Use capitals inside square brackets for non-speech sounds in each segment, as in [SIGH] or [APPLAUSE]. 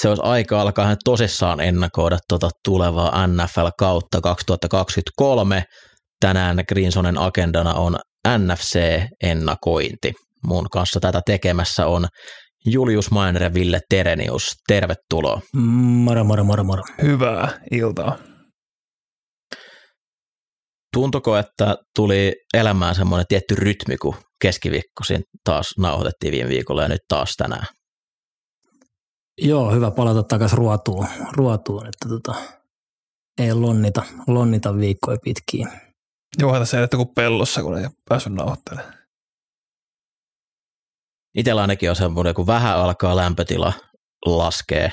Se olisi aika alkaa hän tosissaan ennakoida tuota tulevaa NFL-kautta 2023. Tänään Green Zonen agendana on NFC-ennakointi. Mun kanssa tätä tekemässä on Julius Mainer ja Ville Terenius. Tervetuloa. Moro, moro, moro, moro. Hyvää iltaa. Tuntuko, että tuli elämään semmoinen tietty rytmi, kun keskiviikkoisin taas nauhoitettiin viime viikolla ja nyt taas tänään? Joo, hyvä palata takaisin ruotuun, ruotuun että tota, ei lonnita, lonnita viikkoja pitkiin. Joo, tässä elettä kuin pellossa, kun ei ole päässyt nauhoittelemaan. Itsellä ainakin on semmoinen, kun vähän alkaa lämpötila laskee,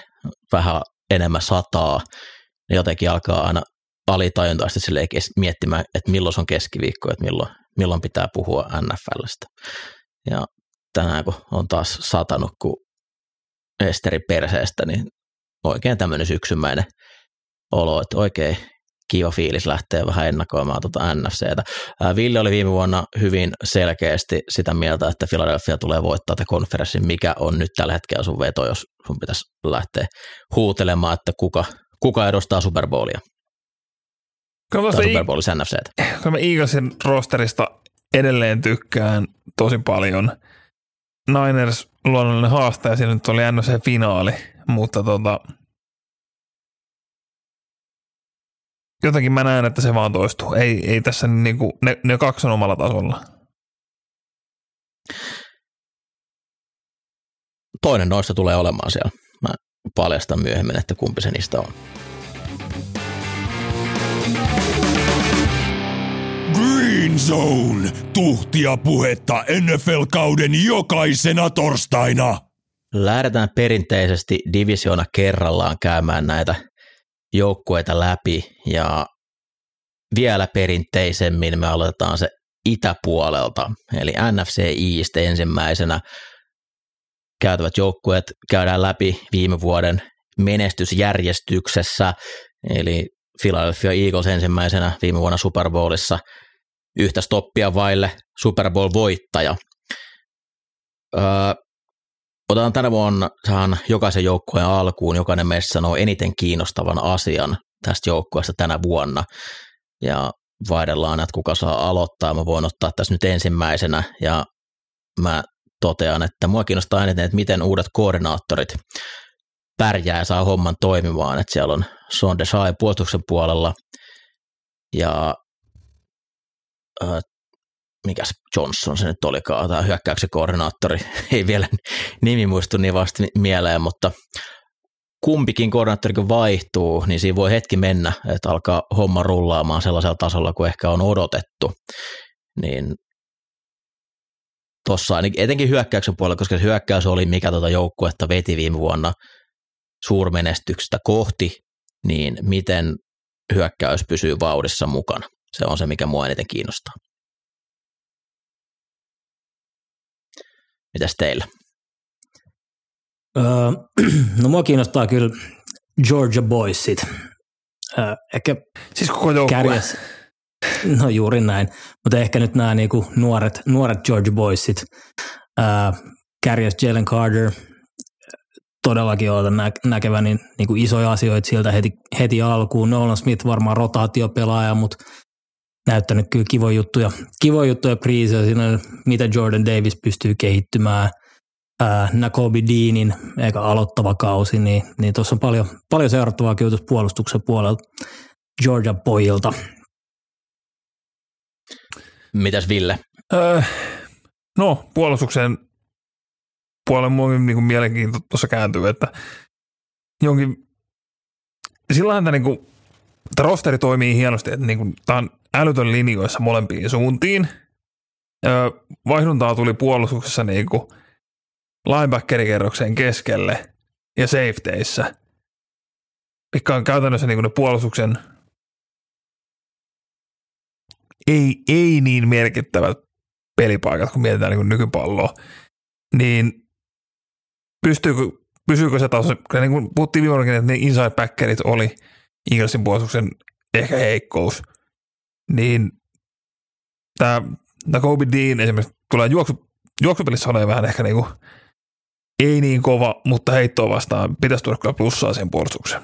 vähän enemmän sataa, niin jotenkin alkaa aina alitajuntaisesti miettimään, että milloin se on keskiviikko, että milloin, milloin pitää puhua NFLstä. Ja tänään kun on taas satanut kuin Esteri perseestä, niin oikein tämmöinen syksymäinen olo, että oikein kiva fiilis lähtee vähän ennakoimaan tuota NFCtä. Ville oli viime vuonna hyvin selkeästi sitä mieltä, että Philadelphia tulee voittaa tätä konferenssin, mikä on nyt tällä hetkellä sun veto, jos sun pitäisi lähteä huutelemaan, että kuka, kuka edustaa Super Bowlia. Kyllä tai Super Bowlissa NFCtä. Kyllä mä Eaglesin rosterista edelleen tykkään tosi paljon. Niners luonnollinen haastaja, siinä nyt oli NFC-finaali, mutta tota, jotenkin mä näen, että se vaan toistuu. Ei, ei tässä niinku, ne, ne kaksi on omalla tasolla. Toinen noista tulee olemaan siellä. Mä paljastan myöhemmin, että kumpi se niistä on. Green Zone, tuhtia puhetta NFL-kauden jokaisena torstaina. Lähdetään perinteisesti divisiona kerrallaan käymään näitä joukkueita läpi ja vielä perinteisemmin me aloitetaan se itäpuolelta, eli NFC East ensimmäisenä. Käytävät joukkueet käydään läpi viime vuoden menestysjärjestyksessä, eli Philadelphia Eagles ensimmäisenä viime vuonna Super Bowlissa yhtä stoppia vaille Super Bowl-voittaja. Öö, otetaan tänä vuonna tähän jokaisen joukkueen alkuun, jokainen meistä sanoo eniten kiinnostavan asian tästä joukkueesta tänä vuonna. Ja vaihdellaan, että kuka saa aloittaa. Mä voin ottaa tässä nyt ensimmäisenä ja mä totean, että mua kiinnostaa eniten, että miten uudet koordinaattorit pärjää ja saa homman toimimaan. Että siellä on Sean Desai puolustuksen puolella ja mikäs Johnson se nyt olikaan, tämä hyökkäyksen koordinaattori, [LAUGHS] ei vielä nimi muistu niin vasta mieleen, mutta kumpikin koordinaattori kun vaihtuu, niin siinä voi hetki mennä, että alkaa homma rullaamaan sellaisella tasolla kuin ehkä on odotettu. Niin tuossa etenkin hyökkäyksen puolella, koska se hyökkäys oli mikä tuota joukkuetta veti viime vuonna suurmenestyksestä kohti, niin miten hyökkäys pysyy vauhdissa mukana. Se on se, mikä mua eniten kiinnostaa. Mitäs teillä? Öö, [CLEARS THROAT] no mua kiinnostaa kyllä Georgia Boysit. Öö, ehkä siis koko joukkue. Kärjes, [LAUGHS] no juuri näin, mutta ehkä nyt nämä niinku nuoret, nuoret Georgia Boysit. Öö, kärjes Jalen Carter, todellakin odotan nä- näkeväni niin, niin kuin isoja asioita sieltä heti, heti alkuun. Nolan Smith varmaan rotaatiopelaaja, mutta näyttänyt kyllä kivoja juttuja, kivoja juttuja priiseja siinä, mitä Jordan Davis pystyy kehittymään. Ää, Nakobe Deanin eikä aloittava kausi, niin, niin tuossa on paljon, paljon seurattavaa kyllä puolustuksen puolelta Georgia pojilta. Mitäs Ville? Öö, no, puolustuksen puolen muun niin kuin mielenkiinto tuossa kääntyy, että jonkin, sillä että niin kuin, että rosteri toimii hienosti, että niin kuin, tämä on älytön linjoissa molempiin suuntiin. Öö, vaihduntaa tuli puolustuksessa niin kuin linebackerkerrokseen keskelle ja safeteissä, mikä on käytännössä niin kuin ne puolustuksen ei, ei niin merkittävät pelipaikat, kun mietitään niin kuin nykypalloa, niin pystyykö, pysyykö se taas, niin kuin puhuttiin viime että ne inside backerit oli Eaglesin puolustuksen ehkä heikkous, niin tämä, tämä Kobe Dean esimerkiksi tulee juoksu, juoksupelissä olemaan vähän ehkä niin kuin, ei niin kova, mutta heittoa vastaan pitäisi tuoda kyllä plussaa sen puolustukseen.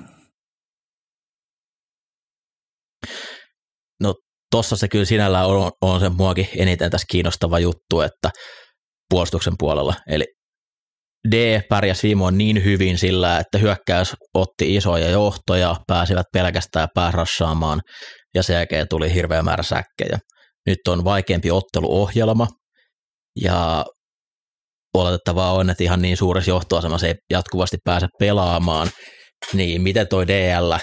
No tossa se kyllä sinällään on, on se muakin eniten tässä kiinnostava juttu, että puolustuksen puolella. Eli D pärjäsi viime niin hyvin sillä, että hyökkäys otti isoja johtoja, pääsivät pelkästään päärassaamaan ja sen jälkeen tuli hirveä määrä säkkejä. Nyt on vaikeampi otteluohjelma ja oletettavaa on, että ihan niin suuressa johtoasemassa ei jatkuvasti pääse pelaamaan, niin miten toi DL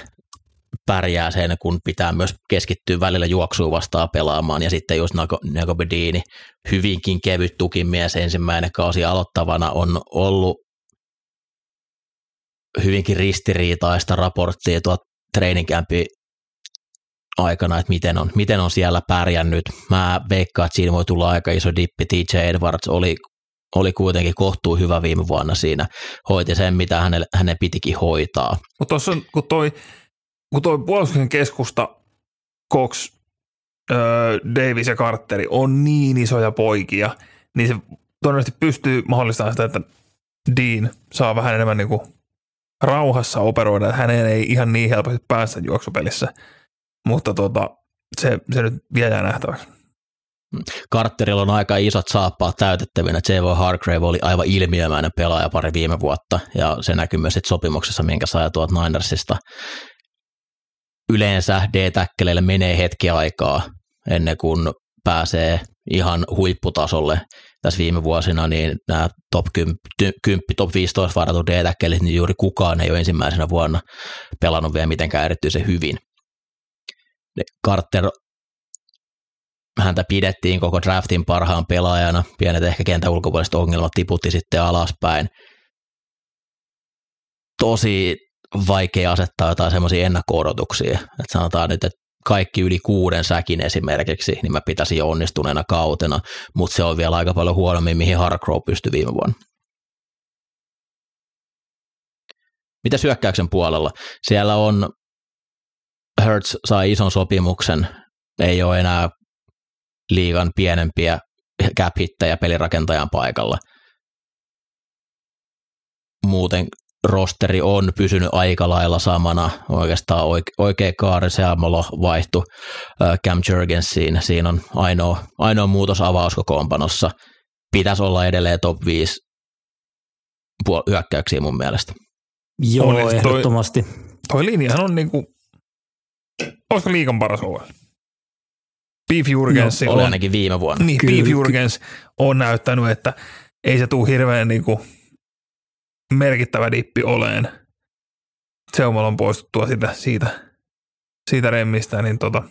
pärjää sen, kun pitää myös keskittyä välillä juoksuun vastaan pelaamaan, ja sitten just Nagobedini, hyvinkin kevyt tukimies, ensimmäinen kausi aloittavana on ollut hyvinkin ristiriitaista raporttia tuot training aikana, että miten on, miten on siellä pärjännyt. Mä veikkaan, että siinä voi tulla aika iso dippi. TJ Edwards oli, oli kuitenkin kohtuu hyvä viime vuonna siinä. Hoiti sen, mitä hänelle, hänen pitikin hoitaa. Mutta tuossa kun toi kun tuo puolustuksen keskusta Cox, öö, Davis ja Carteri on niin isoja poikia, niin se todennäköisesti pystyy mahdollistamaan sitä, että Dean saa vähän enemmän niin kuin rauhassa operoida, että hänen ei ihan niin helposti päästä juoksupelissä, mutta tota, se, se nyt vielä nähtäväksi. Carterilla on aika isot saappaat täytettävinä. J.V. Hargrave oli aivan ilmiömäinen pelaaja pari viime vuotta, ja se näkyy myös sopimuksessa, minkä sai tuot Ninersista yleensä D-täkkeleille menee hetki aikaa ennen kuin pääsee ihan huipputasolle. Tässä viime vuosina niin nämä top 10, 10 top 15 varatut d niin juuri kukaan ei ole ensimmäisenä vuonna pelannut vielä mitenkään erityisen hyvin. Carter häntä pidettiin koko draftin parhaan pelaajana. Pienet ehkä kentän ulkopuoliset ongelmat tiputti sitten alaspäin. Tosi vaikea asettaa jotain semmoisia ennakko-odotuksia. Että sanotaan nyt, että kaikki yli kuuden säkin esimerkiksi, niin mä pitäisin jo onnistuneena kautena, mutta se on vielä aika paljon huonommin, mihin Hargrove pystyi viime vuonna. Mitä syökkäyksen puolella? Siellä on Hertz sai ison sopimuksen, ei ole enää liigan pienempiä cap pelirakentajan paikalla. Muuten rosteri on pysynyt aika lailla samana. Oikeastaan oike, oikea kaari Seamolo vaihtui Cam Jurgensiin. Siinä on ainoa, ainoa muutos avauskokoonpanossa. Pitäisi olla edelleen top 5 puol- hyökkäyksiä mun mielestä. Joo, on, ehdottomasti. Toi, toi linjahan on niinku, olisiko liikan paras OL? Beef Jurgens no, oli ainakin viime vuonna. Niin, Beef Jurgens on näyttänyt, että ei se tule hirveän niinku merkittävä dippi oleen Seumalon poistuttua siitä, siitä, siitä remmistä, niin tota,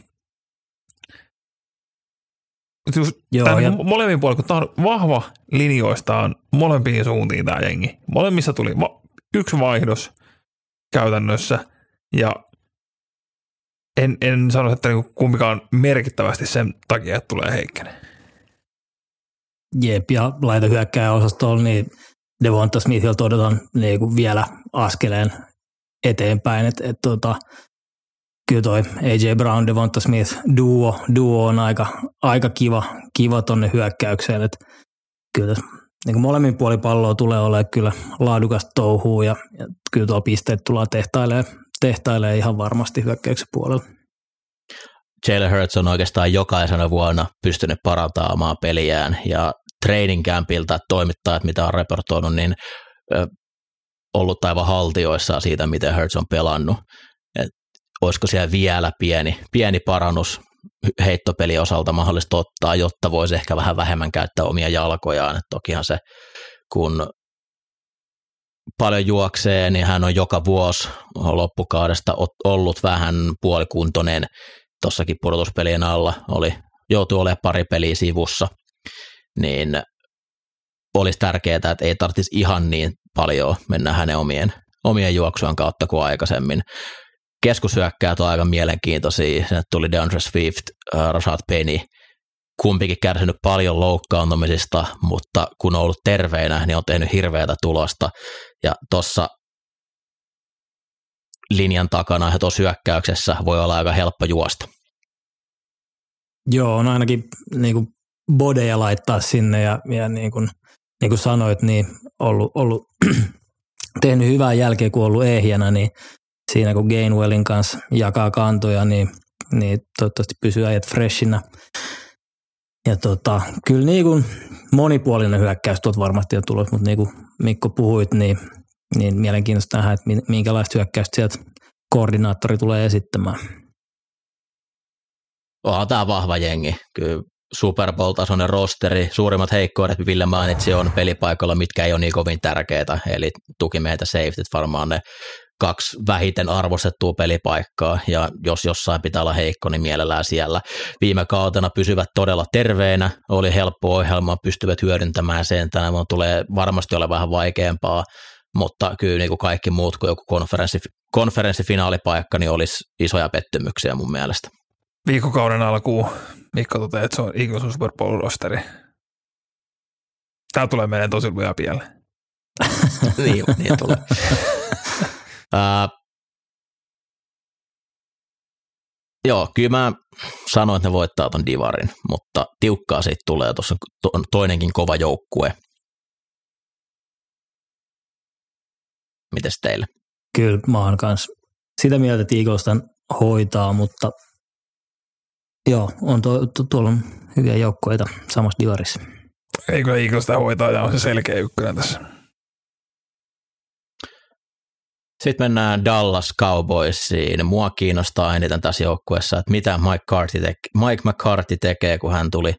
Just Joo, ja... molemmin puolin, kun tämä on vahva linjoistaan molempiin suuntiin tämä jengi. Molemmissa tuli va- yksi vaihdos käytännössä ja en, en sano, että niinku kumpikaan merkittävästi sen takia, että tulee heikkene. Jep, ja laita hyökkää osastolla, niin Devonta Smithilla todetaan niin kuin vielä askeleen eteenpäin, että et, tota, kyllä toi AJ Brown, Devonta Smith duo, duo on aika, aika kiva, kiva tonne hyökkäykseen, että kyllä niin molemmin puoli palloa tulee olemaan kyllä laadukasta touhua ja, ja kyllä tuolla pisteet tullaan tehtailemaan, tehtailemaan ihan varmasti hyökkäyksen puolella. Jalen Hurts on oikeastaan jokaisena vuonna pystynyt parantamaan peliään ja training campilta toimittajat, mitä on raportoinut, niin ollut aivan haltioissaan siitä, miten Hurts on pelannut. Et olisiko siellä vielä pieni, pieni parannus heittopeli osalta mahdollista ottaa, jotta voisi ehkä vähän vähemmän käyttää omia jalkojaan. Et tokihan se, kun paljon juoksee, niin hän on joka vuosi loppukaudesta ollut vähän puolikuntoinen. Tuossakin pudotuspelien alla oli, joutui olemaan pari peliä sivussa – niin olisi tärkeää, että ei tarvitsisi ihan niin paljon mennä hänen omien, omien juoksujen kautta kuin aikaisemmin. keskusyökkäät on aika mielenkiintoisia. Sinne tuli DeAndre Swift, äh, Rashad Penny, kumpikin kärsinyt paljon loukkaantumisista, mutta kun on ollut terveinä, niin on tehnyt hirveätä tulosta. Ja tuossa linjan takana ja tuossa hyökkäyksessä voi olla aika helppo juosta. Joo, on ainakin niin kuin bodeja laittaa sinne ja, ja niin, kuin, niin kuin sanoit, niin ollut, ollut [CLEARS THROAT] tehnyt hyvää jälkeä, kun ollut ehjänä, niin siinä kun Gainwellin kanssa jakaa kantoja, niin, niin toivottavasti pysyy äijät freshinä. Ja tota, kyllä niin kuin monipuolinen hyökkäys tuot varmasti on tullut, mutta niin kuin Mikko puhuit, niin, niin mielenkiintoista nähdä, että minkälaista hyökkäystä sieltä koordinaattori tulee esittämään. Onhan tämä vahva jengi. Kyllä Super Bowl-tasoinen rosteri, suurimmat heikkoudet, Ville mainitsi, on pelipaikalla, mitkä ei ole niin kovin tärkeitä, eli tukimiehet safety varmaan ne kaksi vähiten arvostettua pelipaikkaa, ja jos jossain pitää olla heikko, niin mielellään siellä. Viime kautena pysyvät todella terveenä, oli helppo ohjelma, pystyvät hyödyntämään sen, tämä tulee varmasti olla vähän vaikeampaa, mutta kyllä niin kuin kaikki muut kuin joku konferenssi, konferenssifinaalipaikka, niin olisi isoja pettymyksiä mun mielestä. Viikokauden alkuun Mikko toteaa, että se on Eaglesin Super Bowl rosteri. Tämä tulee meidän tosi lujaa pieleen. [LAUGHS] niin, niin tulee. [LAUGHS] uh, joo, kyllä mä sanoin, että ne voittaa ton divarin, mutta tiukkaa siitä tulee. Tuossa on toinenkin kova joukkue. Mites teille? Kyllä mä oon kanssa sitä mieltä, että Eagles hoitaa, mutta Joo, on tuo, tuo, tuolla on hyviä joukkoita samassa divarissa. Ei kyllä Eagles sitä hoitaa ja on se selkeä ykkönen tässä. Sitten mennään Dallas Cowboysiin. Mua kiinnostaa eniten tässä joukkueessa, että mitä Mike, McCarthy teke, Mike McCarthy tekee, kun hän tuli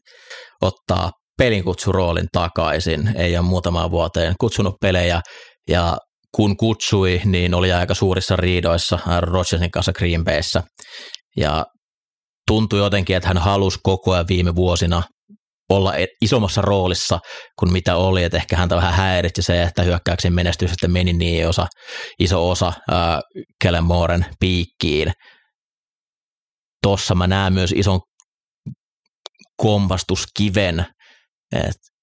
ottaa pelinkutsuroolin takaisin. Ei ole muutamaan vuoteen kutsunut pelejä ja kun kutsui, niin oli aika suurissa riidoissa Rodgersin kanssa Green Bayssä. Ja tuntui jotenkin, että hän halusi koko ajan viime vuosina olla e- isommassa roolissa kuin mitä oli, että ehkä häntä vähän häiritti se, että hyökkäyksen menestys sitten meni niin osa, iso osa äh, Kellen Mooren piikkiin. Tossa mä näen myös ison kompastuskiven, että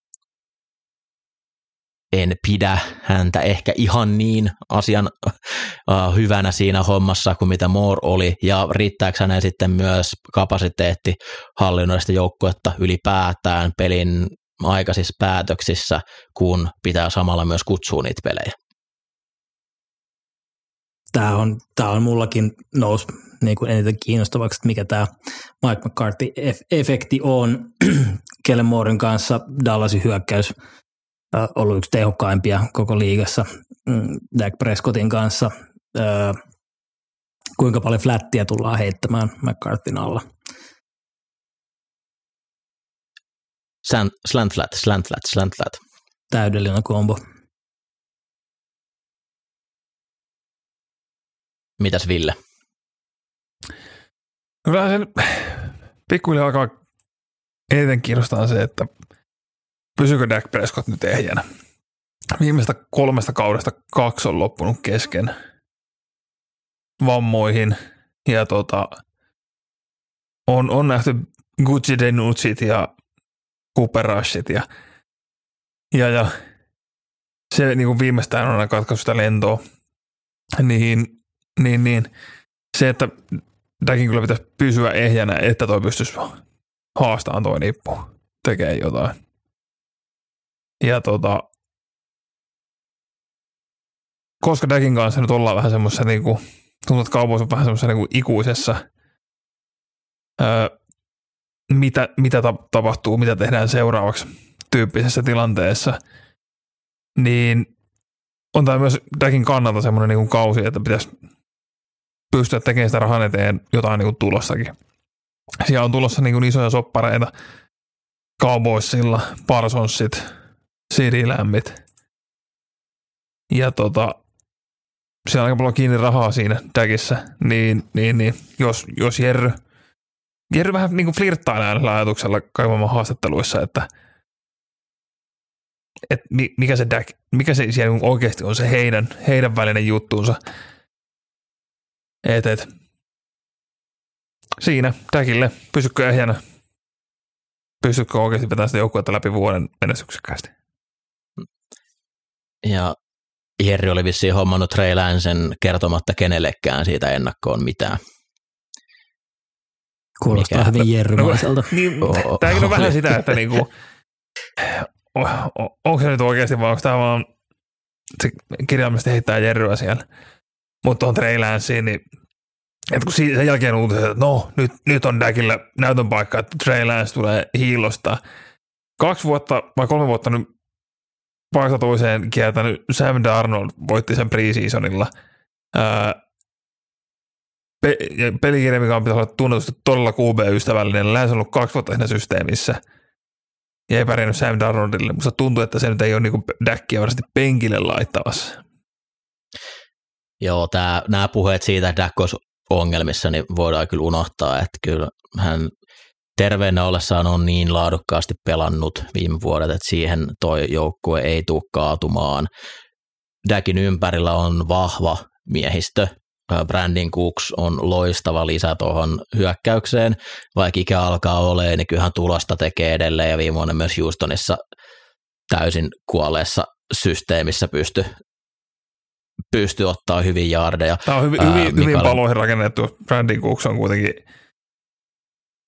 en pidä häntä ehkä ihan niin asian uh, hyvänä siinä hommassa kuin mitä Moore oli, ja riittääkö häneen sitten myös kapasiteetti hallinnollista joukkuetta ylipäätään pelin aikaisissa päätöksissä, kun pitää samalla myös kutsua niitä pelejä? Tämä on, tämä on mullakin nousi niin kuin eniten kiinnostavaksi, että mikä tämä Mike McCarthy-efekti on. [CLEARS THROAT] Kellen Mooren kanssa Dallasin hyökkäys ollut yksi tehokkaimpia koko liigassa mm, Dak Prescottin kanssa. Kuinka paljon flättiä tullaan heittämään McCarthyn alla? Slant flat, slant flat, slant flat. Täydellinen kombo. Mitäs Ville? Kyllä sen pikkuhiljaa alkaa eniten kiinnostaa se, että pysyykö Dak Prescott nyt ehjänä? Viimeistä kolmesta kaudesta kaksi on loppunut kesken vammoihin ja tota, on, on nähty Gucci Denutsit ja Cooper Rushit ja, ja, ja se niin kuin viimeistään on katkaisu sitä lentoa, niin, niin, niin se, että Dakin kyllä pitäisi pysyä ehjänä, että toi pystyisi haastamaan toi nippu, tekee jotain. Ja tota, koska Dagin kanssa nyt ollaan vähän semmoisessa niin kuin, tuntuu, että kaupoissa on vähän semmoisessa niin kuin ikuisessa, öö, mitä, mitä ta- tapahtuu, mitä tehdään seuraavaksi tyyppisessä tilanteessa, niin on tämä myös Dagin kannalta semmoinen niin kuin kausi, että pitäisi pystyä tekemään sitä rahan eteen jotain niin kuin. Siellä on tulossa niin kuin isoja soppareita, Cowboysilla, Parsonsit, CD-lämmit. Ja tota, siellä on aika paljon kiinni rahaa siinä tagissa, niin, niin, niin jos, jos Jerry, Jerry vähän niin kuin flirttaa näillä ajatuksella kaivamaan haastatteluissa, että et mikä se Dak, mikä se siellä oikeasti on se heidän, heidän välinen juttuunsa. Et, et. Siinä, Däkille, pysykö ehjänä? Pysykö oikeasti vetämään sitä joukkuetta läpi vuoden menestyksekkäästi? Ja Jerry oli vissiin hommannut Trey Lancen kertomatta kenellekään siitä ennakkoon mitään. Kuulostaa Mikä- hyvin jerrymaiselta. [LAUGHS] Niin, Oo. tämäkin on vähän sitä, että niinku, o- o- onko se nyt oikeasti vai onko tämä vaan se kirjaimellisesti heittää Jerryä siellä. Mutta tuohon Trey Lanceen, niin että kun si- sen jälkeen uutiset, että no nyt, nyt on Däkillä näytön paikka, että Trey Lance tulee hiilosta. Kaksi vuotta vai kolme vuotta nyt paikasta toiseen kiertänyt Sam Darnold voitti sen preseasonilla. Ää, pe- ja pelikirja, mikä on pitäisi olla tunnetusti todella QB-ystävällinen. On ollut kaksi vuotta siinä systeemissä ja ei pärjännyt Sam Darnoldille. Musta tuntuu, että se nyt ei ole niinku Däkkiä varmasti penkille laittamassa. Joo, tää, nämä puheet siitä, että Dak olisi ongelmissa, niin voidaan kyllä unohtaa, että kyllä hän terveenä ollessaan on niin laadukkaasti pelannut viime vuodet, että siihen toi joukkue ei tule kaatumaan. Dakin ympärillä on vahva miehistö. Ää, Brandon Cooks on loistava lisä tuohon hyökkäykseen, vaikka ikä alkaa olemaan, niin kyllähän tulosta tekee edelleen ja viime vuonna myös Houstonissa täysin kuolleessa systeemissä pysty, pysty ottaa hyvin jaardeja. Tämä on hyvin, Ää, hyvin, hyvin Mikael- paloihin rakennettu. Brandon Cooks on kuitenkin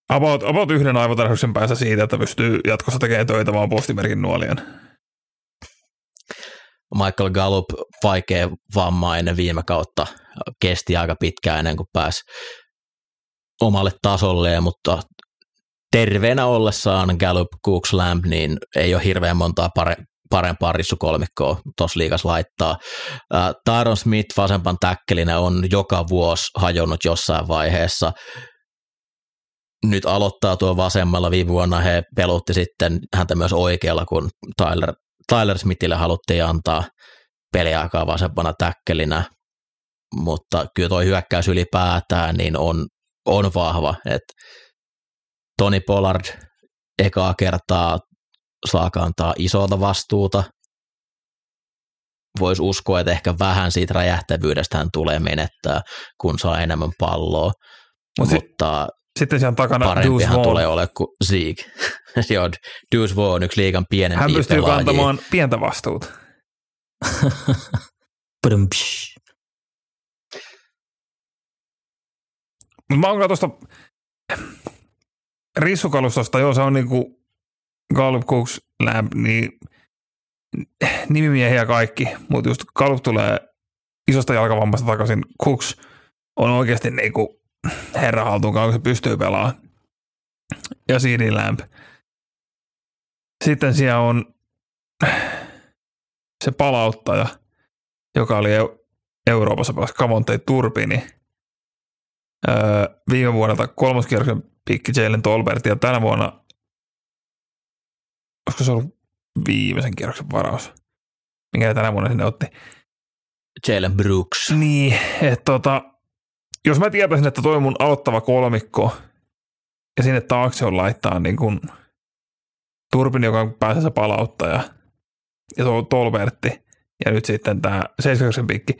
about, about yhden aivotarhyksen päässä siitä, että pystyy jatkossa tekemään töitä vaan postimerkin nuolien. Michael Gallup vaikea vammainen viime kautta kesti aika pitkään ennen kuin pääsi omalle tasolleen, mutta terveenä ollessaan Gallup, Cooks, Lamb, niin ei ole hirveän montaa pare, parempaa rissukolmikkoa tuossa liigas laittaa. Ää, Tyron Smith vasempan täkkelinä on joka vuosi hajonnut jossain vaiheessa. Nyt aloittaa tuo vasemmalla. Viime vuonna he pelutti sitten häntä myös oikealla, kun Tyler, Tyler Smithille haluttiin antaa peliaikaa vasempana täkkelinä. Mutta kyllä tuo hyökkäys ylipäätään niin on, on vahva. Et Tony Pollard ekaa kertaa saa kantaa isolta vastuuta. Voisi uskoa, että ehkä vähän siitä räjähtävyydestä hän tulee menettää, kun saa enemmän palloa. Mut mutta Sitten siellä takana Deuce parempihan Vaughn. tulee olemaan kuin Zeke. [LAUGHS] Joo, Deuce Vaughn on yksi liigan pienempiä Hän pystyy pelaajia. kantamaan pientä vastuuta. [LAUGHS] Mä oon tuosta rissukalustosta, joo se on niinku Gallup, Cooks, Lamb, niin nimimiehiä kaikki, mutta just Gallup tulee isosta jalkavammasta takaisin. Cooks on oikeasti niinku herra haltuunkaan, kun se pystyy pelaamaan. Ja CD Lamb. Sitten siellä on se palauttaja, joka oli Eu- Euroopassa pelas Kavontei Turpini. Öö, viime vuodelta kolmoskierroksen pikki Jalen Tolbert ja tänä vuonna, olisiko se ollut viimeisen kierroksen varaus, minkä tänä vuonna sinne otti. Jalen Brooks. Niin, että tota, jos mä tietäisin, että toi on mun aloittava kolmikko ja sinne taakse on laittaa niin kun Turpin, joka on pääsessä palauttaja ja tuo Tolbertti ja nyt sitten tämä 70 pikki,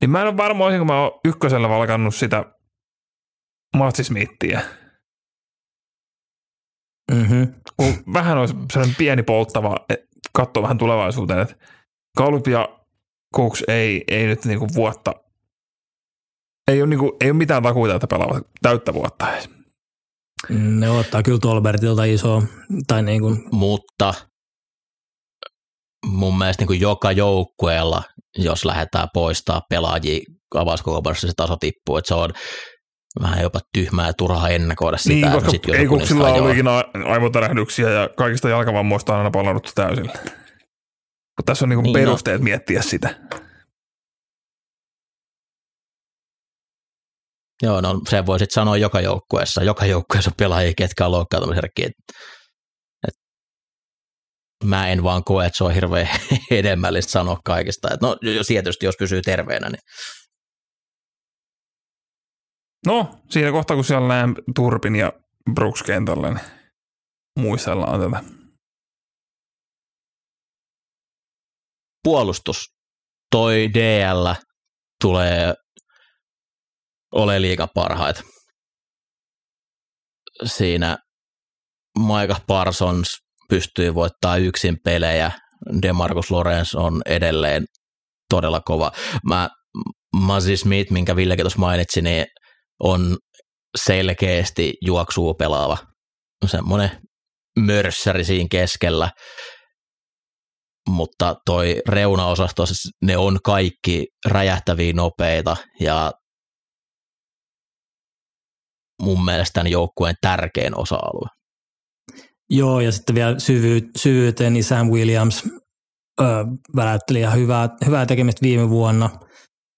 niin mä en ole varma, olisinko mä oon ykkösellä valkannut sitä Matsi Smithia. Mm-hmm. kun vähän olisi sellainen pieni polttava, katsoa vähän tulevaisuuteen, että Gallup ja Cooks ei, ei nyt niinku vuotta, ei ole, niinku, ei ole mitään takuita, että pelaavat täyttä vuotta edes. Ne ottaa kyllä Tolbertilta isoa, tai niin kuin, mutta mun mielestä niin kuin joka joukkueella, jos lähdetään poistaa pelaajia avauskokoonpanossa, se taso tippuu, että se on vähän jopa tyhmää ja turhaa ennakoida sitä. Niin, että koska sit ei hajoaa. ollut ikinä aivotärähdyksiä ja kaikista jalkavammoista on aina palannut täysillä. Kun tässä on niinku Niin, niin, no. perusteet miettiä sitä. Joo, no se voi sitten sanoa joka joukkueessa. Joka joukkueessa on pelaajia, ketkä on loukkaantumisherkkiä. Mä en vaan koe, että se on hirveän [LAUGHS] hedelmällistä sanoa kaikista. Et no, tietysti jos pysyy terveenä, niin No, siinä kohtaa, kun siellä näen Turpin ja Brooks kentällä, niin muistellaan tätä. puolustus. Toi DL tulee ole liiga parhaita. Siinä Micah Parsons pystyy voittaa yksin pelejä, Demarcus Lorenz on edelleen todella kova. Mä, Mazzy Smith, minkä Villekin tuossa mainitsi, niin on selkeästi juoksuu pelaava. Semmoinen mörssäri siinä keskellä, mutta toi reunaosasto, ne on kaikki räjähtäviä nopeita ja mun mielestä tämän joukkueen tärkein osa-alue. Joo, ja sitten vielä syvy- syvyyteen, niin Sam Williams ö, väläytteli ihan hyvää, hyvää tekemistä viime vuonna.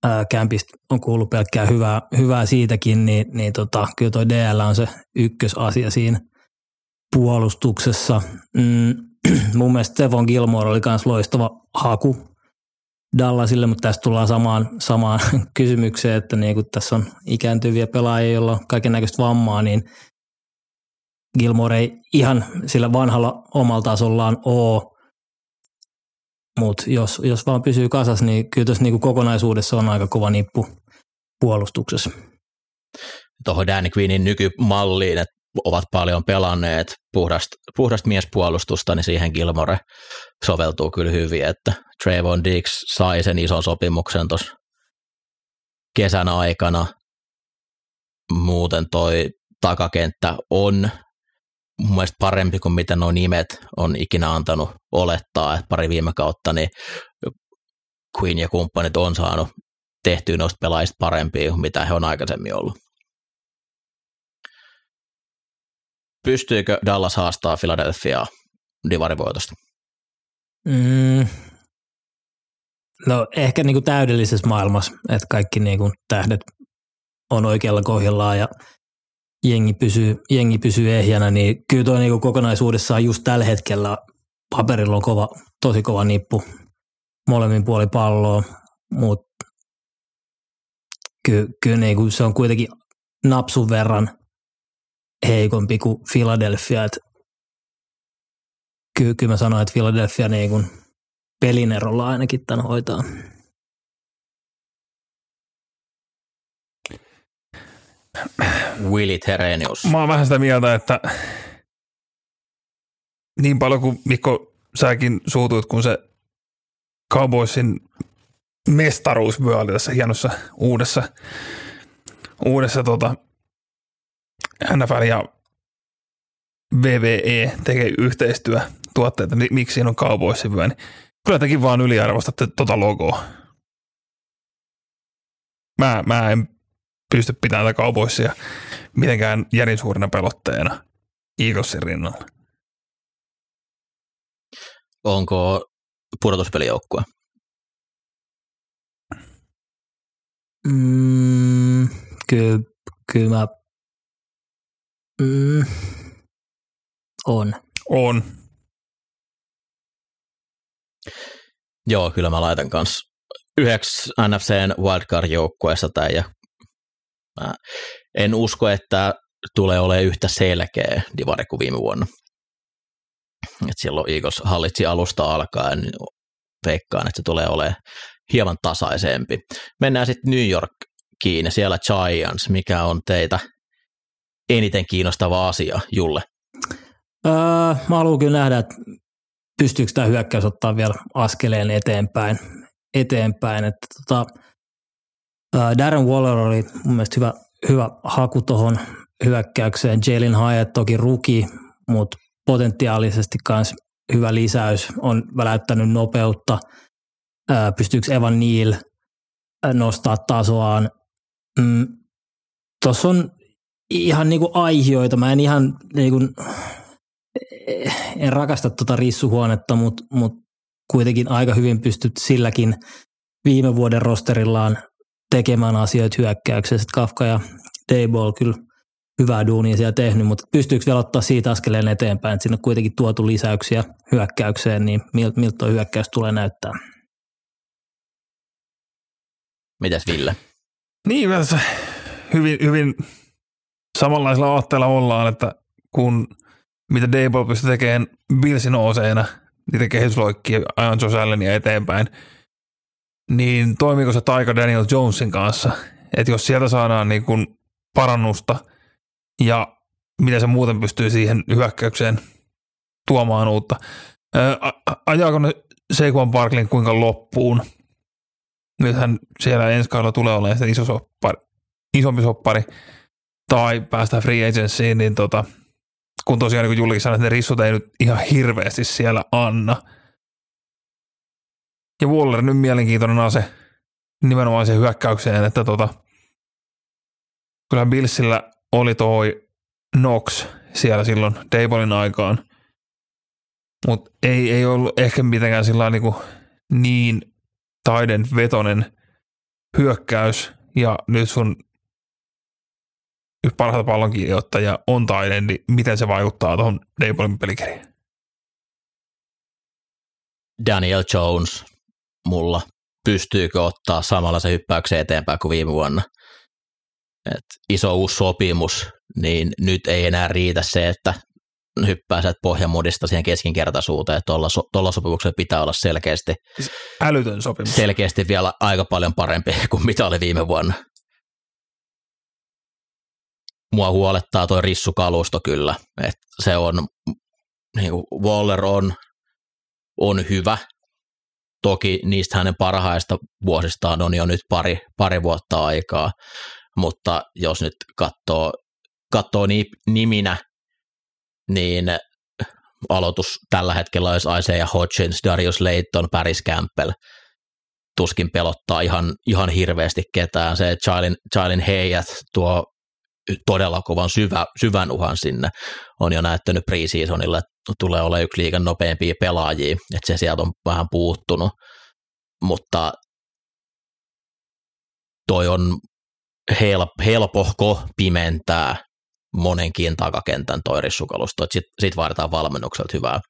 Ö, Kämpistä on kuullut pelkkää hyvää, hyvää siitäkin, niin, niin tota, kyllä toi DL on se ykkösasia siinä puolustuksessa. Mm, [CLEARS THROAT] mun mielestä Stefan Gilmore oli myös loistava haku Dallasille, mutta tästä tullaan samaan, samaan [LAUGHS] kysymykseen, että niin kun tässä on ikääntyviä pelaajia, joilla on kaiken näköistä vammaa, niin Gilmore ei ihan sillä vanhalla omalla tasollaan ole, mutta jos, jos vaan pysyy kasas, niin kyllä tässä niin kokonaisuudessa on aika kova nippu puolustuksessa. Tuohon Danny Queenin nykymalliin, että ovat paljon pelanneet puhdasta, puhdasta miespuolustusta, niin siihen Gilmore soveltuu kyllä hyvin, että Trayvon Dix sai sen ison sopimuksen tuossa kesän aikana. Muuten toi takakenttä on mun mielestä parempi kuin mitä nuo nimet on ikinä antanut olettaa, että pari viime kautta niin Queen ja kumppanit on saanut tehtyä noista pelaajista parempia, mitä he on aikaisemmin ollut. Pystyykö Dallas haastaa Philadelphiaa divarivoitosta? Mm. No ehkä niin kuin täydellisessä maailmassa, että kaikki niin kuin tähdet on oikealla kohdallaan ja jengi pysyy, jengi pysyy ehjänä, niin kyllä tuo niin kokonaisuudessaan just tällä hetkellä paperilla on kova, tosi kova nippu molemmin puoli palloa, mutta kyllä, kyllä niin kuin se on kuitenkin napsun verran heikompi kuin Philadelphia. Et kyllä, kyllä mä sanoin, että Philadelphia niin kuin pelin erolla ainakin tämän hoitaa. Willy Terenius. Mä oon vähän sitä mieltä, että niin paljon kuin Mikko säkin suutuit, kun se Cowboysin mestaruusvyö oli tässä hienossa uudessa, uudessa tota, NFL ja VVE tekee yhteistyö tuotteita, miksi siinä on vyö, niin kyllä tekin vaan yliarvostatte tota logoa. Mä, mä en pysty pitämään tätä Cowboysia mitenkään järin suurena pelotteena Eaglesin rinnalla. Onko pudotuspelijoukkue? Mm, kyllä, kyllä mä mm, on. On. Joo, kyllä mä laitan kanssa yhdeksi NFCn wildcard-joukkueessa tai ja mä en usko, että tulee olemaan yhtä selkeä divari kuin viime vuonna. Et silloin Eagles hallitsi alusta alkaen, niin veikkaan, että se tulee olemaan hieman tasaisempi. Mennään sitten New Yorkiin ja siellä Giants. Mikä on teitä eniten kiinnostava asia, Julle? Öö, mä haluan kyllä nähdä, että pystyykö tämä hyökkäys ottaa vielä askeleen eteenpäin. eteenpäin. Että tota, Darren Waller oli mun mielestä hyvä, hyvä haku tuohon hyökkäykseen. Jalen Hyatt toki ruki, mutta potentiaalisesti myös hyvä lisäys. On väläyttänyt nopeutta. Pystyykö Evan Neal nostaa tasoaan? Mm, Tuossa on ihan niinku aihioita. Mä en ihan niinku, en rakasta tuota rissuhuonetta, mutta mut kuitenkin aika hyvin pystyt silläkin viime vuoden rosterillaan tekemään asioita hyökkäyksessä. Kafka ja Dayball kyllä hyvää duunia siellä tehnyt, mutta pystyykö vielä ottaa siitä askeleen eteenpäin, että sinne on kuitenkin tuotu lisäyksiä hyökkäykseen, niin miltä, miltä tuo hyökkäys tulee näyttää? Mitäs Ville? Niin, hyvin, hyvin samanlaisella aatteella ollaan, että kun mitä Dayball pystyy tekemään Billsin oseena, niitä kehitysloikkia ajan Josh Allenia eteenpäin, niin toimiiko se taika Daniel Jonesin kanssa? että jos sieltä saadaan niin kuin parannusta ja miten se muuten pystyy siihen hyökkäykseen tuomaan uutta. ajaako ne Saquon Barklin kuinka loppuun? Nythän siellä ensi kaudella tulee olemaan iso soppari, isompi soppari tai päästään free agencyin, niin tota, kun tosiaan niin kuin Julki sanoi, että ne rissut ei nyt ihan hirveästi siellä anna. Ja Waller nyt mielenkiintoinen ase nimenomaan se hyökkäykseen, että tota, kyllähän Billsillä oli toi Knox siellä silloin Dabolin aikaan, mutta ei, ei ollut ehkä mitenkään sillä niin, niin taiden vetonen hyökkäys ja nyt sun parhaita pallonkiijoittajia on taiden, niin miten se vaikuttaa tuohon Dabolin pelikirjaan? Daniel Jones mulla. Pystyykö ottaa samalla se hyppäyksen eteenpäin kuin viime vuonna? Et iso uusi sopimus, niin nyt ei enää riitä se, että hyppää sieltä siihen keskinkertaisuuteen. Tuolla, tuolla sopimuksella pitää olla selkeästi, älytön sopimus. selkeästi vielä aika paljon parempi [LAUGHS] kuin mitä oli viime vuonna. Mua huolettaa tuo rissukalusto kyllä, että se on, niin kuin Waller on, on hyvä, toki niistä hänen parhaista vuosistaan on jo nyt pari, pari vuotta aikaa, mutta jos nyt katsoo, katsoo niminä, niin aloitus tällä hetkellä olisi Isaiah Hodgins, Darius Layton, Paris Campbell. Tuskin pelottaa ihan, ihan hirveästi ketään. Se Charlin, Charlin Heijät tuo todella kovan syvä, syvän uhan sinne. On jo näyttänyt preseasonilla, että tulee olla yksi liikan nopeampia pelaajia, että se sieltä on vähän puuttunut. Mutta toi on help, helpohko pimentää monenkin takakentän toi rissukalusto. Sitten sit vaaditaan valmennukselta hyvää,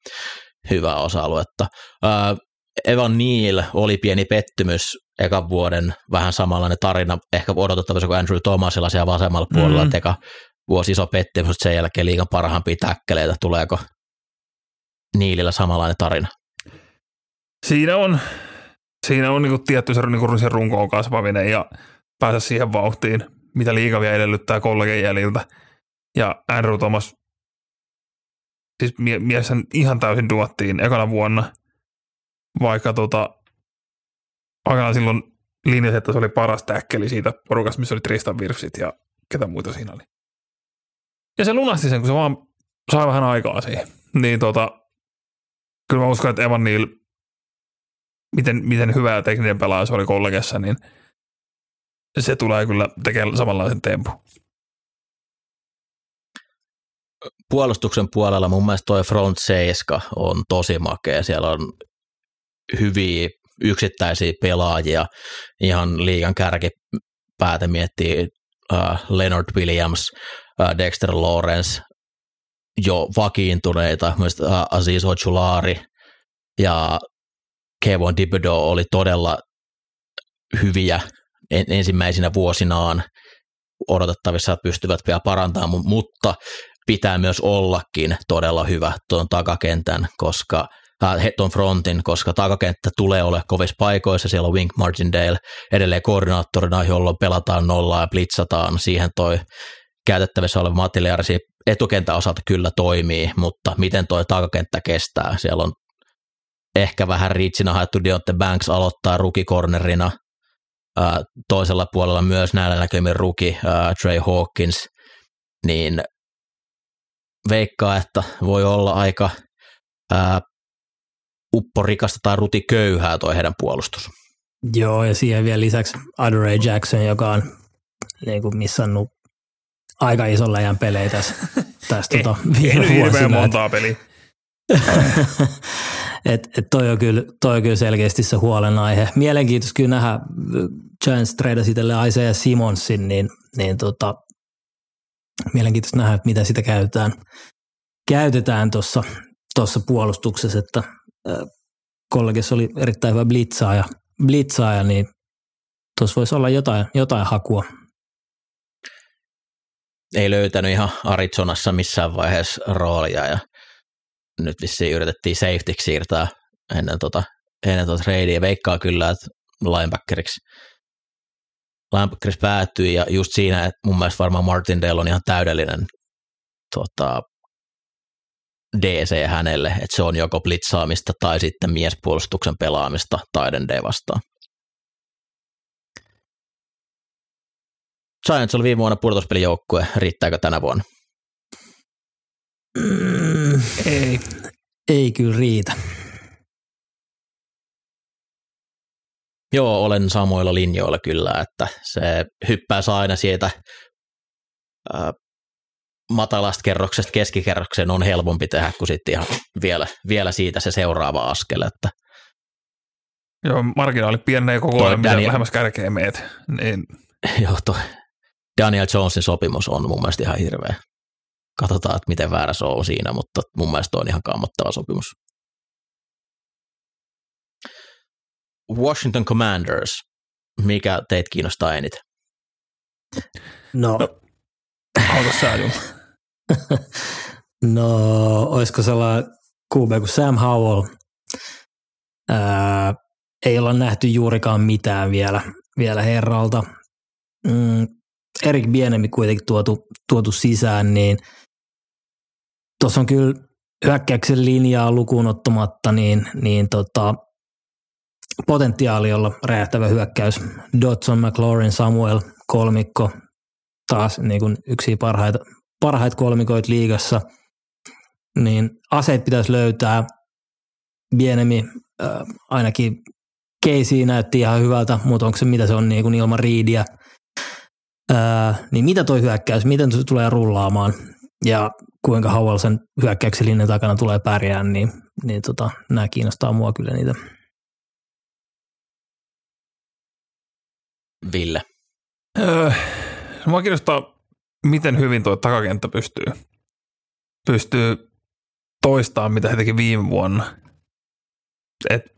hyvää osa-aluetta. Evan Neal oli pieni pettymys ekan vuoden, vähän samanlainen tarina, ehkä odotettavissa kuin Andrew Thomasilla siellä vasemmalla puolella, mm. eka vuosi iso pettymys, mutta sen jälkeen liikan parhaampia täkkeleitä, tuleeko Niilillä samanlainen tarina? Siinä on, siinä on niin tietty se, niin se runkoon kasvaminen ja päästä siihen vauhtiin, mitä liiga vielä edellyttää kollegien jäljiltä. Ja Andrew Thomas, siis mie- mies ihan täysin duottiin ekana vuonna, vaikka tota, aikanaan silloin linjasi, että se oli paras täkkeli siitä porukasta, missä oli Tristan Wirfsit ja ketä muita siinä oli. Ja se lunasti sen, kun se vaan sai vähän aikaa siihen. Niin tota, kyllä mä uskon, että Evan Neal, miten, miten hyvä ja tekninen pelaaja se oli kollegessa, niin se tulee kyllä tekemään samanlaisen tempun. Puolustuksen puolella mun mielestä toi front 7 on tosi makea. Siellä on hyviä yksittäisiä pelaajia, ihan liigan kärkipäätä miettii uh, Leonard Williams, uh, Dexter Lawrence, jo vakiintuneita, myös uh, Aziz Ochulari ja Kevon Dibido oli todella hyviä en, ensimmäisinä vuosinaan odotettavissa, että pystyvät vielä parantamaan, mutta pitää myös ollakin todella hyvä tuon takakentän, koska tuon frontin, koska takakenttä tulee ole kovissa paikoissa, siellä on Wink Martindale edelleen koordinaattorina, jolloin pelataan nollaa ja blitzataan, siihen toi käytettävissä oleva materiaali etukentän osalta kyllä toimii, mutta miten toi takakenttä kestää, siellä on ehkä vähän riitsinä haettu Dionte Banks aloittaa rukikornerina, toisella puolella myös näillä näkymin ruki Trey Hawkins, niin veikkaa, että voi olla aika upporikasta tai rutiköyhää toi heidän puolustus. Joo, ja siihen vielä lisäksi Adore Jackson, joka on niin kuin missannut aika ison läjän pelejä tässä, [LAUGHS] tässä tota, viime vuosina. montaa peliä. [LAUGHS] et, et toi, on kyllä, toi on kyllä selkeästi se huolenaihe. Mielenkiintoista kyllä nähdä, Giants tradasi itselle Isaiah Simonsin, niin, niin tota, mielenkiintoista nähdä, että mitä sitä käytetään, käytetään tuossa tuossa puolustuksessa, että kollegissa oli erittäin hyvä blitzaaja, blitzaaja niin tuossa voisi olla jotain, jotain hakua. Ei löytänyt ihan Arizonassa missään vaiheessa roolia ja nyt vissiin yritettiin safetyksi siirtää ennen tota, ennen tota tradea. Veikkaa kyllä, että linebackeriksi, Lampcris päättyi ja just siinä, että mun mielestä varmaan Martindale on ihan täydellinen tota, DC hänelle, että se on joko blitzaamista tai sitten miespuolustuksen pelaamista Taiden D vastaan. Giants oli viime vuonna pudotuspelijoukkue, riittääkö tänä vuonna? Mm, Ei. ei kyllä riitä. Joo, olen samoilla linjoilla kyllä, että se hyppää aina siitä ää, matalasta kerroksesta keskikerrokseen on helpompi tehdä kuin sitten ihan vielä, vielä siitä se seuraava askel, että Joo, marginaali pienenee koko Toi ajan, mitä Daniel- lähemmäs kärkeä meet. Niin, [LAUGHS] joo, toi Daniel Jonesin sopimus on mun mielestä ihan hirveä. Katsotaan, että miten väärä se on siinä, mutta mun mielestä on ihan kammottava sopimus. Washington Commanders, mikä teitä kiinnostaa eniten? No, No. auta sä. [LAUGHS] no olisiko sellainen QB kuin Sam Howell? Ää, ei olla nähty juurikaan mitään vielä, vielä herralta. Mm, Erik Bienemi kuitenkin tuotu, tuotu sisään, niin tuossa on kyllä hyökkäyksen linjaa lukuun ottamatta, niin, niin tota, potentiaali olla räjähtävä hyökkäys. Dodson, McLaurin, Samuel, kolmikko, taas niin kuin yksi parhaita, parhaita kolmikoita liigassa, niin aseet pitäisi löytää. Bienemi äh, ainakin Casey näytti ihan hyvältä, mutta onko se mitä se on niin kuin ilman riidiä. Äh, niin mitä toi hyökkäys, miten se tulee rullaamaan ja kuinka Howell sen hyökkäyksen linjan takana tulee pärjään, niin, niin tota, nämä kiinnostaa mua kyllä niitä. Ville. Öö, mua kiinnostaa, miten hyvin tuo takakenttä pystyy, pystyy toistamaan, mitä he teki viime vuonna. Et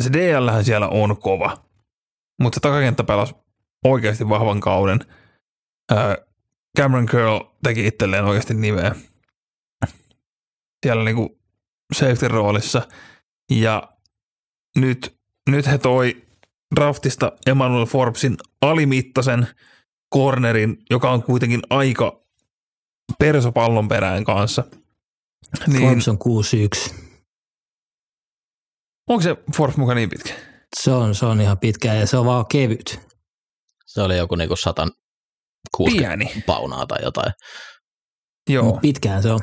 se DL siellä on kova, mutta se takakenttä pelasi oikeasti vahvan kauden. Cameron Curl teki itselleen oikeasti nimeä siellä niinku safety roolissa. Ja nyt, nyt he toi draftista Emmanuel Forbesin alimittaisen cornerin, joka on kuitenkin aika perso pallon perään kanssa. Niin. Forbes on 6-1. onko se Forbes mukaan niin pitkä? Se on, se on ihan pitkä ja se on vaan kevyt. Se oli joku niinku 160 Pieni. paunaa tai jotain. Joo. Mut pitkään se on.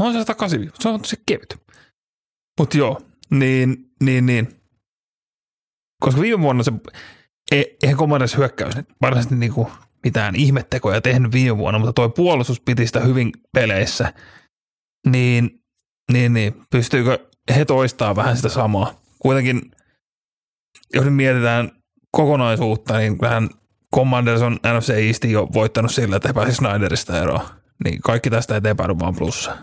No on se 180, se on tosi kevyt. Mutta joo, niin, niin, niin. Koska viime vuonna se, e- eihän Commanders hyökkäys nyt varsinaisesti niinku mitään ihmettekoja tehnyt viime vuonna, mutta toi puolustus piti sitä hyvin peleissä. Niin, niin, niin. pystyykö he toistaa vähän sitä samaa? Kuitenkin, jos nyt mietitään kokonaisuutta, niin vähän Commanders on NFC Eastin jo voittanut sillä, että he pääsivät Snyderista eroon. Niin kaikki tästä eteenpäin on vaan plussa.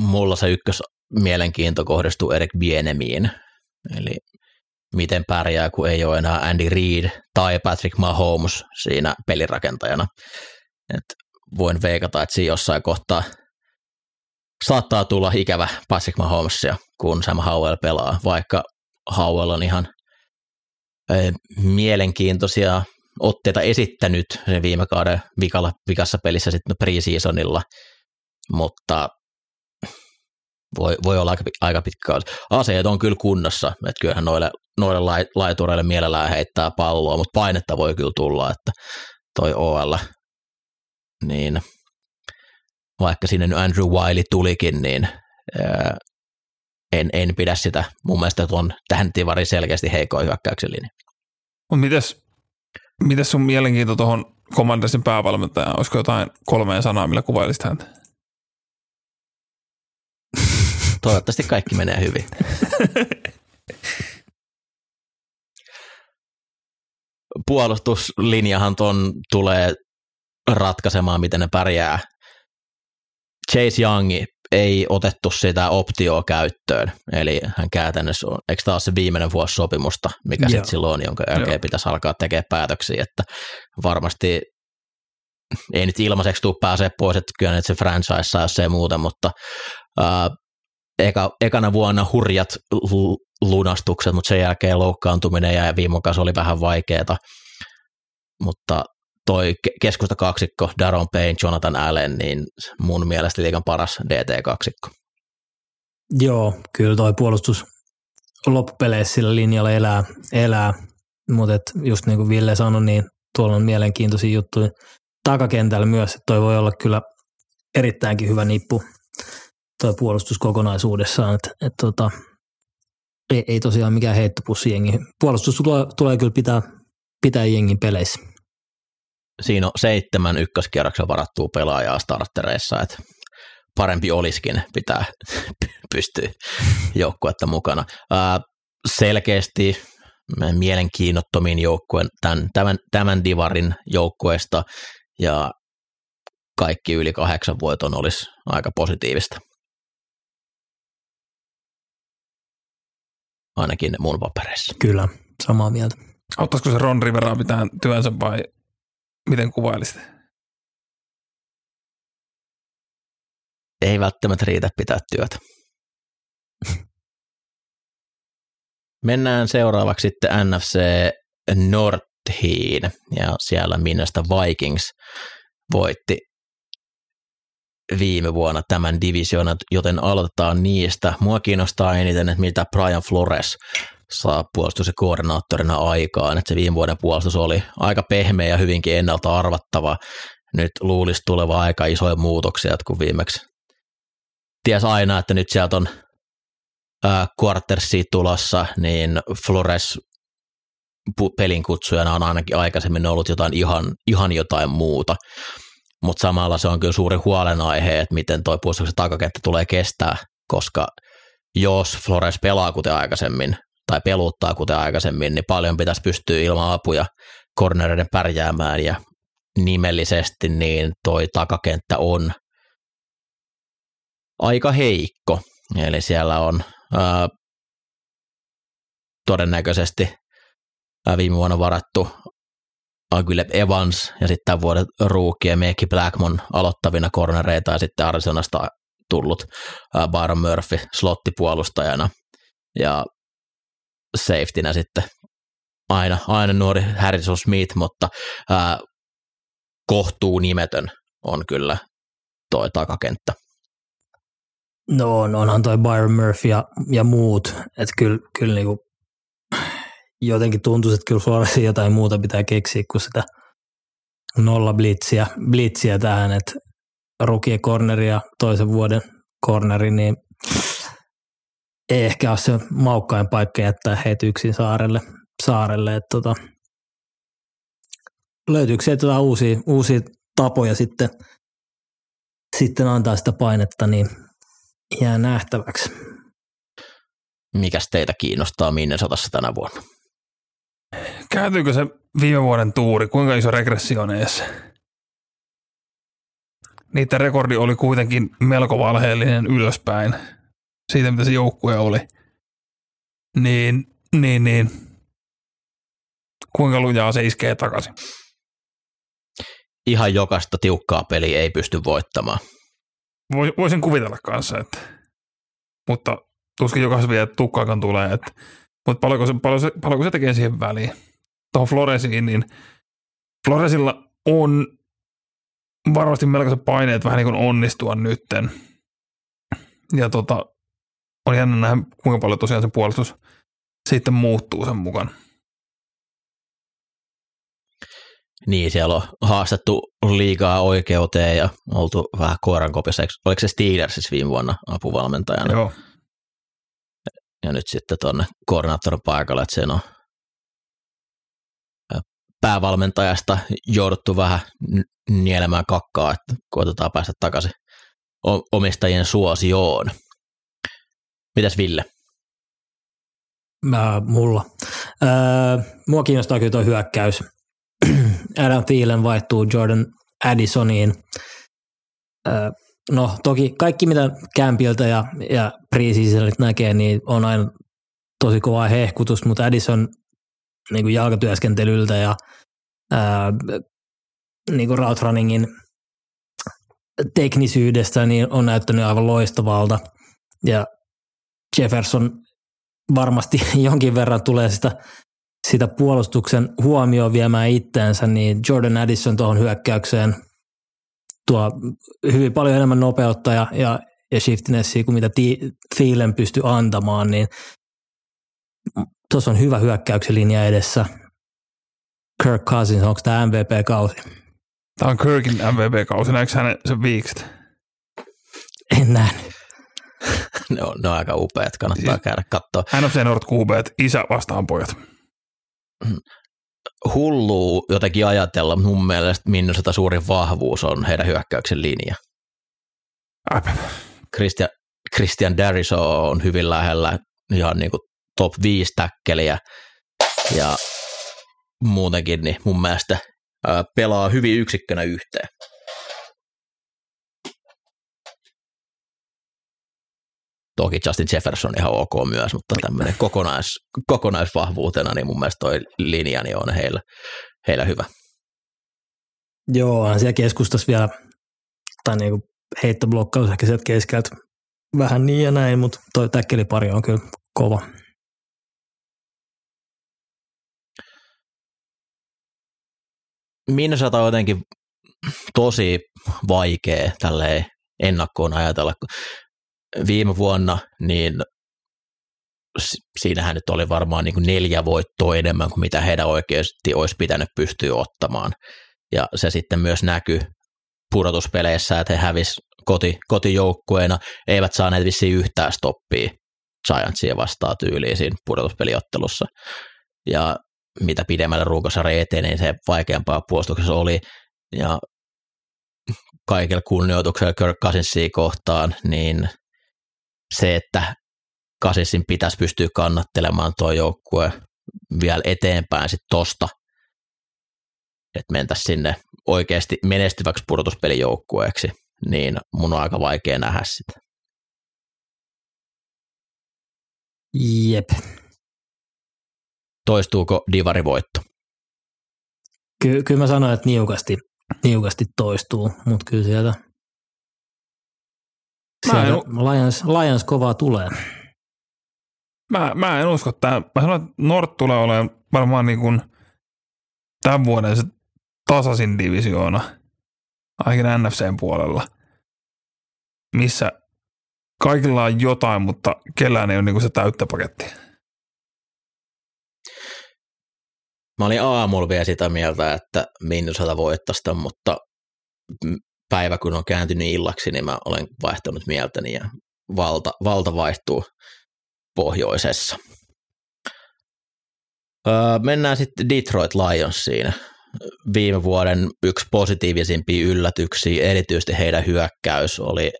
Mulla se ykkös mielenkiinto kohdistuu Eric Bienemiin. Eli miten pärjää, kun ei ole enää Andy Reid tai Patrick Mahomes siinä pelirakentajana. Et voin veikata, että siinä jossain kohtaa saattaa tulla ikävä Patrick Mahomesia, kun Sam Howell pelaa, vaikka Howell on ihan eh, mielenkiintoisia otteita esittänyt sen viime kauden vikalla, vikassa pelissä sitten preseasonilla, mutta voi, voi olla aika, aika pitkä kausi. Aseet on kyllä kunnossa, että kyllähän noille, noille lai, laitureille mielellään heittää palloa, mutta painetta voi kyllä tulla, että toi OL, niin vaikka sinne nyt Andrew Wiley tulikin, niin ää, en, en pidä sitä. Mun mielestä tuon tähän tivari selkeästi heikoin hyökkäyksen linja. Mutta mites, mites sun mielenkiinto tuohon Commandersin päävalmentajaan? Olisiko jotain kolmeen sanaa, millä kuvailisit häntä? [LAUGHS] Toivottavasti kaikki menee hyvin. [LAUGHS] Puolustuslinjahan ton tulee ratkaisemaan, miten ne pärjää. Chase Young ei otettu sitä optioa käyttöön, eli hän käytännössä on, eikö tämä ole se viimeinen vuosi sopimusta, mikä sitten silloin on, jonka jälkeen Joo. pitäisi alkaa tekemään päätöksiä, että varmasti ei nyt ilmaiseksi tule pääsee pois, että kyllä nyt se franchise saa, jos ei muuten, mutta ää, eka, ekana vuonna hurjat lunastukset, mutta sen jälkeen loukkaantuminen ja viime kausi oli vähän vaikeaa. Mutta toi keskusta kaksikko, Daron Payne, Jonathan Allen, niin mun mielestä liikan paras DT-kaksikko. Joo, kyllä toi puolustus loppupeleissä sillä linjalla elää, elää. mutta just niin kuin Ville sanoi, niin tuolla on mielenkiintoisia juttuja takakentällä myös, että toi voi olla kyllä erittäinkin hyvä nippu toi puolustus kokonaisuudessaan, että et tota, ei, ei, tosiaan mikään heittopussi jengi. Puolustus tulee, tulee kyllä pitää, pitää jengin peleissä. Siinä on seitsemän ykköskierroksen varattua pelaajaa startereissa, että parempi olisikin pitää [LAUGHS] pystyä joukkuetta mukana. Ää, selkeästi mielenkiinnottomin joukkueen tämän, tämän, tämän divarin joukkueesta ja kaikki yli kahdeksan voiton olisi aika positiivista. Ainakin mun papereissa. Kyllä, samaa mieltä. Auttaisiko se Ron Rivera pitää työnsä vai miten kuvailisit? Ei välttämättä riitä pitää työtä. [LAUGHS] Mennään seuraavaksi sitten NFC Northiin ja siellä Minnestä Vikings voitti viime vuonna tämän divisioonan, joten aloitetaan niistä. Mua kiinnostaa eniten, että mitä Brian Flores saa puolustus- ja koordinaattorina aikaan. Että se viime vuoden puolustus oli aika pehmeä ja hyvinkin ennalta arvattava. Nyt luulisi tuleva aika isoja muutoksia, kun viimeksi ties aina, että nyt sieltä on quartersia tulossa, niin Flores pelin kutsujana on ainakin aikaisemmin ollut jotain ihan, ihan jotain muuta. Mutta samalla se on kyllä suuri huolenaihe, että miten tuo puolustuksen takakenttä tulee kestää, koska jos Flores pelaa kuten aikaisemmin tai peluttaa kuten aikaisemmin, niin paljon pitäisi pystyä ilman apuja cornereiden pärjäämään ja nimellisesti niin toi takakenttä on aika heikko. Eli siellä on ää, todennäköisesti viime vuonna varattu Aguileb Evans ja sitten tämän vuoden ruuki ja Meki Blackmon aloittavina cornereita ja sitten Arizonasta tullut Byron Murphy slottipuolustajana ja safetynä sitten aina, aina nuori Harrison Smith, mutta ää, kohtuu nimetön on kyllä toi takakenttä. No on, onhan toi Byron Murphy ja, ja muut, että kyllä, kyllä niinku, jotenkin tuntuu, että kyllä Floresin jotain muuta pitää keksiä kuin sitä nolla blitsiä, blitsiä tähän, että rookie corneri ja toisen vuoden corneri, niin ei ehkä ole se maukkain paikka jättää heitä yksin saarelle. saarelle että tota, löytyykö sieltä jotain uusia, uusia tapoja sitten, sitten antaa sitä painetta, niin jää nähtäväksi. Mikäs teitä kiinnostaa Minnesotassa tänä vuonna? Kääntyykö se viime vuoden tuuri? Kuinka iso regressio on edes? Niiden rekordi oli kuitenkin melko valheellinen ylöspäin siitä, mitä se joukkue oli. Niin, niin, niin. Kuinka lujaa se iskee takaisin? Ihan jokaista tiukkaa peliä ei pysty voittamaan voisin kuvitella kanssa, että, mutta tuskin jokaisen vielä tukkaakaan tulee, että, mutta paljonko se, paljon se, paljonko se tekee siihen väliin. Tuohon Floresiin, niin Floresilla on varmasti melkoiset paineet vähän niin kuin onnistua nytten. Ja tota, on jännä nähdä, kuinka paljon tosiaan se puolustus sitten muuttuu sen mukaan. Niin, siellä on haastettu liikaa oikeuteen ja oltu vähän koirankopissa. Oliko se Steelers siis viime vuonna apuvalmentajana? Joo. Ja nyt sitten tuonne koordinaattorin paikalle, että sen on päävalmentajasta jouduttu vähän nielemään kakkaa, että koitetaan päästä takaisin omistajien suosioon. Mitäs Ville? Mä, mulla. Öö, mua kiinnostaa kyllä tuo hyökkäys. [CLEARS THROAT] Adam Thielen vaihtuu Jordan Addisoniin. No toki kaikki mitä Campilta ja, ja preseasonit näkee, niin on aina tosi kova hehkutus, mutta Addison niin kuin jalkatyöskentelyltä ja ää, niin kuin route runningin teknisyydestä niin on näyttänyt aivan loistavalta. Ja Jefferson varmasti [LAUGHS] jonkin verran tulee sitä, sitä puolustuksen huomioon viemään itteensä, niin Jordan Addison tuohon hyökkäykseen tuo hyvin paljon enemmän nopeutta ja, ja, ja shiftinessia kuin mitä Thielen pystyy antamaan, niin tuossa on hyvä hyökkäyksen linja edessä. Kirk Cousins, onko tämä MVP-kausi? Tämä on Kirkin MVP-kausi, näetkö hänen sen viikset? En näe. ne, on, ne on aika upeat, kannattaa siis, käydä katsoa. NFC North QB, isä vastaan pojat. Hullu jotenkin ajatella, mun mielestä Minnesota suurin vahvuus on heidän hyökkäyksen linja. Christian, Christian Dariso on hyvin lähellä ihan niin kuin top 5 täkkeliä ja muutenkin niin mun mielestä pelaa hyvin yksikkönä yhteen. Toki Justin Jefferson ihan ok myös, mutta tämmöinen kokonais, kokonaisvahvuutena, niin mun mielestä toi linja niin on heillä, heillä hyvä. Joo, on siellä keskustassa vielä, tai niinku heittoblokkaus ehkä sieltä keskeltä vähän niin ja näin, mutta toi täkkelipari on kyllä kova. Minnesota on jotenkin tosi vaikea tälleen ennakkoon ajatella. Viime vuonna niin siinähän nyt oli varmaan niin kuin neljä voittoa enemmän kuin mitä heidän oikeasti olisi pitänyt pystyä ottamaan. Ja se sitten myös näkyy pudotuspeleissä, että he hävis koti, kotijoukkueena, eivät saaneet vissiin yhtään stoppia Giantsia vastaan tyyliin siinä pudotuspeliottelussa. Ja mitä pidemmälle ruukosarja etenee, niin se vaikeampaa puolustuksessa oli. Ja kaikilla kunnioituksella Kirk Cousinsia kohtaan, niin se, että Cousinsin pitäisi pystyä kannattelemaan tuo joukkue vielä eteenpäin sitten tosta, että mentäisiin sinne oikeasti menestyväksi pudotuspelijoukkueeksi, niin mun on aika vaikea nähdä sitä. Jep. Toistuuko divarivoitto? Ky- kyllä mä sanoin, että niukasti, niukasti toistuu, mutta kyllä sieltä, sieltä en... Lions, Lions kovaa tulee. Mä, mä en usko että Mä sanon, että Nord tulee olemaan varmaan niin kuin tämän vuoden se tasaisin divisioona, ainakin NFCn puolella, missä kaikilla on jotain, mutta kellään ei ole niin kuin se täyttä pakettia. Mä olin aamulla vielä sitä mieltä, että Minnesota voittaista, mutta päivä kun on kääntynyt illaksi, niin mä olen vaihtanut mieltäni ja valta, valta vaihtuu pohjoisessa. Öö, mennään sitten Detroit Lionsiin. Viime vuoden yksi positiivisimpia yllätyksiä, erityisesti heidän hyökkäys, oli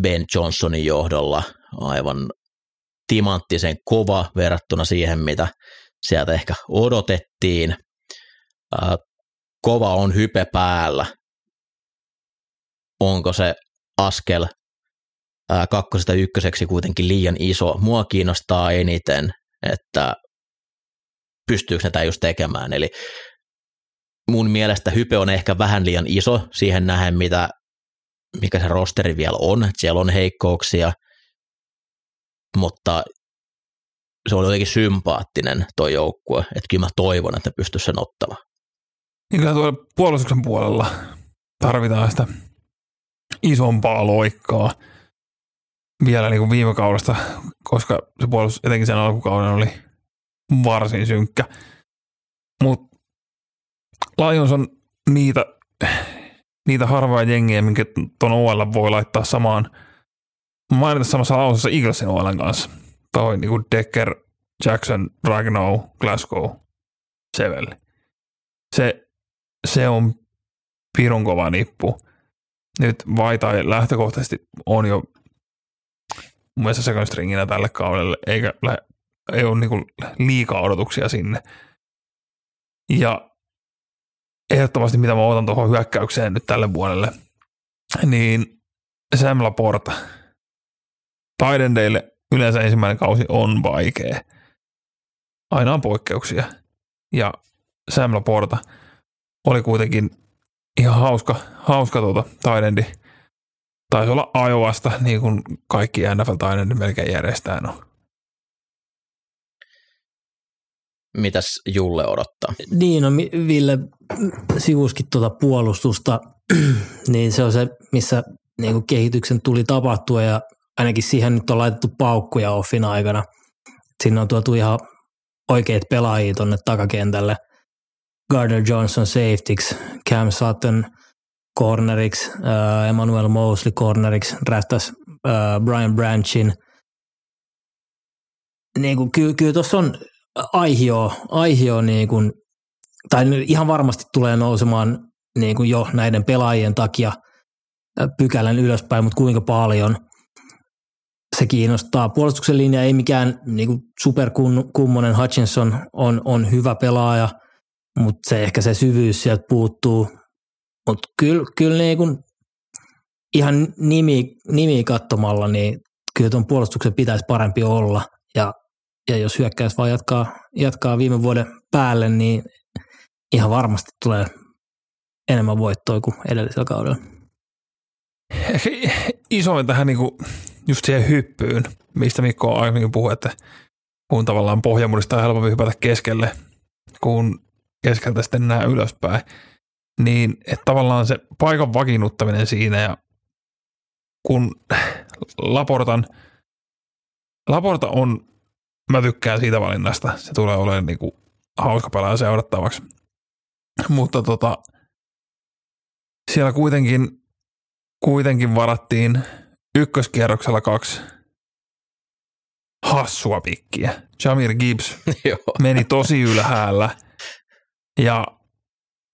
Ben Johnsonin johdolla aivan timanttisen kova verrattuna siihen, mitä sieltä ehkä odotettiin. Äh, kova on hype päällä. Onko se askel äh, kakkosesta ykköseksi kuitenkin liian iso? Mua kiinnostaa eniten, että pystyykö ne tämä just tekemään. Eli mun mielestä hype on ehkä vähän liian iso siihen nähen, mitä, mikä se rosteri vielä on. Siellä on heikkouksia, mutta se oli jotenkin sympaattinen tuo joukkue, että kyllä mä toivon, että pystyisi sen ottamaan. Niin kyllä tuolla puolustuksen puolella tarvitaan sitä isompaa loikkaa vielä niin kuin viime kaudesta, koska se puolustus etenkin sen alkukauden oli varsin synkkä. Mutta Lions on niitä, niitä harvoja jengiä, minkä tuon OL voi laittaa samaan, mainita samassa lausessa Eaglesin OL kanssa – toi niin kuin Decker, Jackson, Ragnow, Glasgow, Sevelli. Se, se on pirun kova nippu. Nyt Vaitai lähtökohtaisesti on jo mun mielestä second stringinä tälle kaudelle, eikä ei ole niin liikaa odotuksia sinne. Ja ehdottomasti mitä mä otan tuohon hyökkäykseen nyt tälle vuodelle, niin Sam Laporta. Taidendeille yleensä ensimmäinen kausi on vaikea. Aina on poikkeuksia. Ja Sam Laporta oli kuitenkin ihan hauska, hauska tuota taidendi taisi olla Iowasta, niin kuin kaikki NFL nyt melkein järjestää. No. Mitäs Julle odottaa? Niin, no Ville sivuskin tuota puolustusta, [CLEARS THROAT] niin se on se, missä niin kuin kehityksen tuli tapahtua ja ainakin siihen nyt on laitettu paukkuja offin aikana. Sinne on tuotu ihan oikeat pelaajia tuonne takakentälle. Gardner Johnson safetyksi, Cam Sutton corneriksi, uh, Emmanuel Mosley corneriksi, draftas uh, Brian Branchin. Niin kuin, kyllä, kyllä tuossa on aihio, aihio niin kuin, tai ihan varmasti tulee nousemaan niin kuin jo näiden pelaajien takia pykälän ylöspäin, mutta kuinka paljon se kiinnostaa. Puolustuksen linja ei mikään niin superkummonen Hutchinson on, on hyvä pelaaja, mutta se ehkä se syvyys sieltä puuttuu. Mutta kyllä, kyllä niin kuin ihan nimi, nimi katsomalla, niin kyllä tuon puolustuksen pitäisi parempi olla. Ja, ja jos hyökkäys vaan jatkaa, jatkaa viime vuoden päälle, niin ihan varmasti tulee enemmän voittoa kuin edellisellä kaudella. Isoin tähän niin kuin just siihen hyppyyn, mistä Mikko aiemmin puhui, että kun tavallaan pohjamudista on helpompi hypätä keskelle, kun keskeltä sitten näe ylöspäin, niin että tavallaan se paikan vakiinnuttaminen siinä ja kun Laportan, Laporta on, mä tykkään siitä valinnasta, se tulee olemaan niin kuin hauska pelaaja seurattavaksi, mutta tota, siellä kuitenkin, kuitenkin varattiin ykköskierroksella kaksi hassua pikkiä. Jamir Gibbs [LAUGHS] meni tosi ylhäällä ja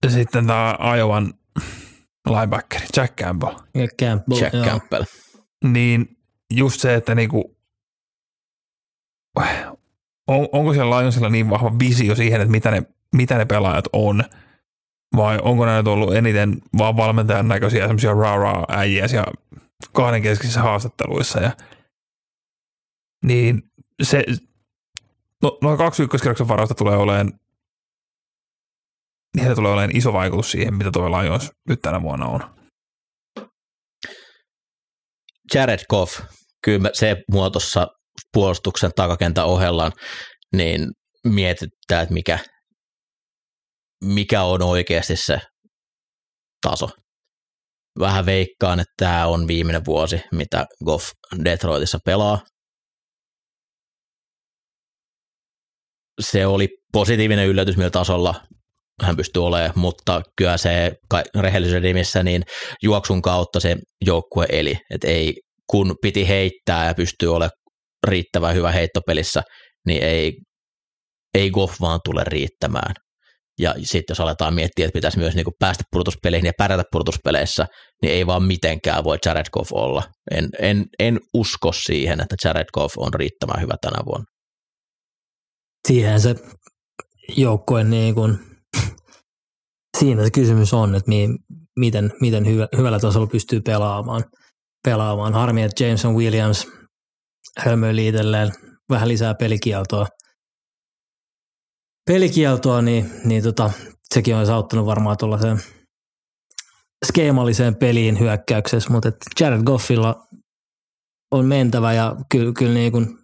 sitten tämä Ajovan linebacker, Jack Campbell. Ja Campbell, Jack joo. Campbell. Niin just se, että niinku, on, onko siellä Lionsilla niin vahva visio siihen, että mitä ne, mitä ne pelaajat on, vai onko näitä ollut eniten vaan valmentajan näköisiä semmoisia rah äijiä siellä kahdenkeskisissä haastatteluissa ja niin se, no, noin kaksi ykköskerroksen varausta tulee olemaan niillä tulee olemaan iso vaikutus siihen, mitä tuo Lions nyt tänä vuonna on. Jared Goff, kyllä se muotossa puolustuksen takakentän ohellaan, niin mietittää, että mikä, mikä on oikeasti se taso. Vähän veikkaan, että tämä on viimeinen vuosi, mitä Goff Detroitissa pelaa. Se oli positiivinen yllätys, millä tasolla hän pystyy olemaan, mutta kyllä se rehellisyyden nimissä niin juoksun kautta se joukkue eli, että ei, kun piti heittää ja pystyy olemaan riittävän hyvä heittopelissä, niin ei, ei Goff vaan tule riittämään. Ja sitten jos aletaan miettiä, että pitäisi myös niinku päästä pudotuspeleihin ja pärjätä pudotuspeleissä, niin ei vaan mitenkään voi Jared Goff olla. En, en, en usko siihen, että Jared Goff on riittävän hyvä tänä vuonna. siihen se joukkue niin kuin, siinä se kysymys on, että mi, miten, miten hyvä, hyvällä tasolla pystyy pelaamaan. pelaamaan. Harmi, että Jameson Williams hölmöili itselleen vähän lisää pelikieltoa. Pelikieltoa, niin, niin tota, sekin on auttanut varmaan tuollaiseen skeemalliseen peliin hyökkäyksessä, mutta et Jared Goffilla on mentävä ja kyllä, kyllä niin kuin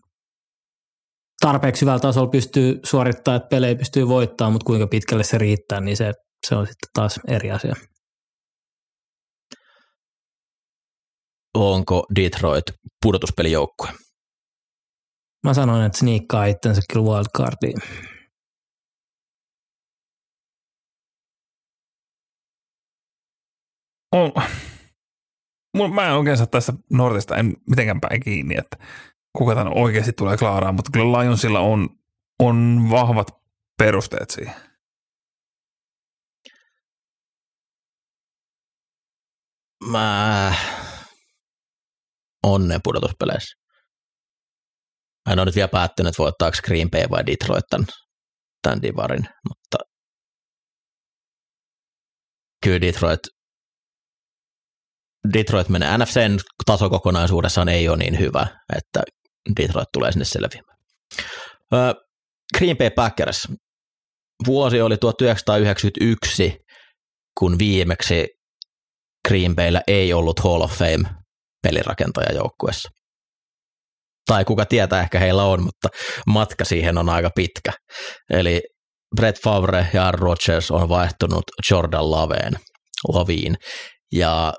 tarpeeksi hyvällä tasolla pystyy suorittamaan, että pelejä pystyy voittamaan, mutta kuinka pitkälle se riittää, niin se, se on sitten taas eri asia. Onko Detroit pudotuspelijoukkue? Mä sanoin, että sniikkaa itsensä kyllä wildcardiin. On, mä en oikein saa tässä Nordista en mitenkään päin kiinni, että kuka tämän oikeasti tulee klaaraan, mutta kyllä Lionsilla on, on vahvat perusteet siihen. Mä onnen pudotuspeleissä. Mä en ole nyt vielä päättänyt, voittaako Green Bay vai Detroit tämän, tämän divarin, mutta kyllä Detroit, Detroit menee. NFCn tasokokonaisuudessaan ei ole niin hyvä, että Detroit tulee sinne selviämään. Green Bay Packers. Vuosi oli 1991, kun viimeksi Green Bayllä ei ollut Hall of Fame pelirakentaja joukkueessa. Tai kuka tietää, ehkä heillä on, mutta matka siihen on aika pitkä. Eli Brett Favre ja Aaron Rodgers on vaihtunut Jordan Laveen, Laviin. Ja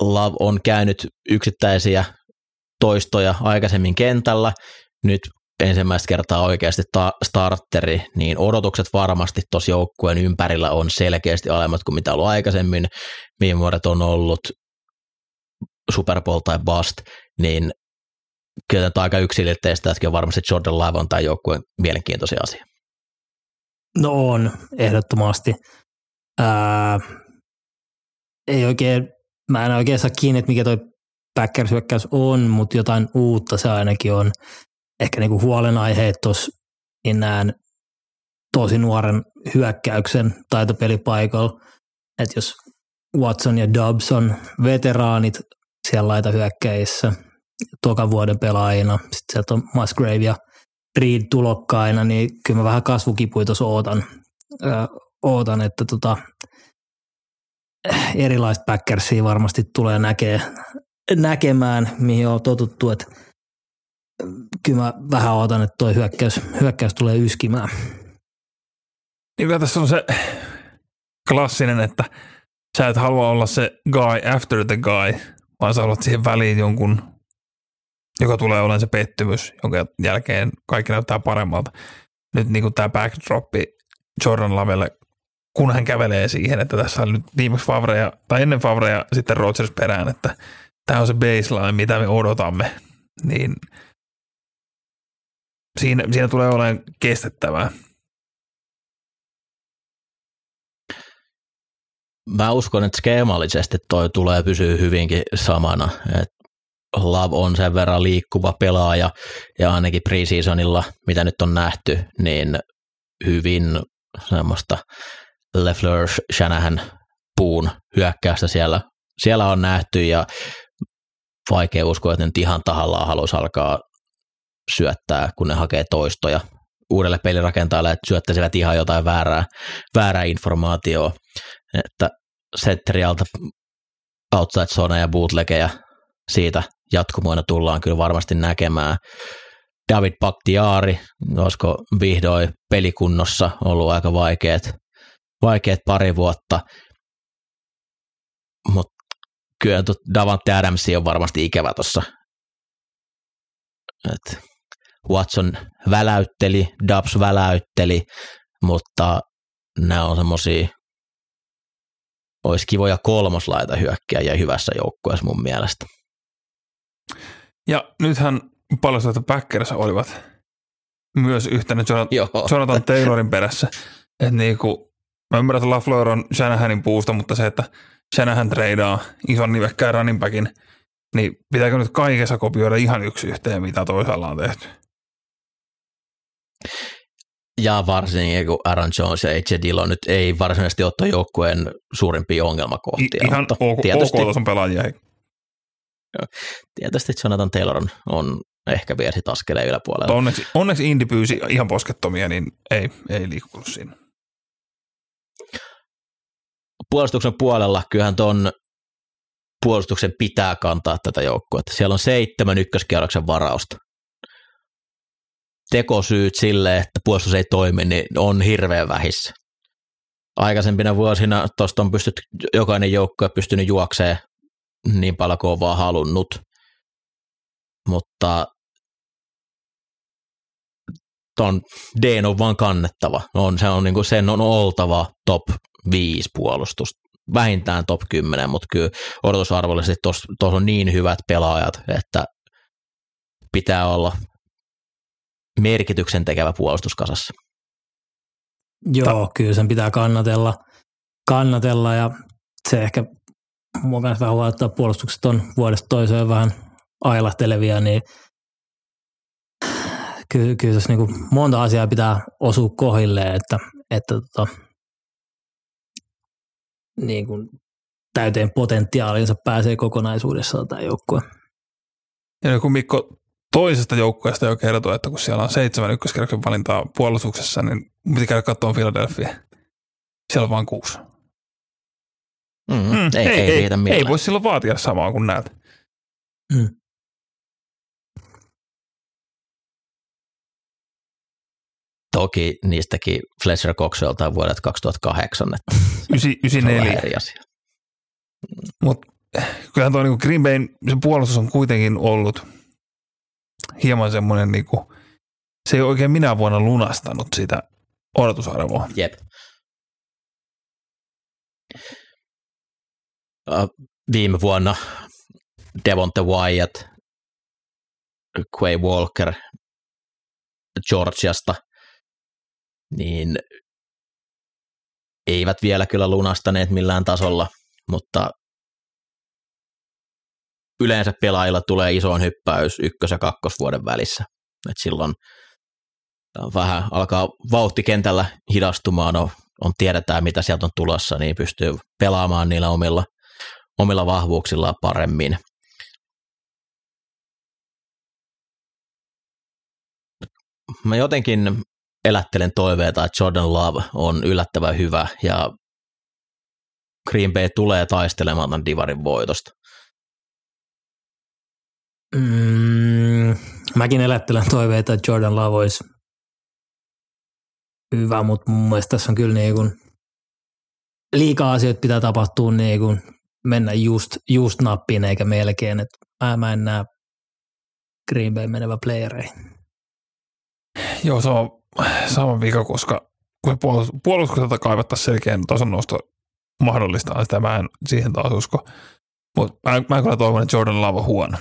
Love on käynyt yksittäisiä toistoja aikaisemmin kentällä, nyt ensimmäistä kertaa oikeasti ta- starteri, niin odotukset varmasti tuossa joukkueen ympärillä on selkeästi alemmat kuin mitä ollut aikaisemmin. Viime vuodet on ollut Super Bowl tai bust, niin kyllä tämä aika yksilitteistä, että varmasti Jordan Love on tämä joukkueen mielenkiintoisia asia. No on, ehdottomasti. Ää, ei oikein, mä en oikein saa kiinni, että mikä toi Packers hyökkäys on, mutta jotain uutta se ainakin on. Ehkä niinku huolenaiheet tuossa, niin näen tosi nuoren hyökkäyksen taitopelipaikalla. Että jos Watson ja Dobbs on veteraanit siellä laita hyökkäissä toka vuoden pelaajina, sitten sieltä on Musgrave ja Reed tulokkaina, niin kyllä mä vähän kasvukipuja tuossa ootan, ootan että tota, erilaista Packersia varmasti tulee näkee, näkemään, mihin on totuttu, että kyllä mä vähän ootan, että toi hyökkäys, hyökkäys tulee yskimään. Niin vielä tässä on se klassinen, että sä et halua olla se guy after the guy, vaan sä haluat siihen väliin jonkun, joka tulee olemaan se pettymys, jonka jälkeen kaikki näyttää paremmalta. Nyt niin kuin tämä backdroppi Jordan Lavelle, kun hän kävelee siihen, että tässä on nyt viimeksi Favre tai ennen Favre ja sitten Rodgers perään, että tämä on se baseline, mitä me odotamme, niin siinä, siinä tulee olemaan kestettävää. Mä uskon, että skeemallisesti toi tulee pysyä hyvinkin samana. Et Love on sen verran liikkuva pelaaja ja ainakin preseasonilla, mitä nyt on nähty, niin hyvin semmoista Lefleur Shanahan puun hyökkäystä siellä, siellä on nähty ja vaikea uskoa, että nyt ihan tahallaan haluaisi alkaa syöttää, kun ne hakee toistoja uudelle pelirakentajalle, että syöttäisivät ihan jotain väärää, väärää informaatiota, että setterialta outside zone ja bootlegeja siitä jatkumoina tullaan kyllä varmasti näkemään. David Bakhtiari, olisiko vihdoin pelikunnossa ollut aika vaikeat, vaikeat pari vuotta, mutta kyllä Davante Adams on varmasti ikävä tuossa. Watson väläytteli, Dubs väläytteli, mutta nämä on semmoisia, olisi kivoja kolmoslaita hyökkäjiä hyvässä joukkueessa mun mielestä. Ja nythän paljon että Packers olivat myös yhtenä Jonathan, Jonathan Taylorin perässä. Että niinku, mä ymmärrän, että LaFleur on Shanahanin puusta, mutta se, että Shanahan treidaa ison nimekkään running backin, niin pitääkö nyt kaikessa kopioida ihan yksi yhteen, mitä toisaalla on tehty? Ja varsinkin kun Aaron Jones ja AJ Dillon nyt ei varsinaisesti ole joukkueen suurimpia ongelmakohtia. I, ihan mutta ok, tietysti, ok on pelaajia. Tietysti Jonathan Taylor on, on ehkä vielä sit askeleen yläpuolella. Onneksi, onneksi Indy pyysi ihan poskettomia, niin ei, ei liikkunut siinä. Puolustuksen puolella kyllähän tuon puolustuksen pitää kantaa tätä joukkuetta. Siellä on seitsemän ykköskierroksen varausta. Tekosyyt sille, että puolustus ei toimi, niin on hirveän vähissä. Aikaisempina vuosina tuosta on pystytty, jokainen joukkue pystynyt juokseen niin paljon kuin on vaan halunnut. Mutta ton D on vaan kannettava. On, se on, niin kuin, sen on oltava top 5 puolustus, vähintään top 10, mutta kyllä odotusarvollisesti tuossa on niin hyvät pelaajat, että pitää olla merkityksen tekevä puolustuskasassa. Joo, Ta- kyllä sen pitää kannatella, kannatella ja se ehkä mua vähän huolottaa puolustukset on vuodesta toiseen vähän ailahtelevia, niin kyllä, kyllä tässä niin monta asiaa pitää osua kohilleen, että, että tota, niin kuin täyteen potentiaalinsa pääsee kokonaisuudessaan tämä joukkue. Ja kun Mikko toisesta joukkueesta jo kertoi, että kun siellä on seitsemän ykköskerroksen valintaa puolustuksessa, niin piti käydä katsoa Philadelphia. Siellä on vain kuusi. Mm, mm, ei, ei, ei, ei, ei voi silloin vaatia samaa kuin näet. Mm. Toki niistäkin Fletcher Coxelta vuodet 2008, että [LAUGHS] Ysi- se on 94. vähän eri asia. Mutta kyllähän tuo niinku Green Bayn se puolustus on kuitenkin ollut hieman semmoinen, niinku, se ei oikein minä vuonna lunastanut sitä odotusarvoa. Jep. Viime vuonna Devonte Wyatt, Quay Walker Georgiasta, niin eivät vielä kyllä lunastaneet millään tasolla, mutta yleensä pelaajilla tulee isoon hyppäys ykkös- ja kakkosvuoden välissä. Et silloin vähän alkaa vauhti kentällä hidastumaan, on, on tiedetään mitä sieltä on tulossa, niin pystyy pelaamaan niillä omilla, omilla vahvuuksillaan paremmin. Mä jotenkin elättelen toiveita, että Jordan Love on yllättävän hyvä ja Green Bay tulee taistelemaan tämän divarin voitosta. Mm, mäkin elättelen toiveita, että Jordan Love olisi hyvä, mutta mun mielestä tässä on kyllä niin kuin liikaa asioita pitää tapahtua niin kuin mennä just, just nappiin eikä melkein, että mä, mä en näe Green Bay menevä playereihin. Joo, se on sama vika, koska kun puolustukselta kaivattaisiin selkeän tason nosto mahdollistaa sitä, mä en siihen taas usko. Mutta mä, mä kyllä toivon, että Jordan Love on huono.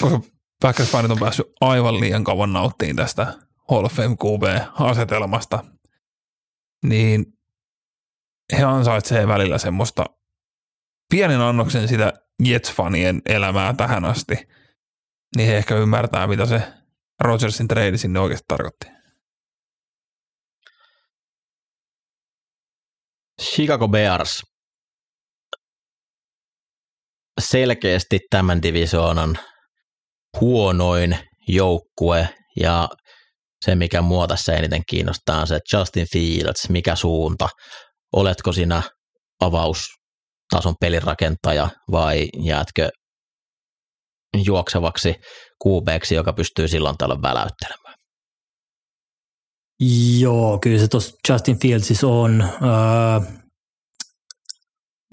Koska Packers-fanit on päässyt aivan liian kauan nauttiin tästä Hall of Fame QB-asetelmasta, niin he ansaitsee välillä semmoista pienen annoksen sitä Jets-fanien elämää tähän asti, niin he ehkä ymmärtää, mitä se Rodgersin trade sinne oikeasti tarkoitti. Chicago Bears selkeästi tämän divisioonan huonoin joukkue ja se, mikä mua tässä eniten kiinnostaa, on se Justin Fields, mikä suunta. Oletko sinä avaustason pelirakentaja vai jäätkö juoksevaksi kuubeeksi, joka pystyy silloin tällöin väläyttelemään? Joo, kyllä se tuossa Justin Fieldsissa on. Öö,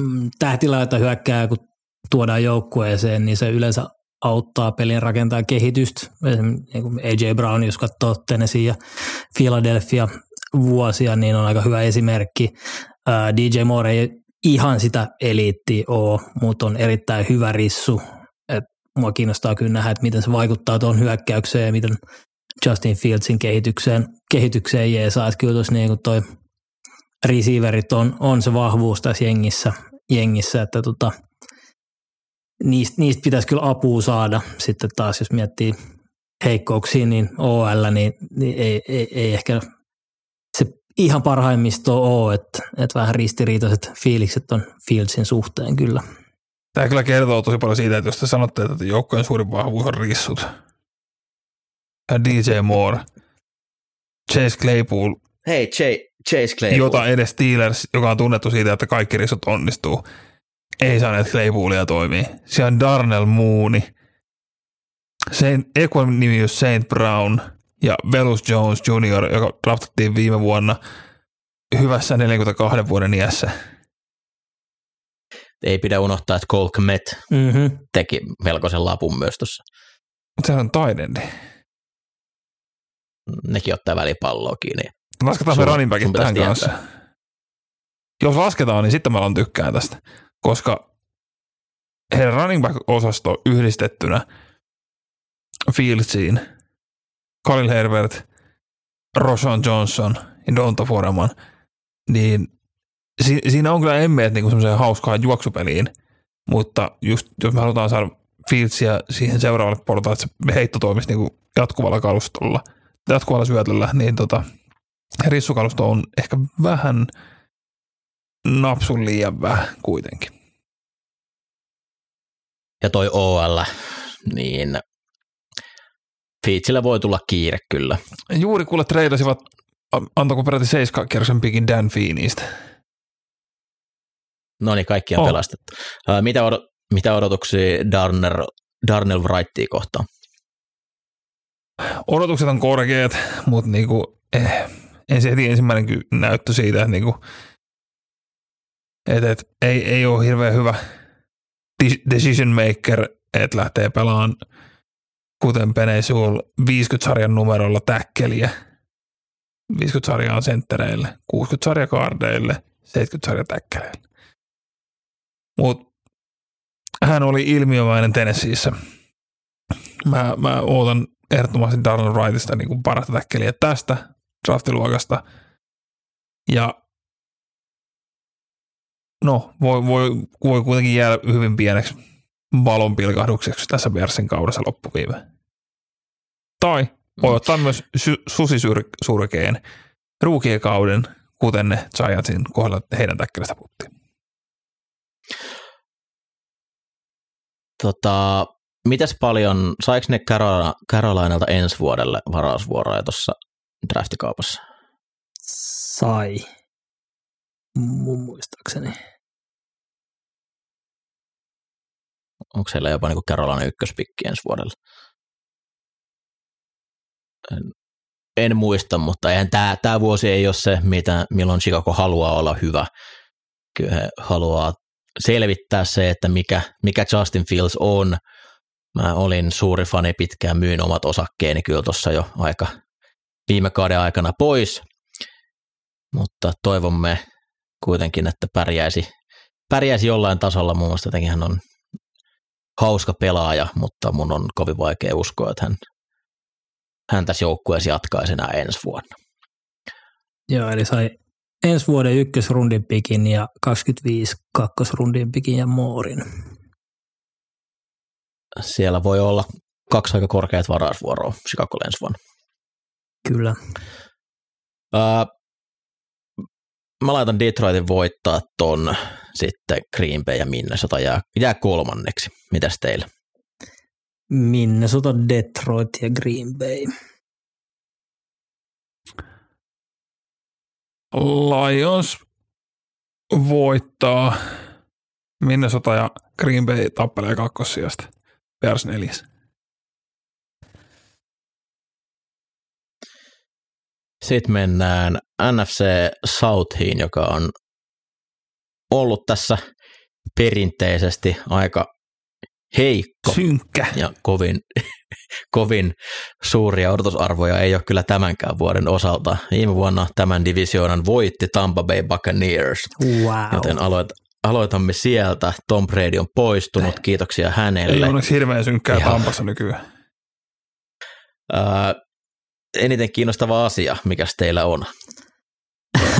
mm, tähtillä, jota hyökkää, kun tuodaan joukkueeseen, niin se yleensä auttaa pelin rakentaa kehitystä. Niin AJ Brown, jos katsoo Tennessee ja Philadelphia vuosia, niin on aika hyvä esimerkki. DJ Moore ei ihan sitä eliittiä ole, mutta on erittäin hyvä rissu. Et mua kiinnostaa kyllä nähdä, että miten se vaikuttaa tuohon hyökkäykseen ja miten Justin Fieldsin kehitykseen, kehitykseen jeesaa. Että kyllä tuossa niin toi receiverit on, on se vahvuus tässä jengissä, jengissä että tota, niistä, niistä pitäisi kyllä apua saada. Sitten taas jos miettii heikkouksia, niin OL, niin, niin ei, ei, ei, ehkä se ihan parhaimmisto ole, että, että vähän ristiriitaiset fiilikset on Fieldsin suhteen kyllä. Tämä kyllä kertoo tosi paljon siitä, että jos te sanotte, että joukkojen suurin vahvuus on rissut, ja DJ Moore, Chase Claypool, Hei, Chase Claypool. jota edes Steelers, joka on tunnettu siitä, että kaikki rissut onnistuu, ei saaneet Claypoolia toimii. Siellä on Darnell Mooney, Saint, Equan nimi on Saint Brown ja Velus Jones Jr., joka draftattiin viime vuonna hyvässä 42 vuoden iässä. Ei pidä unohtaa, että Cole Kmet Mm-hmm. teki melkoisen lapun myös tuossa. Mutta sehän on taidendi. Nekin ottaa välipalloa kiinni. Lasketaan me Sun- running backit sun pitäisi tähän tietää. kanssa. Jos lasketaan, niin sitten mä alan tykkään tästä, koska heidän running back-osasto yhdistettynä Fieldsiin, Khalil Herbert, Roshan Johnson ja Donta Foreman, niin si- siinä on kyllä emmeet niinku semmoiseen hauskaan juoksupeliin, mutta just jos me halutaan saada Fieldsia siihen seuraavalle portaan, että se heitto toimisi niinku jatkuvalla kalustolla, jatkuvalla syötöllä, niin tota, rissukalusto on ehkä vähän napsun liian vähän kuitenkin. Ja toi OL, niin Fiitsillä voi tulla kiire kyllä. Juuri kuule treidasivat, antako peräti seiska kierroksen pikin Dan Feenistä. No niin, kaikki on Oh. pelastettu. Mitä odot, mitä odotuksia Darnell, Darnell Wrightia kohtaan? Odotukset on korkeat, mutta niinku, eh, ensin heti ensimmäinen näyttö siitä, että niinku, et, et, ei, ei ole hirveän hyvä decision maker, että lähtee pelaamaan kuten Penesul 50-sarjan numerolla täkkeliä. 50 sarjaa senttereille, 60 sarja kardeille, 70 sarja täkkeleille. Mutta hän oli ilmiömäinen Tennesseeissä. Mä, mä ootan ehdottomasti Darnell Wrightista niin parasta täkkeliä tästä draftiluokasta. Ja no, voi, voi, voi kuitenkin jäädä hyvin pieneksi valonpilkahdukseksi tässä Bearsin kaudessa loppuviime. Tai voi ottaa myös su- susisurkeen ruukiekauden, kuten ne Giantsin kohdalla heidän täkkelistä puhuttiin. Tota, mitäs paljon, saiko ne Carolina, Carolinailta ensi vuodelle varausvuoroja tuossa draftikaupassa? Sai. Mun muistaakseni. Onko siellä jopa niin Carolina ykköspikki ensi vuodelle? En, en muista, mutta eihän tämä, tämä vuosi ei ole se, mitä, milloin Chicago haluaa olla hyvä. Kyllä he haluaa selvittää se, että mikä, mikä Justin Fields on. Mä olin suuri fani pitkään, myin omat osakkeeni kyllä tuossa jo aika viime kauden aikana pois, mutta toivomme kuitenkin, että pärjäisi, pärjäisi jollain tasolla. Muun muassa jotenkin hän on hauska pelaaja, mutta mun on kovin vaikea uskoa, että hän, hän tässä joukkueessa jatkaisi enää ensi vuonna. Joo, eli sai ensi vuoden ykkösrundin pikin ja 25 kakkosrundin pikin ja moorin. Siellä voi olla kaksi aika korkeat varausvuoroa Chicago ensi vuonna. Kyllä. Ää, mä laitan Detroitin voittaa ton sitten Green Bay ja Minnesota jää, jää kolmanneksi. Mitäs teillä? Minnesota, Detroit ja Green Bay. Lions voittaa Minnesota ja Green Bay tappelee kakkossijasta. Bears neljäs. Sitten mennään NFC Southiin, joka on ollut tässä perinteisesti aika heikko Synkkä. ja kovin, [LAUGHS] kovin suuria odotusarvoja ei ole kyllä tämänkään vuoden osalta. Viime vuonna tämän divisioonan voitti Tampa Bay Buccaneers, Wow. joten aloit, aloitamme sieltä. Tom Brady on poistunut, kiitoksia Ei hänelle. onneksi hirveän synkkää Ihan. Tampassa nykyään. Ää, eniten kiinnostava asia, mikä teillä on? [LAUGHS]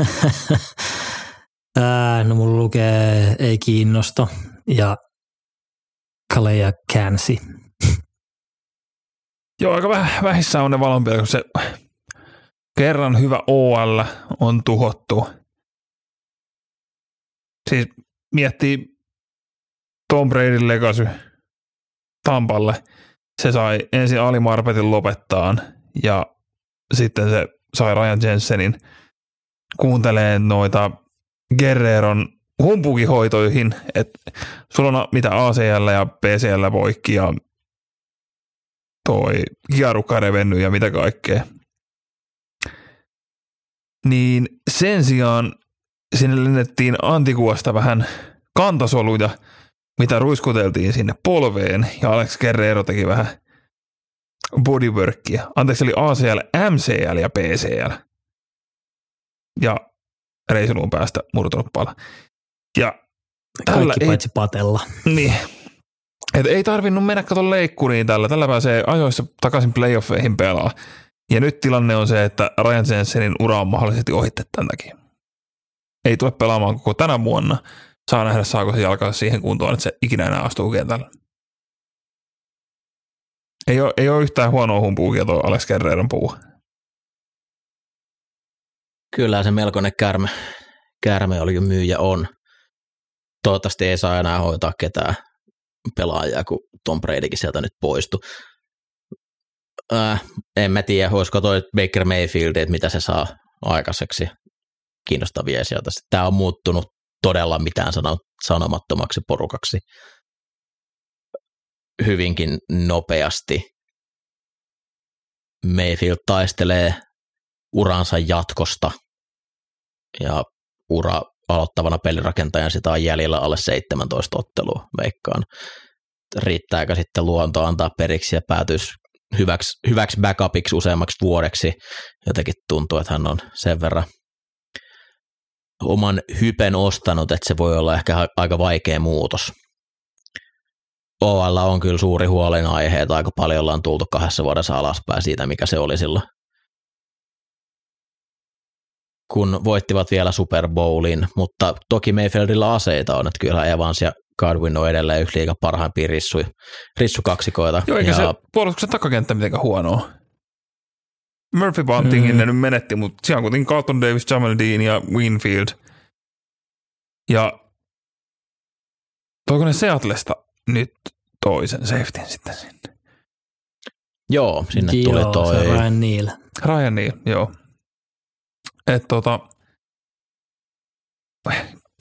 Ää, no mulla lukee ei kiinnosta ja Kaleja käänsi. [LAUGHS] Joo, aika väh, vähissä on ne valonpilkut, kun se kerran hyvä OL on tuhottu. Siis miettii Tom Bradyn legacy Tampalle. Se sai ensin Ali Marpetin lopettaan ja sitten se sai Ryan Jensenin kuunteleen noita Guerreron humpukihoitoihin, että sulla on mitä ACL ja PCL poikki ja toi kiarukka revennyt ja mitä kaikkea. Niin sen sijaan sinne lennettiin antikuasta vähän kantasoluja, mitä ruiskuteltiin sinne polveen, ja Alex Guerrero teki vähän bodyworkia. Anteeksi, eli ACL, MCL ja PCL. Ja reisiluun päästä murtunut pala. Ja tällä Kaikki ei paitsi patella. niin. Et ei tarvinnut mennä kato leikkuriin tällä. Tällä pääsee ajoissa takaisin playoffeihin pelaa. Ja nyt tilanne on se, että Ryan Jensenin ura on mahdollisesti ohitte tämän takia. Ei tule pelaamaan koko tänä vuonna. Saa nähdä, saako se jalkaa siihen kuntoon, että se ikinä enää astuu kentällä. Ei ole, ei ole yhtään huonoa humpuukia tuo Alex Guerreron puu. Kyllä se melkoinen kärme, kärme oli jo myyjä on. Toivottavasti ei saa enää hoitaa ketään pelaajaa, kun Tom Bradykin sieltä nyt poistui. Äh, en mä tiedä, olisiko toi Baker Mayfield, että mitä se saa aikaiseksi kiinnostavia sieltä. Tämä on muuttunut todella mitään sano- sanomattomaksi porukaksi. Hyvinkin nopeasti. Mayfield taistelee uransa jatkosta ja ura aloittavana pelirakentajan sitä on jäljellä alle 17 ottelua, veikkaan. Riittääkö sitten luonto antaa periksi ja päätyisi hyväksi, hyväksi backupiksi useammaksi vuodeksi. Jotenkin tuntuu, että hän on sen verran oman hypen ostanut, että se voi olla ehkä aika vaikea muutos. OL on kyllä suuri huolenaihe, että aika paljon ollaan tultu kahdessa vuodessa alaspäin siitä, mikä se oli silloin. Kun voittivat vielä Super Bowlin, mutta toki Mayfieldilla aseita on, että kyllä Evans ja Godwin on edelleen yksi liiga parhaimpia rissu, rissukaksikoita. Joo, eikä ja se puolustuksen takakenttä mitenkään huonoa. Murphy Buntingin mm. ne nyt menetti, mutta siellä on kuitenkin Carlton Davis, Jamal Dean ja Winfield. Ja toiko ne Seatlesta nyt toisen safetyn sitten sinne? Joo, sinne Joo, tuli toi. se on Ryan Neal. Ryan Neal, joo. Et tota,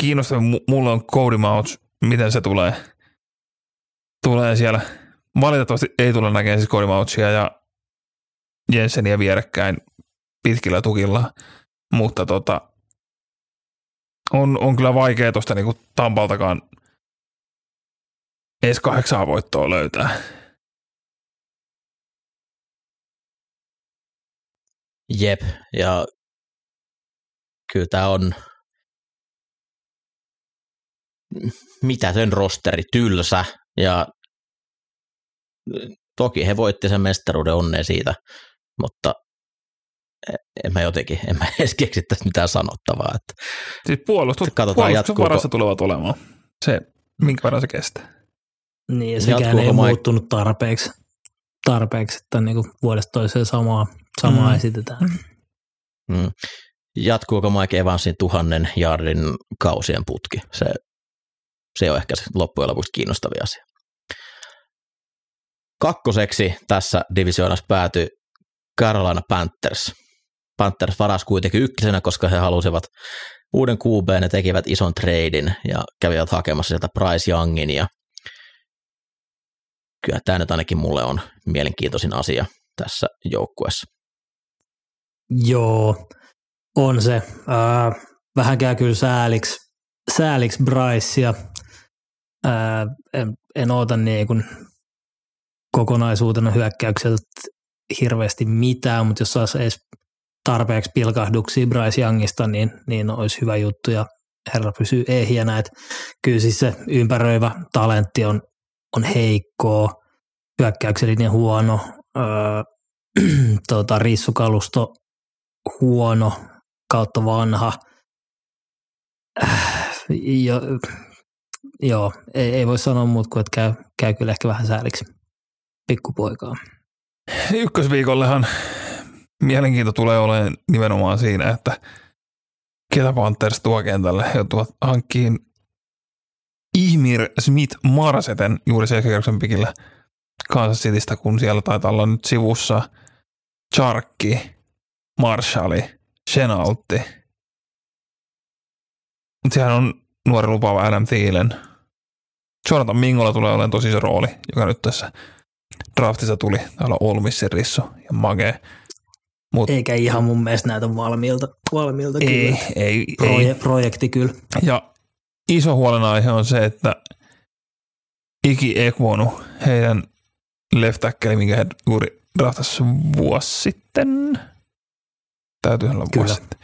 kiinnostava, mulla on Cody Mouch, miten se tulee, tulee siellä. Valitettavasti ei tule näkemään siis Cody Mouchia ja Jenseniä vierekkäin pitkillä tukilla, mutta tota, on, on kyllä vaikea tuosta niinku Tampaltakaan edes kahdeksaa voittoa löytää. Jep, ja kyllä tämä on mitätön rosteri, tylsä, ja toki he voitti sen mestaruuden onneen siitä, mutta en mä jotenkin, en mä edes keksi tästä mitään sanottavaa. Että Siis puolustus, Katsotaan, puolustuksen jatkuuko- varassa tulevat olemaan. Se, minkä verran se kestää. Niin, ja sekään Jatkuuko ei Mike- muuttunut tarpeeksi, tarpeeksi että niin kuin vuodesta toiseen samaa, samaa Mm. esitetään. mm, jatkuuko Mike Evansin tuhannen jardin kausien putki? Se, se on ehkä se loppujen lopuksi kiinnostavia asia. Kakkoseksi tässä divisioonassa päätyi Carolina Panthers. Panthers varas kuitenkin ykkösenä, koska he halusivat uuden QB, ne tekivät ison treidin ja kävivät hakemassa sieltä Bryce Youngin ja kyllä tämä nyt ainakin mulle on mielenkiintoisin asia tässä joukkueessa. Joo, on se. Äh, vähän käy kyllä sääliksi, sääliksi Brycea. Äh, en, en oota niin kuin kokonaisuutena hyökkäykseltä hirveästi mitään, mutta jos saisi edes tarpeeksi pilkahduksia Bryce Youngista, niin, niin olisi hyvä juttu ja herra pysyy ehjänä. Et kyllä siis se ympäröivä talentti on, on heikkoa, hyökkäyksellinen huono, öö, [CLEARS THROAT] tota, rissukalusto huono kautta vanha. Äh, jo, joo, ei, ei voi sanoa muuta kuin, että käy, käy kyllä ehkä vähän sääliksi pikkupoikaa. Ykkösviikollehan mielenkiinto tulee olemaan nimenomaan siinä, että ketä Panthers tuo kentälle. He joutuvat hankkiin Ihmir Smith Marseten juuri selkäkierroksen pikillä Kansas Citystä, kun siellä taitaa olla nyt sivussa Charkki, Marshalli, Chenaltti. Mutta sehän on nuori lupaava Adam Thielen. Jonathan Mingolla tulee olemaan tosi iso rooli, joka nyt tässä draftissa tuli. Täällä on Olmissin Rissu ja Mage. Mut Eikä ihan mun mielestä näytä valmiilta, valmiilta ei, kyllä. ei, Proje, ei. projekti kyllä. Ja iso huolenaihe on se, että Iki Ekvonu, heidän left tackle, minkä he juuri draftasi vuosi sitten. Täytyy olla Kyllä. vuosi sitten.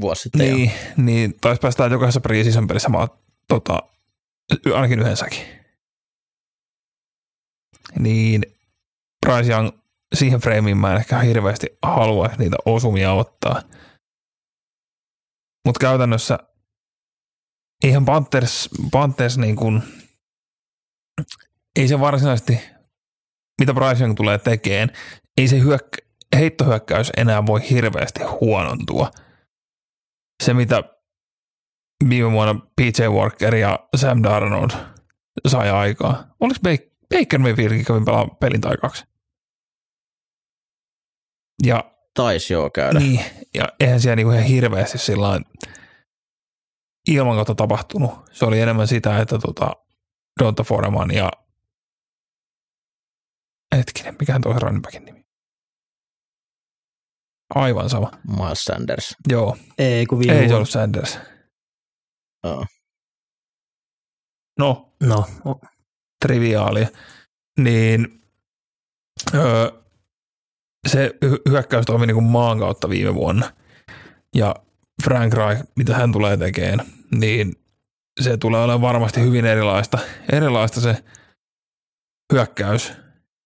Vuosi sitten jo. Niin, niin taisi päästä jokaisessa preseason pelissä maa, tota, ainakin yhdensäkin. Niin Bryce Young siihen freimiin mä en ehkä hirveästi halua niitä osumia ottaa. Mutta käytännössä eihän Panthers, Panthers niin kuin, ei se varsinaisesti, mitä Bryce Young tulee tekemään, ei se hyökkä, heittohyökkäys enää voi hirveästi huonontua. Se, mitä viime vuonna PJ Walker ja Sam Darnold sai aikaa. Oliko Baker, Mayfieldkin kävin pelaamaan pelin tai kaksi? Ja Taisi joo käydä. niin, ja eihän siellä niinku ihan hirveästi sillä ilman kautta tapahtunut. Se oli enemmän sitä, että tota Donta Foreman ja Hetkinen, mikähän tuo running backin nimi? Aivan sama. Miles Sanders. Joo, Ei, kun viime ei se ollut Sanders. No, No, o- triviaalia. Niin öö, se hy- hyökkäys toimi niin kuin maan kautta viime vuonna. Ja Frank Reich, mitä hän tulee tekemään, niin se tulee olemaan varmasti hyvin erilaista, erilaista se hyökkäys.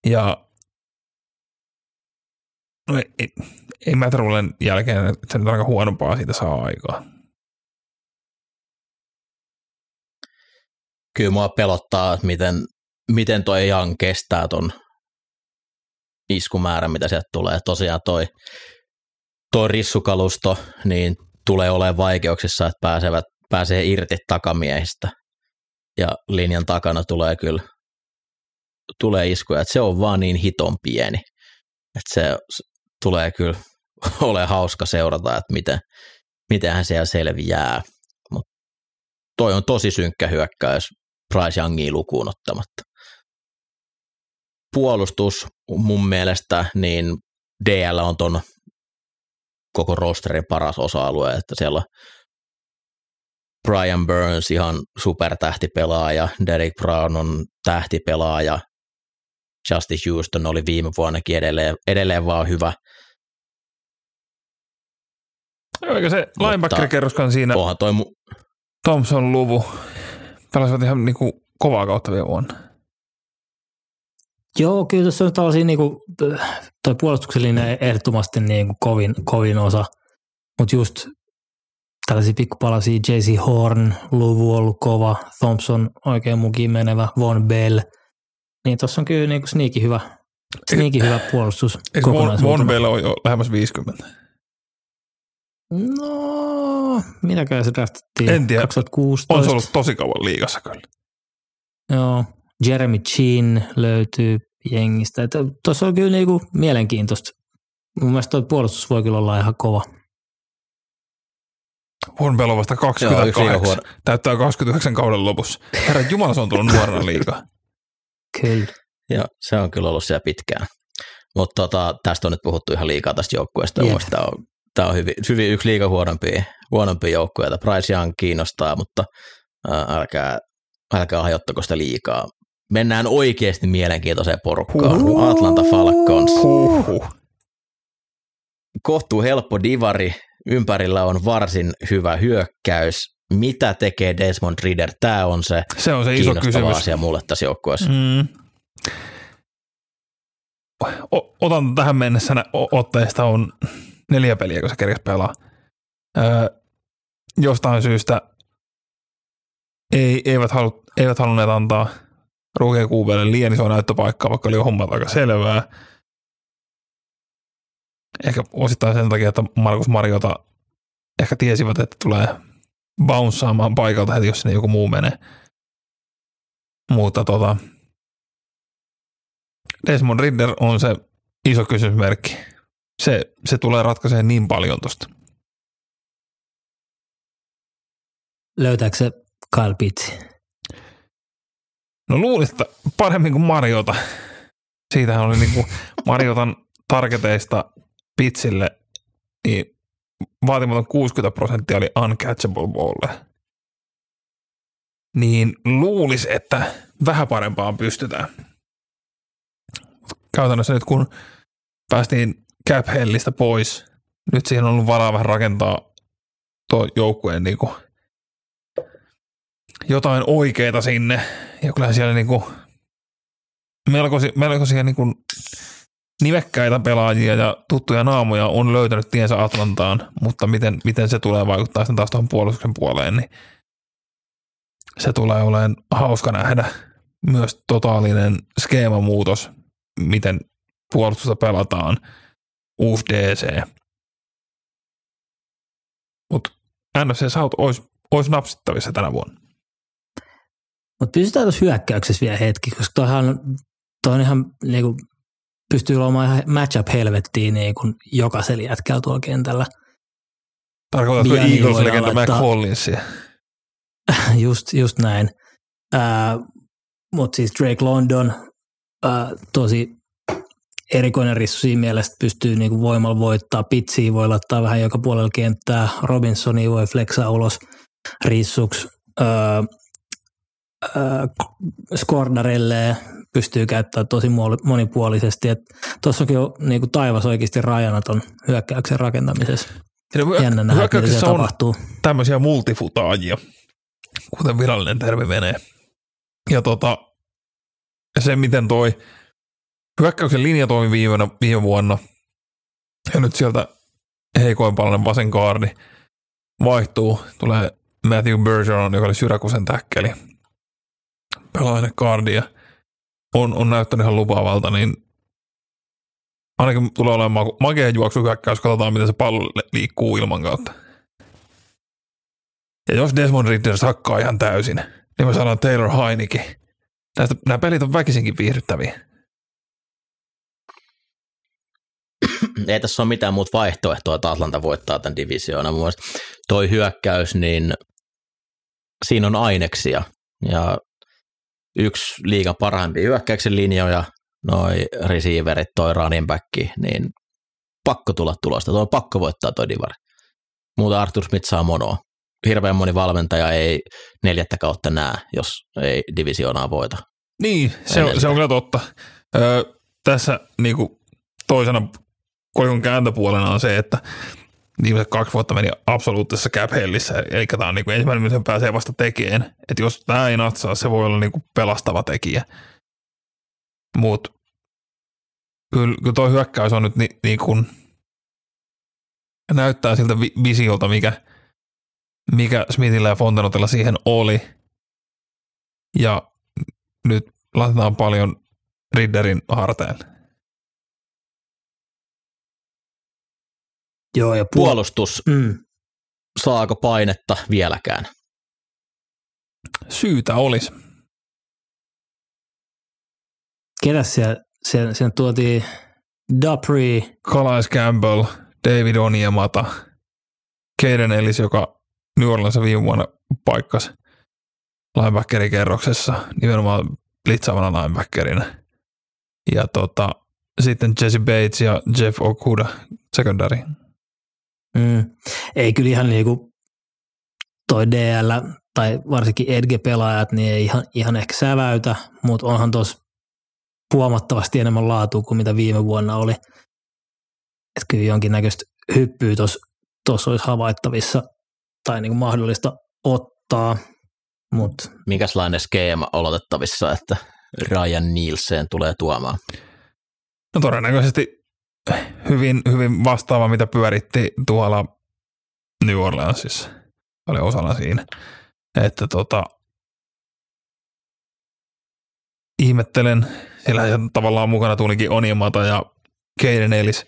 Ja no ei, ei, ei Matt Rulen jälkeen, että se nyt aika huonompaa siitä saa aikaa. Kyllä mua pelottaa, että miten, miten toi Young kestää ton iskumäärän, mitä sieltä tulee. Tosiaan toi, toi rissukalusto, niin tulee olemaan vaikeuksissa, että pääsevät, pääsee irti takamiehistä. Ja linjan takana tulee kyllä tulee iskuja, että se on vaan niin hiton pieni, että se tulee kyllä [LAUGHS] ole hauska seurata, että miten, miten hän siellä selviää. Mutta toi on tosi synkkä hyökkäys Bryce Youngia lukuun ottamatta. Puolustus mun mielestä, niin DL on ton koko rosterin paras osa-alue, että siellä on Brian Burns ihan supertähtipelaaja, Derek Brown on tähtipelaaja, Justice Houston oli viime vuonnakin edelleen, edelleen vaan hyvä. Eikä se linebacker-kerroskan siinä Onhan toi mu- Thompson luvu pelasivat ihan niinku kovaa kautta vielä vuonna. Joo, kyllä tässä on tällaisia niinku, toi puolustuksellinen ehdottomasti niinku kovin, kovin osa, mutta just tällaisia pikkupalasia, JC Horn, luvu ollut kova, Thompson oikein mukiin menevä, Von Bell, niin tuossa on kyllä niinku sneaky hyvä, sneaky hyvä puolustus Eikö Von, Von. Bell ole jo lähemmäs 50? No, mitäkään se draftattiin? En tiedä. 2016. On se ollut tosi kauan liigassa kyllä. Joo, Jeremy Chin löytyy jengistä. Tuossa on kyllä niinku mielenkiintoista. Mun mielestä tuo puolustus voi kyllä olla ihan kova. Von Bell on vasta Joo, yksi 28. liiga huono. Täyttää 29 kauden lopussa. Herra Jumala, se on tullut nuorena liikaa. Kyllä. Joo, se on kyllä ollut siellä pitkään. Mutta tota, tästä on nyt puhuttu ihan liikaa tästä joukkueesta. Yep. Tämä on, tää on hyvin, hyvin yksi liiga huonompia, huonompia joukkueita. Price Young kiinnostaa, mutta ää, älkää, älkää hajottako sitä liikaa. Mennään oikeasti mielenkiintoiseen porukkaan. Huhhuh. Atlanta Falcons. Huhhuh. Kohtuu helppo divari. Ympärillä on varsin hyvä hyökkäys. Mitä tekee Desmond Ridder? Tämä on se Se on se iso kysymys. asia mulle tässä joukkueessa. Mm. O- otan tähän mennessä nä- o- otteesta on neljä peliä, kun se kerkes pelaa. Öö, jostain syystä ei, eivät, halu, eivät halunneet antaa Ruukeen QBlle liian isoa näyttöpaikkaa, vaikka oli jo hommat aika selvää. Ehkä osittain sen takia, että Markus Mariota ehkä tiesivät, että tulee bounsaamaan paikalta heti, jos sinne joku muu menee. Mutta tota, Desmond Ridder on se iso kysymysmerkki. Se, se tulee ratkaisemaan niin paljon tosta. Löytääkö se Kyle Pitts? No luulisin, että paremmin kuin Mariota. Siitähän oli niinku Mariotan targeteista pitsille, niin vaatimaton 60 prosenttia oli uncatchable balle. Niin luulis, että vähän parempaan pystytään. Käytännössä nyt kun päästiin cap hellistä pois, nyt siihen on ollut varaa vähän rakentaa tuo joukkueen niinku jotain oikeita sinne. Ja kyllähän siellä niinku melkoisia, melkoisia niinku nimekkäitä pelaajia ja tuttuja naamoja on löytänyt tiensä Atlantaan, mutta miten, miten se tulee vaikuttaa sitten taas tuohon puolustuksen puoleen, niin se tulee olemaan hauska nähdä myös totaalinen skeemamuutos, miten puolustusta pelataan, uusi DC. Mutta NFC South olisi, olisi napsittavissa tänä vuonna. Mutta pysytään tuossa hyökkäyksessä vielä hetki, koska toi on ihan niinku, pystyy olemaan ihan matchup helvettiin niinku jokaisella jätkällä tuolla kentällä. Tarkoitatko Eagles-legenda Mac Collinsia? [LAUGHS] just, just näin. Mutta siis Drake London, ää, tosi erikoinen rissu siinä mielessä, että pystyy niinku voimalla voittaa. Pitsiä voi laittaa vähän joka puolella kenttää. Robinsonia voi flexaa ulos rissuksi. Öö, öö, Skordarelle pystyy käyttämään tosi monipuolisesti. Tuossakin on niinku taivas oikeasti rajana ton hyökkäyksen rakentamisessa. Jännä nähdä, on tapahtuu. tämmöisiä multifutaajia, kuten virallinen termi menee. Ja tota, se, miten toi hyökkäyksen linja toimi viime, viime vuonna, ja nyt sieltä heikoimpalainen vasen kaardi vaihtuu, tulee Matthew Bergeron, joka oli Syrakusen täkkeli, pelaajana kaardia, on, on näyttänyt ihan lupaavalta, niin ainakin tulee olemaan makea juoksuhyökkäys, katsotaan miten se pallo liikkuu ilman kautta. Ja jos Desmond Ritter sakkaa ihan täysin, niin me saadaan Taylor Heineke. Näistä, nämä pelit on väkisinkin viihdyttäviä. [CLEARS THROAT] Ei tässä ole mitään muuta vaihtoehtoa, että Atlanta voittaa tämän divisioona. Mun toi hyökkäys, niin siinä on aineksia. Ja yksi liiga parhaimpi hyökkäyksen linjoja, noi receiverit, toi running back, niin pakko tulla tulosta. Tuo on pakko voittaa toi divari. Muuta Arthur Smith saa monoa. Hirveän moni valmentaja ei neljättä kautta näe, jos ei divisioonaa voita. Niin, se on, se on kyllä totta. Öö, tässä niin kuin toisena koikon kääntöpuolena on se, että viimeiset kaksi vuotta meni absoluuttisessa cap eli tämä on niin kuin ensimmäinen, mitä pääsee vasta tekemään. Että jos tämä ei natsaa, se voi olla niin kuin pelastava tekijä. Mutta kyllä, kyllä tuo hyökkäys on nyt ni, niin kuin, näyttää siltä vi, visiolta, mikä, mikä Smithillä ja Fontenotella siihen oli. Ja nyt laitetaan paljon Ridderin harteille. Joo, ja puolustus, mm. saako painetta vieläkään? Syytä olisi. Ketäs siellä, siellä, siellä tuotiin Dupree. Calais Campbell, David Oniemata, Keiden Ellis, joka New Orleans viime vuonna paikkasi linebackerkerroksessa nimenomaan blitzaavana linebackerina. Ja tota, sitten Jesse Bates ja Jeff Okuda secondary. Mm. Ei kyllä ihan niinku toi DL tai varsinkin Edge-pelaajat, niin ei ihan, ihan ehkä säväytä, mutta onhan tuossa huomattavasti enemmän laatua kuin mitä viime vuonna oli. Että kyllä jonkinnäköistä hyppyä tuossa olisi havaittavissa tai niin kuin mahdollista ottaa. Mut. Minkälainen skeema oletettavissa, että Ryan Nielsen tulee tuomaan? No todennäköisesti hyvin, hyvin vastaava, mitä pyöritti tuolla New Orleansissa. Oli osana siinä. Että tota, ihmettelen, siellä tavallaan mukana tulikin Onimata ja Keiden Ellis,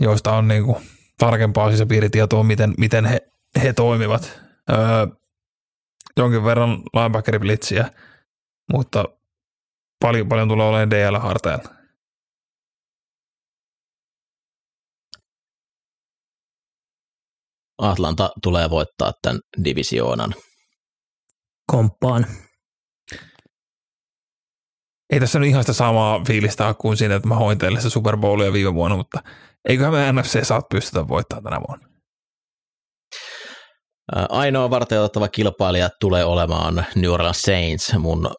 joista on niinku tarkempaa sisäpiiritietoa, miten, miten he, he toimivat. Öö, jonkin verran linebackeri blitsiä, mutta paljon, paljon tulee olemaan DL-harteilla. Atlanta tulee voittaa tämän divisioonan. Komppaan. Ei tässä nyt ihan sitä samaa fiilistä kuin siinä, että mä hoin teille se Super Bowlia viime vuonna, mutta eiköhän me NFC saat pystytä voittamaan tänä vuonna. Ainoa varteutettava kilpailija tulee olemaan New Orleans Saints mun,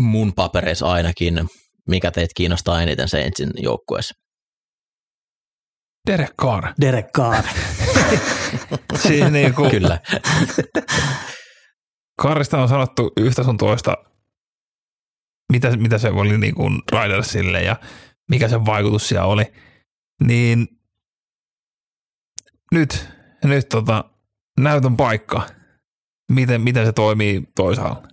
mun papereissa ainakin. Mikä teitä kiinnostaa eniten Saintsin joukkueessa? Derek Carr. Derek Carr. [LAUGHS] [LAUGHS] siis niin kuin, Kyllä. Karista on sanottu yhtä sun toista, mitä, mitä se oli niin kuin Ridersille ja mikä sen vaikutus siellä oli. Niin nyt, nyt tota, näytön paikka, miten, miten se toimii toisaalla.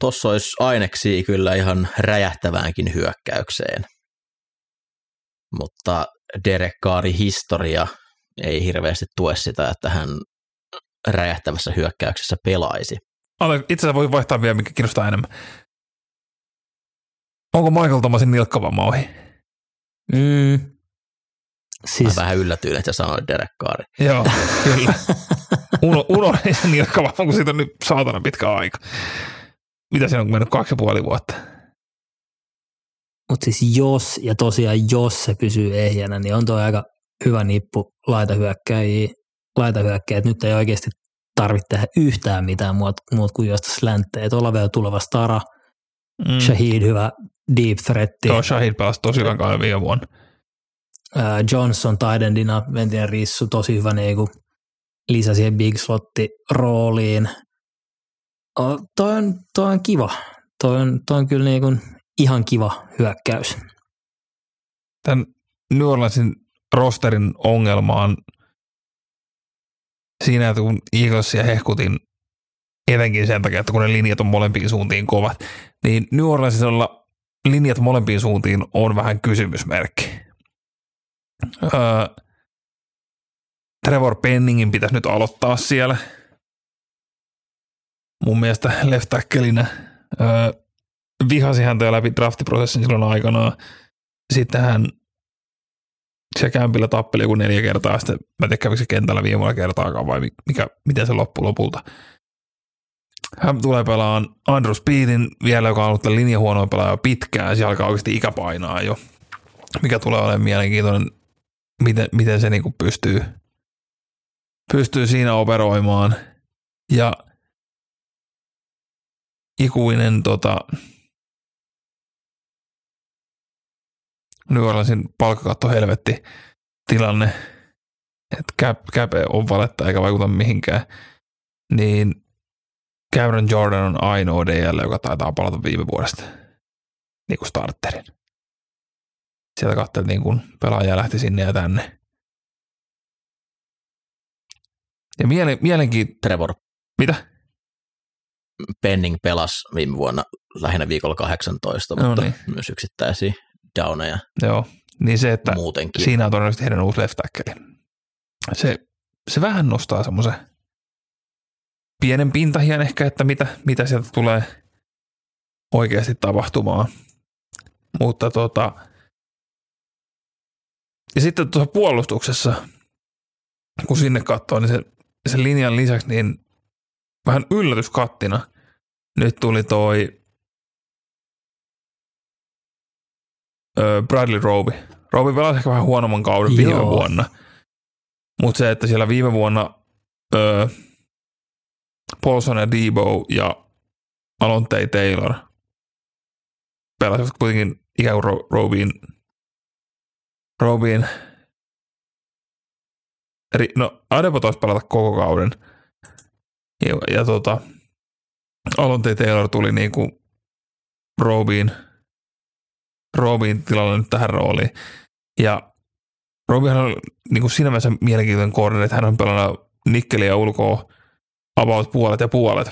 Tuossa olisi aineksia kyllä ihan räjähtäväänkin hyökkäykseen mutta Derek Kaari historia ei hirveästi tue sitä, että hän räjähtävässä hyökkäyksessä pelaisi. Itse asiassa voi vaihtaa vielä, mikä kiinnostaa enemmän. Onko Michael Thomasin nilkkavamma ohi? Mm. Siis... Mä vähän yllätyin, että sanoit Derek Kaari. Joo, [LAUGHS] kyllä. Uno, unohdin sen nilkkavamman, kun siitä on nyt saatana pitkä aika. Mitä siinä on mennyt kaksi ja puoli vuotta? Mutta siis jos, ja tosiaan jos se pysyy ehjänä, niin on tuo aika hyvä nippu laitahyökkäjiä, laitahyökkäjiä, nyt ei oikeasti tarvitse tehdä yhtään mitään muuta, muut kuin juosta slänttejä. Tuolla vielä tuleva Stara, mm. Shahid hyvä deep threatti. Joo, Shahid pelasi tosi hyvän kauden viime vuonna. Johnson Tidendina, entinen rissu, tosi hyvä niinku, lisä siihen big slotti rooliin. Oh, toi, on, toi on kiva. Toi on, toi on kyllä niinku ihan kiva hyökkäys. Tämän New Orleansin rosterin ongelma on siinä, että kun Eaglesia hehkutin etenkin sen takia, että kun ne linjat on molempiin suuntiin kovat, niin New Orleansilla linjat molempiin suuntiin on vähän kysymysmerkki. Öö, Trevor Penningin pitäisi nyt aloittaa siellä. Mun mielestä left tacklinä. Öö, vihasi häntä läpi draftiprosessin silloin aikanaan. Sitten hän se kämpillä tappeli joku neljä kertaa, sitten mä en tiedä se kentällä viime kertaakaan vai mikä, miten se loppui lopulta. Hän tulee pelaamaan Andrew Speedin vielä, joka on ollut linja huonoin pelaaja pitkään, se alkaa oikeasti ikä painaa jo, mikä tulee olemaan mielenkiintoinen, miten, miten se niinku pystyy, pystyy siinä operoimaan. Ja ikuinen tota, New Orleansin palkkakatto helvetti tilanne, että cap, cap on valetta eikä vaikuta mihinkään, niin Cameron Jordan on ainoa DL, joka taitaa palata viime vuodesta niin kuin starterin. Sieltä katseltiin, kun pelaaja lähti sinne ja tänne. Ja mielen, mielenkiin... Trevor. Mitä? Penning pelasi viime vuonna lähinnä viikolla 18, no mutta niin. myös yksittäisiä downeja. Joo, niin se, että muutenkin. siinä on todennäköisesti heidän uusi left Se, se vähän nostaa semmoisen pienen pintahian ehkä, että mitä, mitä sieltä tulee oikeasti tapahtumaan. Mutta tota, ja sitten tuossa puolustuksessa, kun sinne katsoo, niin se, se linjan lisäksi niin vähän yllätyskattina nyt tuli toi Bradley Roby. Roby pelasi ehkä vähän huonomman kauden Joo. viime vuonna. Mutta se, että siellä viime vuonna ö, Paulson ja Debo ja Alontei Taylor pelasivat kuitenkin ikään kuin Robin, Robin no Adepo taisi pelata koko kauden. Ja, ja tota, Alontei Taylor tuli niin kuin Robin – Robin tilalle nyt tähän rooliin. Ja Robin on niin kuin siinä mielessä mielenkiintoinen koordinaattori, että hän on pelannut nikkeliä ulkoa about puolet ja puolet.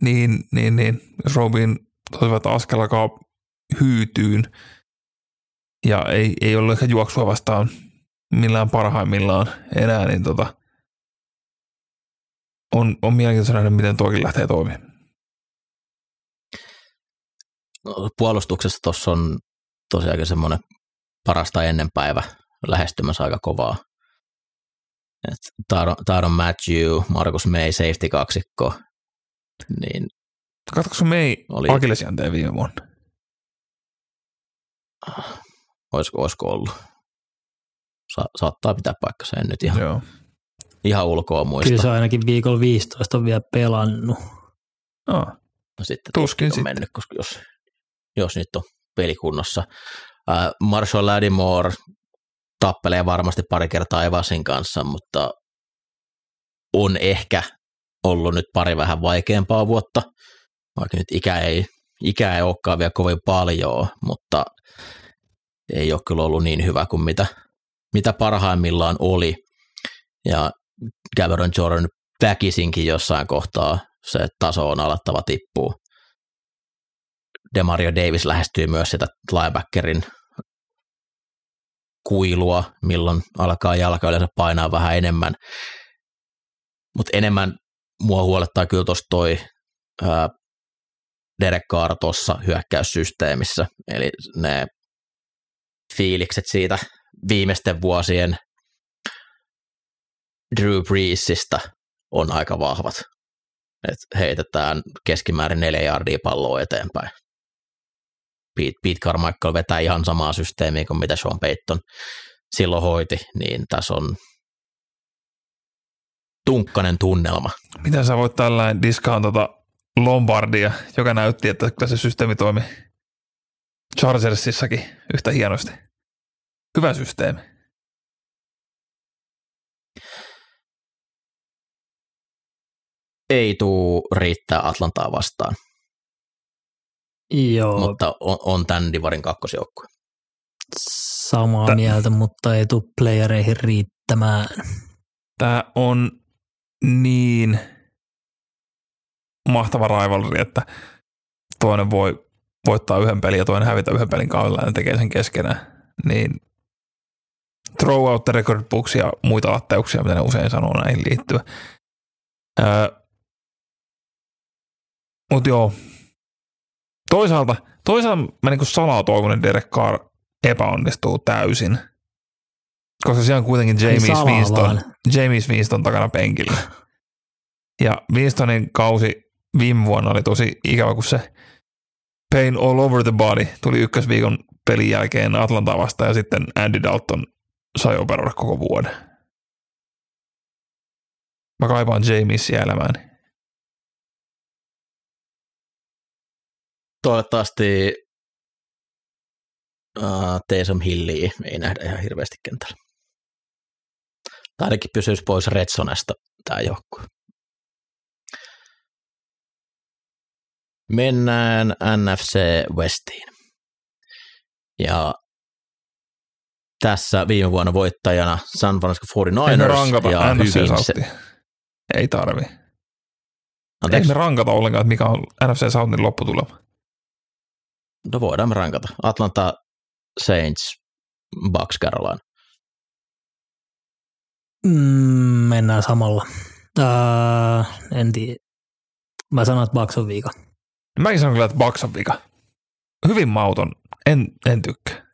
Niin, niin, niin. Jos Robin tosiaan askel alkaa hyytyyn ja ei, ei ollut ehkä juoksua vastaan millään parhaimmillaan enää, niin tota, on, on mielenkiintoista nähdä, miten toikin lähtee toimimaan. Puolustuksessa tuossa on tosiaankin semmoinen parasta ennen päivä lähestymässä aika kovaa. Taron, Matthew, Markus May, safety kaksikko. Niin Katsoiko May oli... akillesjänteen viime vuonna? Olisiko, olisiko ollut? Sa- saattaa pitää paikkansa, en nyt ihan, Joo. ihan ulkoa muista. Kyllä se ainakin viikolla 15 on vielä pelannut. No. no sitten tuskin on mennyt, koska jos jos nyt on pelikunnossa. Äh, Marshall Lattimore tappelee varmasti pari kertaa Evasin kanssa, mutta on ehkä ollut nyt pari vähän vaikeampaa vuotta, vaikka nyt ikä ei, ikä ei olekaan vielä kovin paljon, mutta ei ole kyllä ollut niin hyvä kuin mitä, mitä parhaimmillaan oli. Ja Cameron Jordan väkisinkin jossain kohtaa se taso on alettava tippuu. Demario Davis lähestyy myös sitä linebackerin kuilua, milloin alkaa jalka yleensä painaa vähän enemmän. Mutta enemmän mua huolettaa kyllä tuossa toi ää, Derek Carr tuossa hyökkäyssysteemissä, eli ne fiilikset siitä viimeisten vuosien Drew Breesista on aika vahvat. Et heitetään keskimäärin neljä jardia palloa eteenpäin Pete, Pete Carmichael vetää ihan samaa systeemiä kuin mitä Sean Payton silloin hoiti, niin tässä on tunkkanen tunnelma. Miten sä voit tällainen discountata Lombardia, joka näytti, että se systeemi toimi Chargersissakin yhtä hienosti. Hyvä systeemi. Ei tuu riittää Atlantaa vastaan, Joo, mutta on, on tämän Divarin kakkosjoukkue. samaa Tä- mieltä, mutta ei tule playereihin riittämään. Tämä on niin mahtava rivalry, että toinen voi voittaa yhden pelin ja toinen hävitä yhden pelin kaudella ja ne tekee sen keskenään. Niin throw out the record books ja muita latteuksia, mitä ne usein sanoo näihin liittyen. Öö, Mutta joo, toisaalta, toisaalta mä niinku salaa toivon, että Derek Carr epäonnistuu täysin. Koska siellä on kuitenkin James Winston. James Winston takana penkillä. Ja Winstonin kausi viime vuonna oli tosi ikävä, kun se pain all over the body tuli ykkösviikon pelin jälkeen Atlanta vastaan ja sitten Andy Dalton sai operoida koko vuoden. Mä kaipaan Jamesia elämääni. Toivottavasti uh, Taysom Hilliä ei nähdä ihan hirveästi kentällä. Tai ainakin pysyisi pois Redsonesta tämä joukkue. Mennään NFC Westiin. Ja tässä viime vuonna voittajana San Francisco Ei me 49ers rankata ja NFC hyvin se. Ei tarvi. Ei anteeksi, me rankata ollenkaan, että mikä on NFC Southin lopputulema. No voidaan me rankata. Atlanta Saints, Bucks, Carolina. Mm, mennään samalla. Uh, en tiedä. Mä sanon, että Bucks on viika. Mäkin sanon kyllä, että Bucks on vika. Hyvin mauton. En, en tykkää.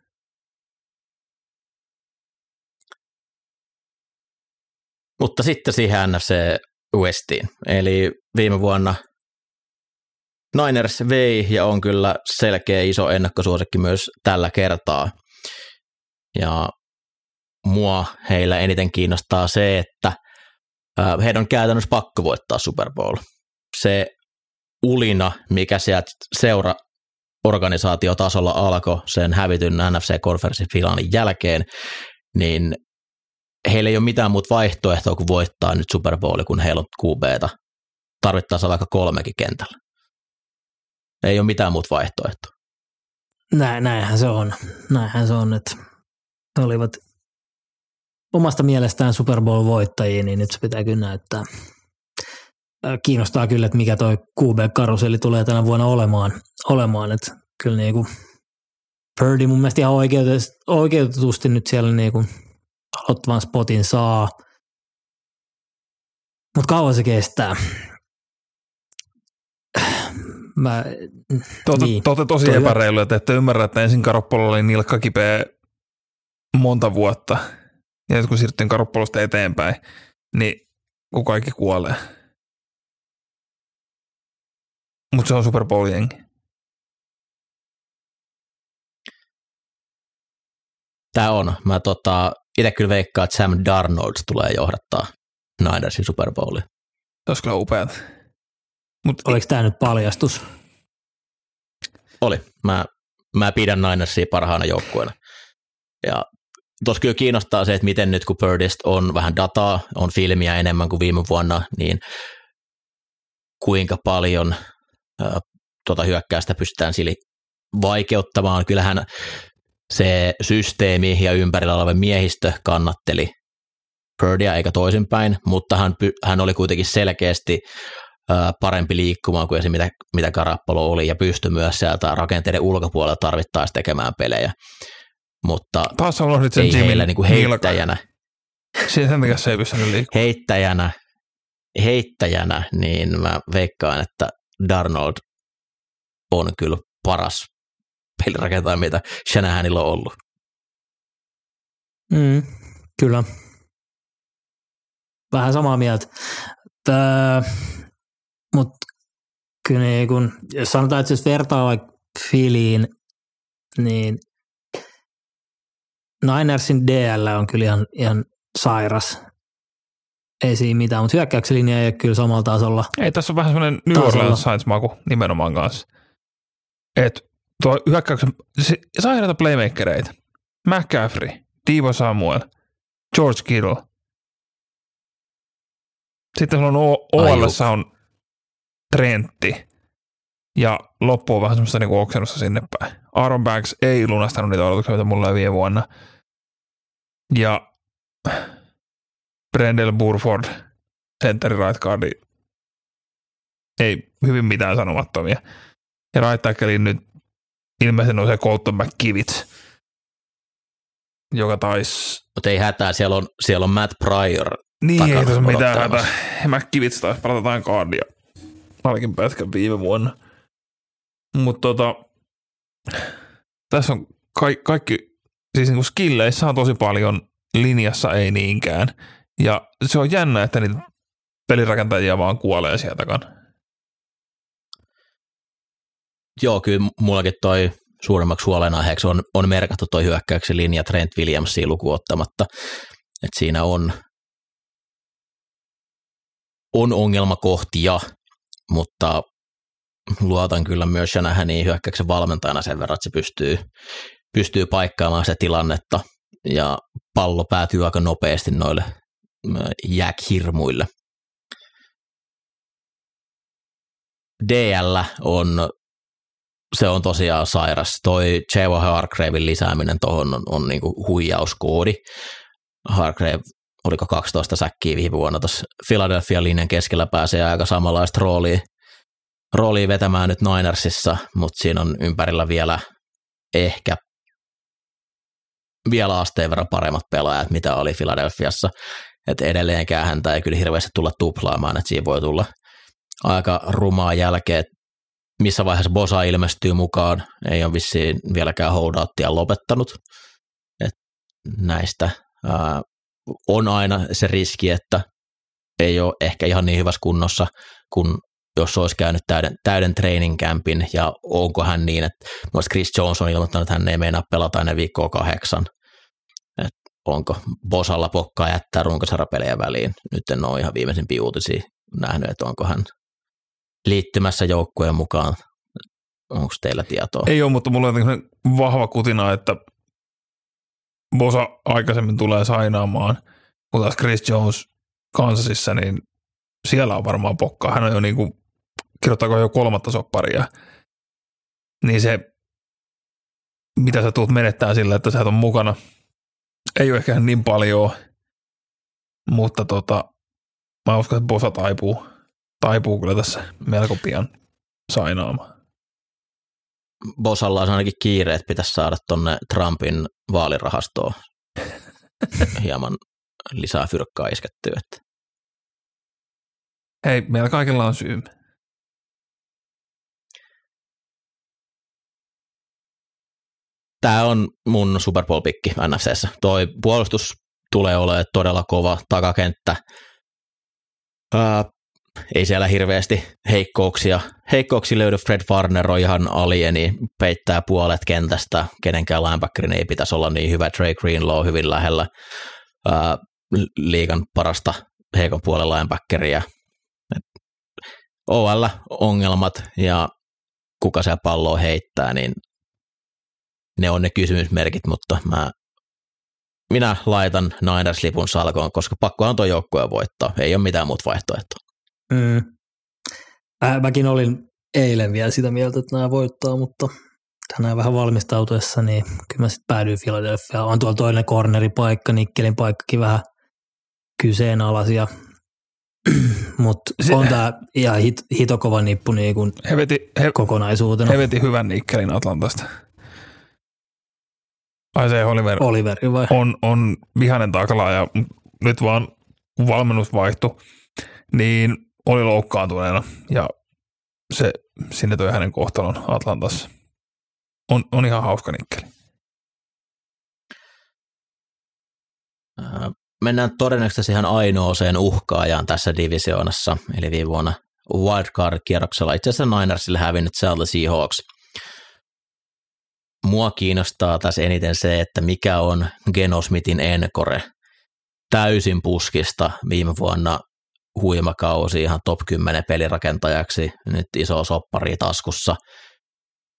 Mutta sitten siihen NFC Westiin. Eli viime vuonna Niners vei ja on kyllä selkeä iso ennakkosuosikki myös tällä kertaa. Ja mua heillä eniten kiinnostaa se, että heidän on käytännössä pakko voittaa Super Bowl. Se ulina, mikä sieltä seura organisaatiotasolla alkoi sen hävityn NFC-konferenssifinaalin jälkeen, niin heillä ei ole mitään muuta vaihtoehtoa kuin voittaa nyt Super Bowl, kun heillä on QBtä. Tarvittaessa vaikka kolmekin kentällä. Ei ole mitään muuta vaihtoehtoa. Näin, näinhän se on. Näinhän se on, että he olivat omasta mielestään Super Bowl-voittajia, niin nyt se pitää kyllä näyttää. Äh, Kiinnostaa kyllä, että mikä toi QB-karuselli tulee tänä vuonna olemaan. olemaan että kyllä niinku Purdy mun mielestä ihan oikeutetusti, nyt siellä niinku aloittavan spotin saa. Mutta kauan se kestää. Mä, olette, Niin. olette tosi Toi hyvä. epäreiluja, että ette ymmärrä, että ensin Karoppolo oli nilkka kipeä monta vuotta. Ja nyt kun siirryttiin Karoppolosta eteenpäin, niin kun kaikki kuolee. Mutta se on Super Bowl jengi. Tämä on. Mä tota, itse kyllä veikkaan, että Sam Darnold tulee johdattaa Ninersin Super Bowliin. Se olisi kyllä upeat. Mut oliko tämä nyt paljastus? Oli. Mä, mä pidän Ninersia parhaana joukkueena. Ja tuossa kyllä kiinnostaa se, että miten nyt kun Purdist on vähän dataa, on filmiä enemmän kuin viime vuonna, niin kuinka paljon ä, tuota hyökkäystä pystytään sili vaikeuttamaan. Kyllähän se systeemi ja ympärillä oleva miehistö kannatteli Purdia eikä toisinpäin, mutta hän, hän oli kuitenkin selkeästi parempi liikkumaan kuin esim. mitä, mitä Karappalo oli ja pystyi myös sieltä rakenteiden ulkopuolella tarvittaessa tekemään pelejä. Mutta taas sä unohdit sen ei Jimin heillä niinku nilkan. heittäjänä, Sen takia se ei pystynyt liikkumaan. heittäjänä, heittäjänä, niin mä veikkaan, että Darnold on kyllä paras pelirakentaja, mitä Shanahanilla on ollut. Mm, kyllä. Vähän samaa mieltä. Mutta kyllä niin kun, jos sanotaan, että jos vertaa vaikka Filiin niin Ninersin DL on kyllä ihan, ihan sairas. Ei siinä mitään, mutta hyökkäyksen linja ei ole kyllä samalla tasolla. Ei, tässä on vähän semmoinen New. Orleans Saints-maku nimenomaan kanssa. Et tuo hyökkäyksen, se, sairaita playmakereita. McCaffrey, Divo Samuel, George Kittle. Sitten on O- OL on Trentti. Ja loppu on vähän semmoista niinku oksennusta sinne päin. Aaron Banks ei lunastanut niitä odotuksia, mitä mulla oli viime vuonna. Ja Brendel Burford, center right guardi, ei hyvin mitään sanomattomia. Ja right nyt ilmeisesti nousee Colton McKivitz, joka taisi... Mutta ei hätää, siellä on, siellä on Matt Pryor. Niin, ei tässä ole mitään odottelemassa. hätä. McKivitz taisi pelata jotain guardia. Ainakin pätkän viime vuonna. Mutta tota, tässä on ka- kaikki, siis niinku skilleissä on tosi paljon, linjassa ei niinkään. Ja se on jännä, että niitä pelirakentajia vaan kuolee sieltä takana. Joo, kyllä mullakin toi suuremmaksi huolenaiheeksi on, on merkattu toi hyökkäyksen linja Trent Williamsia lukuun ottamatta. Että siinä on, on ongelmakohtia, mutta luotan kyllä myös Shanahaniin hyökkäyksen valmentajana sen verran, että se pystyy, pystyy paikkaamaan sitä tilannetta ja pallo päätyy aika nopeasti noille jääkhirmuille. DL on, se on tosiaan sairas. Toi J.W. Hargraven lisääminen tuohon on, on niinku huijauskoodi. Hargrave oliko 12 säkkiä viime vuonna tuossa Philadelphia linjan keskellä pääsee aika samanlaista roolia, roolia vetämään nyt Ninersissa, mutta siinä on ympärillä vielä ehkä vielä asteen verran paremmat pelaajat, mitä oli Philadelphiassa. Että edelleenkään häntä ei kyllä hirveästi tulla tuplaamaan, että siinä voi tulla aika rumaa jälkeen, missä vaiheessa Bosa ilmestyy mukaan, ei ole vissiin vieläkään holdouttia lopettanut. Et näistä ää, on aina se riski, että ei ole ehkä ihan niin hyvässä kunnossa, kun jos olisi käynyt täyden, täyden training campin, ja onko hän niin, että myös Chris Jones on ilmoittanut, että hän ei meinaa pelata ennen viikkoa kahdeksan. Et onko Bosalla pokkaa jättää runkosarapelejä väliin. Nyt en ole ihan viimeisimpiä uutisia nähnyt, että onko hän liittymässä joukkueen mukaan. Onko teillä tietoa? Ei ole, mutta mulla on vahva kutina, että Bosa aikaisemmin tulee sainaamaan, kun taas Chris Jones Kansasissa, niin siellä on varmaan pokkaa. Hän on jo niin kuin, kirjoittaako jo kolmatta sopparia. Niin se, mitä sä tulet menettää sillä, että sä et ole mukana, ei ole ehkä niin paljon, mutta tota, mä uskon, että Bosa taipuu, taipuu kyllä tässä melko pian sainaamaan. Bosalla on ainakin kiire, että pitäisi saada tonne Trumpin vaalirahastoon [LAUGHS] hieman lisää fyrkkaa iskettyä. Että Hei, meillä kaikilla on syy. Tämä on mun Super Bowl-pikki NFCssä. Toi puolustus tulee olemaan todella kova takakenttä. Ää, ei siellä hirveästi heikkouksia. Heikkouksia löydy. Fred Warner on ihan alieni, peittää puolet kentästä. Kenenkään linebackerin ei pitäisi olla niin hyvä. Drake Greenlaw hyvin lähellä ää, liigan parasta heikon puolen linebackeria. OL-ongelmat ja kuka se palloa heittää, niin ne on ne kysymysmerkit, mutta mä, minä laitan Niners-lipun salkoon, koska pakkohan tuo joukkue voittaa. Ei ole mitään muuta vaihtoehtoa. Mm. Äh, mäkin olin eilen vielä sitä mieltä, että nämä voittaa, mutta tänään vähän valmistautuessa, niin kyllä mä sitten päädyin Philadelphia. On tuolla toinen corneripaikka, Nikkelin paikkakin vähän kyseenalaisia, [CLEARS THROAT] mutta Se- on tämä ihan hit, hitokova nippu niin kuin He veti, he, kokonaisuutena. he veti hyvän nikkelin Atlantasta. Ai se Oliver Oliveri vai? on, on vihainen takla ja nyt vaan kun valmennus vaihtui, niin oli loukkaantuneena ja se sinne toi hänen kohtalon Atlantassa. On, on ihan hauska nikkeli. Ää, Mennään todennäköisesti ihan ainoaseen uhkaajaan tässä divisioonassa, eli viime vuonna wildcard-kierroksella itse asiassa Ninersille hävinnyt Seattle Seahawks. mua kiinnostaa tässä eniten se, että mikä on Genosmitin Encore. Täysin puskista viime vuonna huima kausi ihan top 10 pelirakentajaksi, nyt iso soppari taskussa.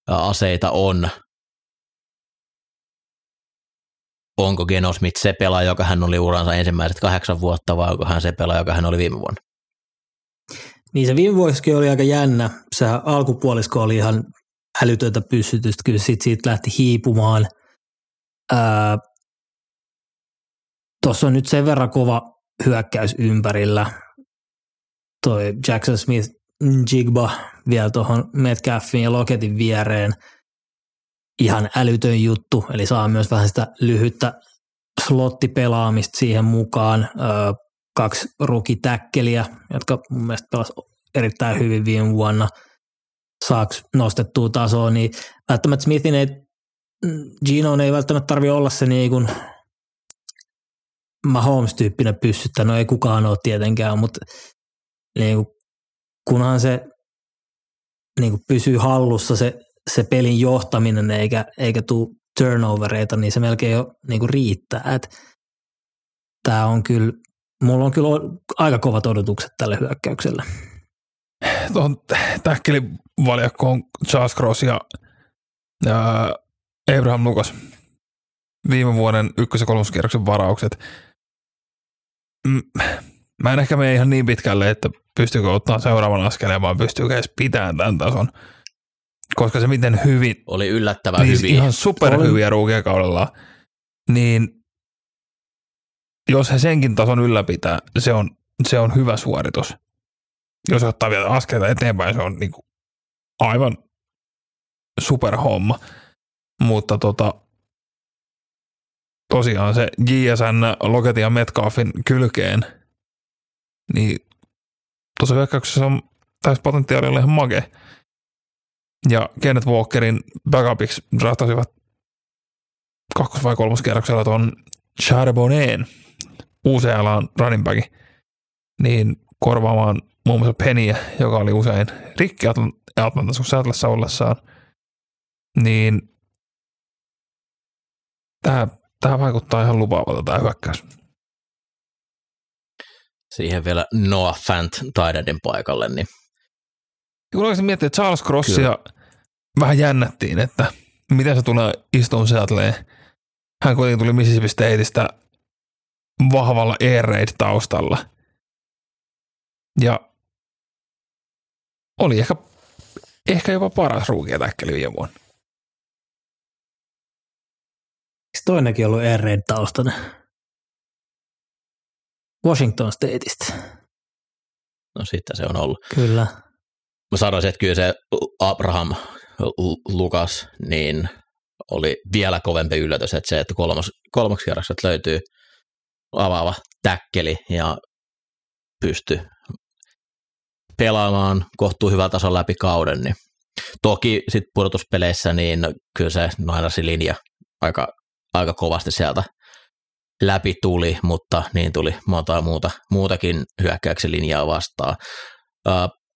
Aseita on. Onko Genosmit se pelaaja, joka hän oli uransa ensimmäiset kahdeksan vuotta, vai onko hän se pelaaja, joka hän oli viime vuonna? Niin se viime vuosikin oli aika jännä. Se alkupuolisko oli ihan älytöntä pystytystä. Kyllä sit siitä lähti hiipumaan. Tuossa on nyt sen verran kova hyökkäys ympärillä. Toi Jackson Smith Jigba vielä tuohon Metcalfin ja Loketin viereen. Ihan älytön juttu, eli saa myös vähän sitä lyhyttä slottipelaamista siihen mukaan. Öö, kaksi rukitäkkeliä, jotka mun mielestä pelasivat erittäin hyvin viime vuonna, saaks nostettua tasoa, niin välttämättä Smithin ei, Gino ei välttämättä tarvi olla se niin kuin Mahomes-tyyppinen pyssyttä, no ei kukaan ole tietenkään, mutta niin kuin, kunhan se niin kuin pysyy hallussa se, se pelin johtaminen eikä, eikä tule turnovereita, niin se melkein jo niin kuin riittää. Tämä on kyllä mulla on kyllä aika kovat odotukset tälle hyökkäykselle. Tuohon tähkelivaljakkoon Charles Cross ja, ja Abraham Lucas viime vuoden ykkös- ja kolmoskierroksen varaukset. Mä en ehkä mene ihan niin pitkälle, että pystyykö ottaa seuraavan askeleen, vaan pystyykö edes pitämään tämän tason. Koska se miten hyvin... Oli yllättävän niin hyviä. Ihan superhyviä ruukia kaudella. Niin jos he senkin tason ylläpitää, se on, se on hyvä suoritus. Jos ottaa vielä askelta eteenpäin, se on niin kuin aivan superhomma. Mutta tota, tosiaan se JSN, Loketin ja Metcalfin kylkeen, niin tuossa hyökkäyksessä on täys potentiaalilla ihan mage. Ja Kenneth Walkerin backupiksi draftasivat kakkos- vai kolmoskierroksella tuon Charbonneen, UCLAn running back, niin korvaamaan muun muassa Pennyä, joka oli usein rikki Atlantassa Seattleissa ollessaan, niin tämä, tämä vaikuttaa ihan lupaavalta tämä hyökkäys. Siihen vielä Noah Fant Tidedin paikalle. Niin. Kun oikeasti miettii, että Charles Crossia Kyllä. vähän jännättiin, että miten se tulee istuun Seattleen. Hän kuitenkin tuli Mississippi Stateista vahvalla air raid taustalla. Ja oli ehkä, ehkä jopa paras ruukia täkkeli viime vuonna. Eikö toinenkin ollut air raid taustana? Washington Stateista. No sitten se on ollut. Kyllä. Mä sanoisin, että kyllä se Abraham Lukas niin oli vielä kovempi yllätys, että se, että kolmos, kolmoksi kierrokset löytyy – avaava täkkeli ja pysty pelaamaan kohtuu hyvä tason läpi kauden. Niin. Toki sitten pudotuspeleissä niin kyllä se Ninersin linja aika, aika kovasti sieltä läpi tuli, mutta niin tuli monta muuta, muutakin hyökkäyksen linjaa vastaan.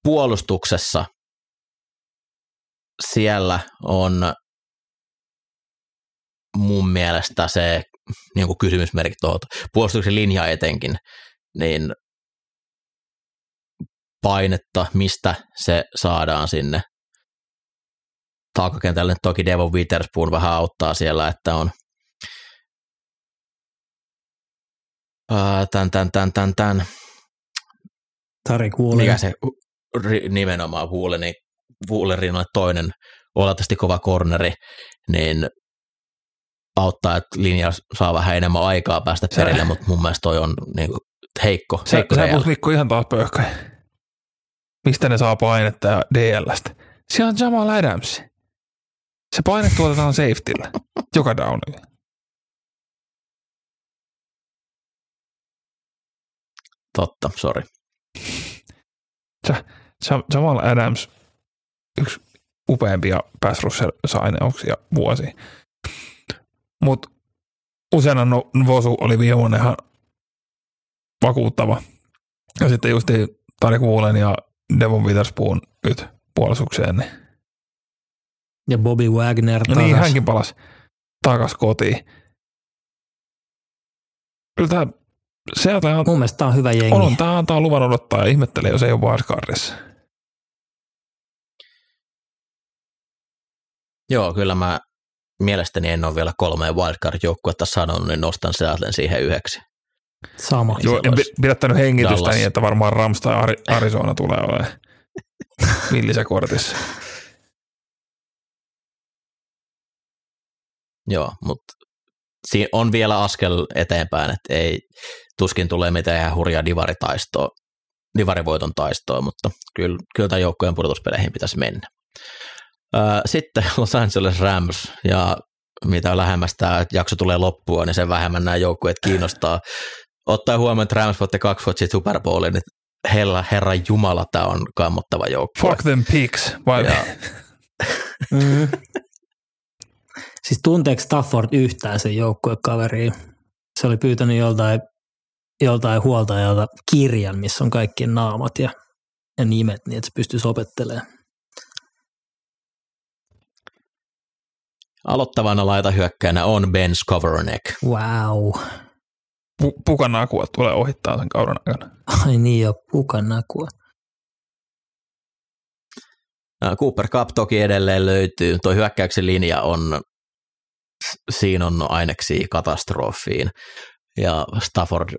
puolustuksessa siellä on mun mielestä se niin kuin kysymysmerkit tuohon puolustuksen linja etenkin, niin painetta, mistä se saadaan sinne taakakentälle. Toki Devon Witherspoon vähän auttaa siellä, että on tän, tän, tän, tän. Tarik Woolen. Mikä se nimenomaan Woolen, niin Woolen rinnalle toinen oletettavasti kova corneri, niin auttaa, että linja saa vähän enemmän aikaa päästä perille, mutta mun mielestä toi on niin kuin heikko. Sä, heikko sä Mikko ihan taas pöyhköjä. Mistä ne saa painetta ja DLstä? Siellä on Jamal Adams. Se paine tuotetaan safetyllä, joka downilla. Totta, sorry. Jamal Adams, yksi upeampia pass rusher-saineuksia vuosi. Mutta useana Vosu oli viime vuonna ihan vakuuttava. Ja sitten just Tarik Woolen ja Devon Witherspoon nyt puolustukseen, niin Ja Bobby Wagner No takas. niin, hänkin palasi takas kotiin. Kyllä tämä Seattle on, Mun mielestä tää on hyvä jengi. on, tämä antaa luvan odottaa ja ihmettelee, jos ei ole wildcardissa. Joo, kyllä mä mielestäni en ole vielä kolmeen wildcard-joukkuetta sanonut, niin nostan Seattlen siihen yhdeksi. Sama. Joo. En pidättänyt hengitystä Dallas. niin, että varmaan Rams tai Ari- Arizona tulee olemaan [LAUGHS] villissä kortissa. Joo, mutta siinä on vielä askel eteenpäin, että ei tuskin tulee mitään ihan hurjaa divaritaistoa, divarivoiton taistoa, mutta kyllä, kyllä tämän joukkojen pudotuspeleihin pitäisi mennä. Sitten Los Angeles Rams, ja mitä lähemmäs tämä jakso tulee loppua, niin sen vähemmän nämä joukkueet kiinnostaa. Ottaa huomioon, että Rams voitti kaksi vuotta sitten Super Bowlin, niin herra, herra Jumala, tämä on kammottava joukkue. Fuck them pigs. Vai? Ja, [LAUGHS] Mm. Siis tunteeko Stafford yhtään sen joukkuekaveriin? Se oli pyytänyt joltain, joltain huoltajalta kirjan, missä on kaikkien naamat ja, ja nimet, niin että se pystyisi opettelemaan. aloittavana laita hyökkäänä on Ben Skowronek. Wow. Pu- pukanakua tulee ohittaa sen kauden aikana. Ai niin jo, pukan nakua. Ää, Cooper Cup toki edelleen löytyy. Tuo hyökkäyksen linja on, siinä on aineksia katastrofiin. Ja Stafford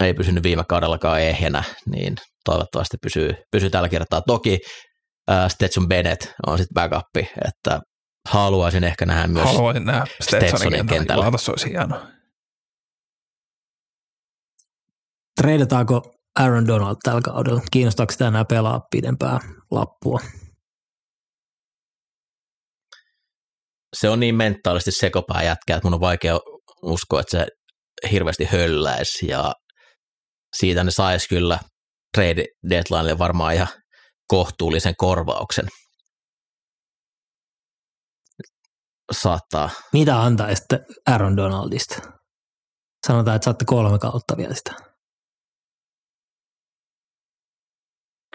ei pysynyt viime kaudellakaan ehjänä, niin toivottavasti pysyy, pysyy tällä kertaa. Toki ää, Stetson Bennett on sitten backup, että haluaisin ehkä nähdä myös Haluaisin nähdä Stetsonin Stetsonin kentällä. kentällä. Se olisi hienoa. Treidataanko Aaron Donald tällä kaudella? Kiinnostaako sitä enää pelaa pidempää lappua? Se on niin mentaalisesti sekopää jätkä, että mun on vaikea uskoa, että se hirveästi hölläisi ja siitä ne saisi kyllä trade deadlinelle varmaan ihan kohtuullisen korvauksen. Saattaa. Mitä antaisitte Aaron Donaldista? Sanotaan, että saatte kolme kautta vielä sitä.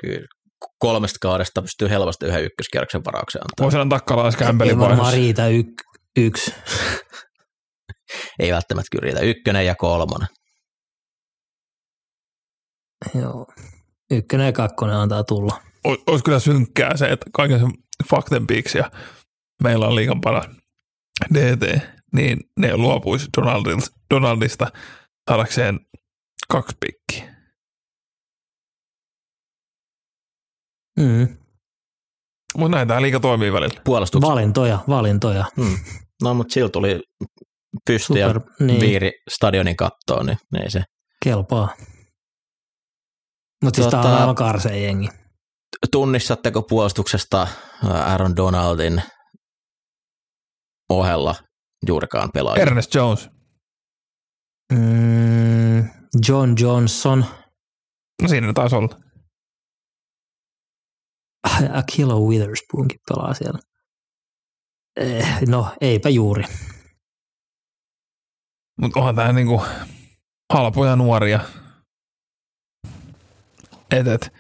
Kyllä kolmesta kaudesta pystyy helposti yhden ykköskierroksen varauksen antaa. Voisin antaa Kalais Ei varmaan riitä yk, yksi. [LAUGHS] Ei välttämättä kyllä riitä. Ykkönen ja kolmonen. Joo. Ykkönen ja kakkonen antaa tulla. Olisi kyllä synkkää se, että kaiken sen fuck them pigs ja meillä on liikan paras DT, niin ne luopuisi Donaldilta, Donaldista saadakseen kaksi pikkiä. Mm. Mutta näin tämä liika toimii välillä. Puolustuksen. Valintoja, valintoja. hmm. No, mutta sillä tuli pysty ja niin, viiri stadionin kattoon, niin ei se kelpaa. Mutta siis tää on Tota- aivan karseen jengi. tunnistatteko puolustuksesta Aaron Donaldin ohella juurikaan pelaajia? Ernest Jones. Mm, John Johnson, No siinä taisi olla. [LAUGHS] Akilo Witherspoonkin pelaa siellä. Eh, no, eipä juuri. Mutta onhan tämä niinku halpoja nuoria. Et, et,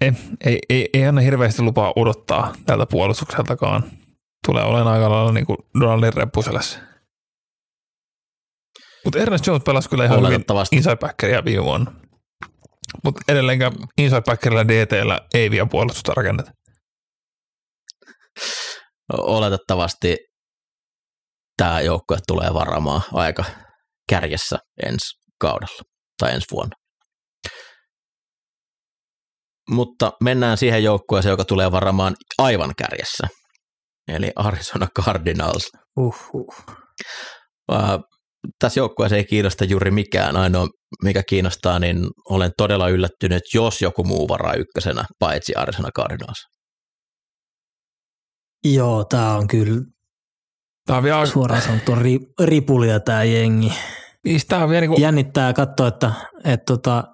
ei, ei, ei, ei anna hirveästi lupaa odottaa tältä puolustukseltakaan. Tulee olemaan aika lailla niinku Donaldin reppuselässä. Mutta Ernest Jones pelasi kyllä ihan hyvin inside backeria viime vuonna. Mutta edelleenkään inside backerilla DTllä ei vielä puolustusta rakenneta. Oletettavasti tämä joukkue tulee varamaan aika kärjessä ensi kaudella tai ensi vuonna. Mutta mennään siihen joukkueeseen, joka tulee varamaan aivan kärjessä. Eli Arizona Cardinals. Uhuh. Ää, tässä joukkueessa ei kiinnosta juuri mikään. Ainoa, mikä kiinnostaa, niin olen todella yllättynyt, jos joku muu varaa ykkösenä, paitsi Arizona Cardinals. Joo, tää on kyllä Tämä on vielä, suoraan sanottu ri, ripulia tää jengi. siis tää on vielä niinku, Jännittää katsoa, että, että tota,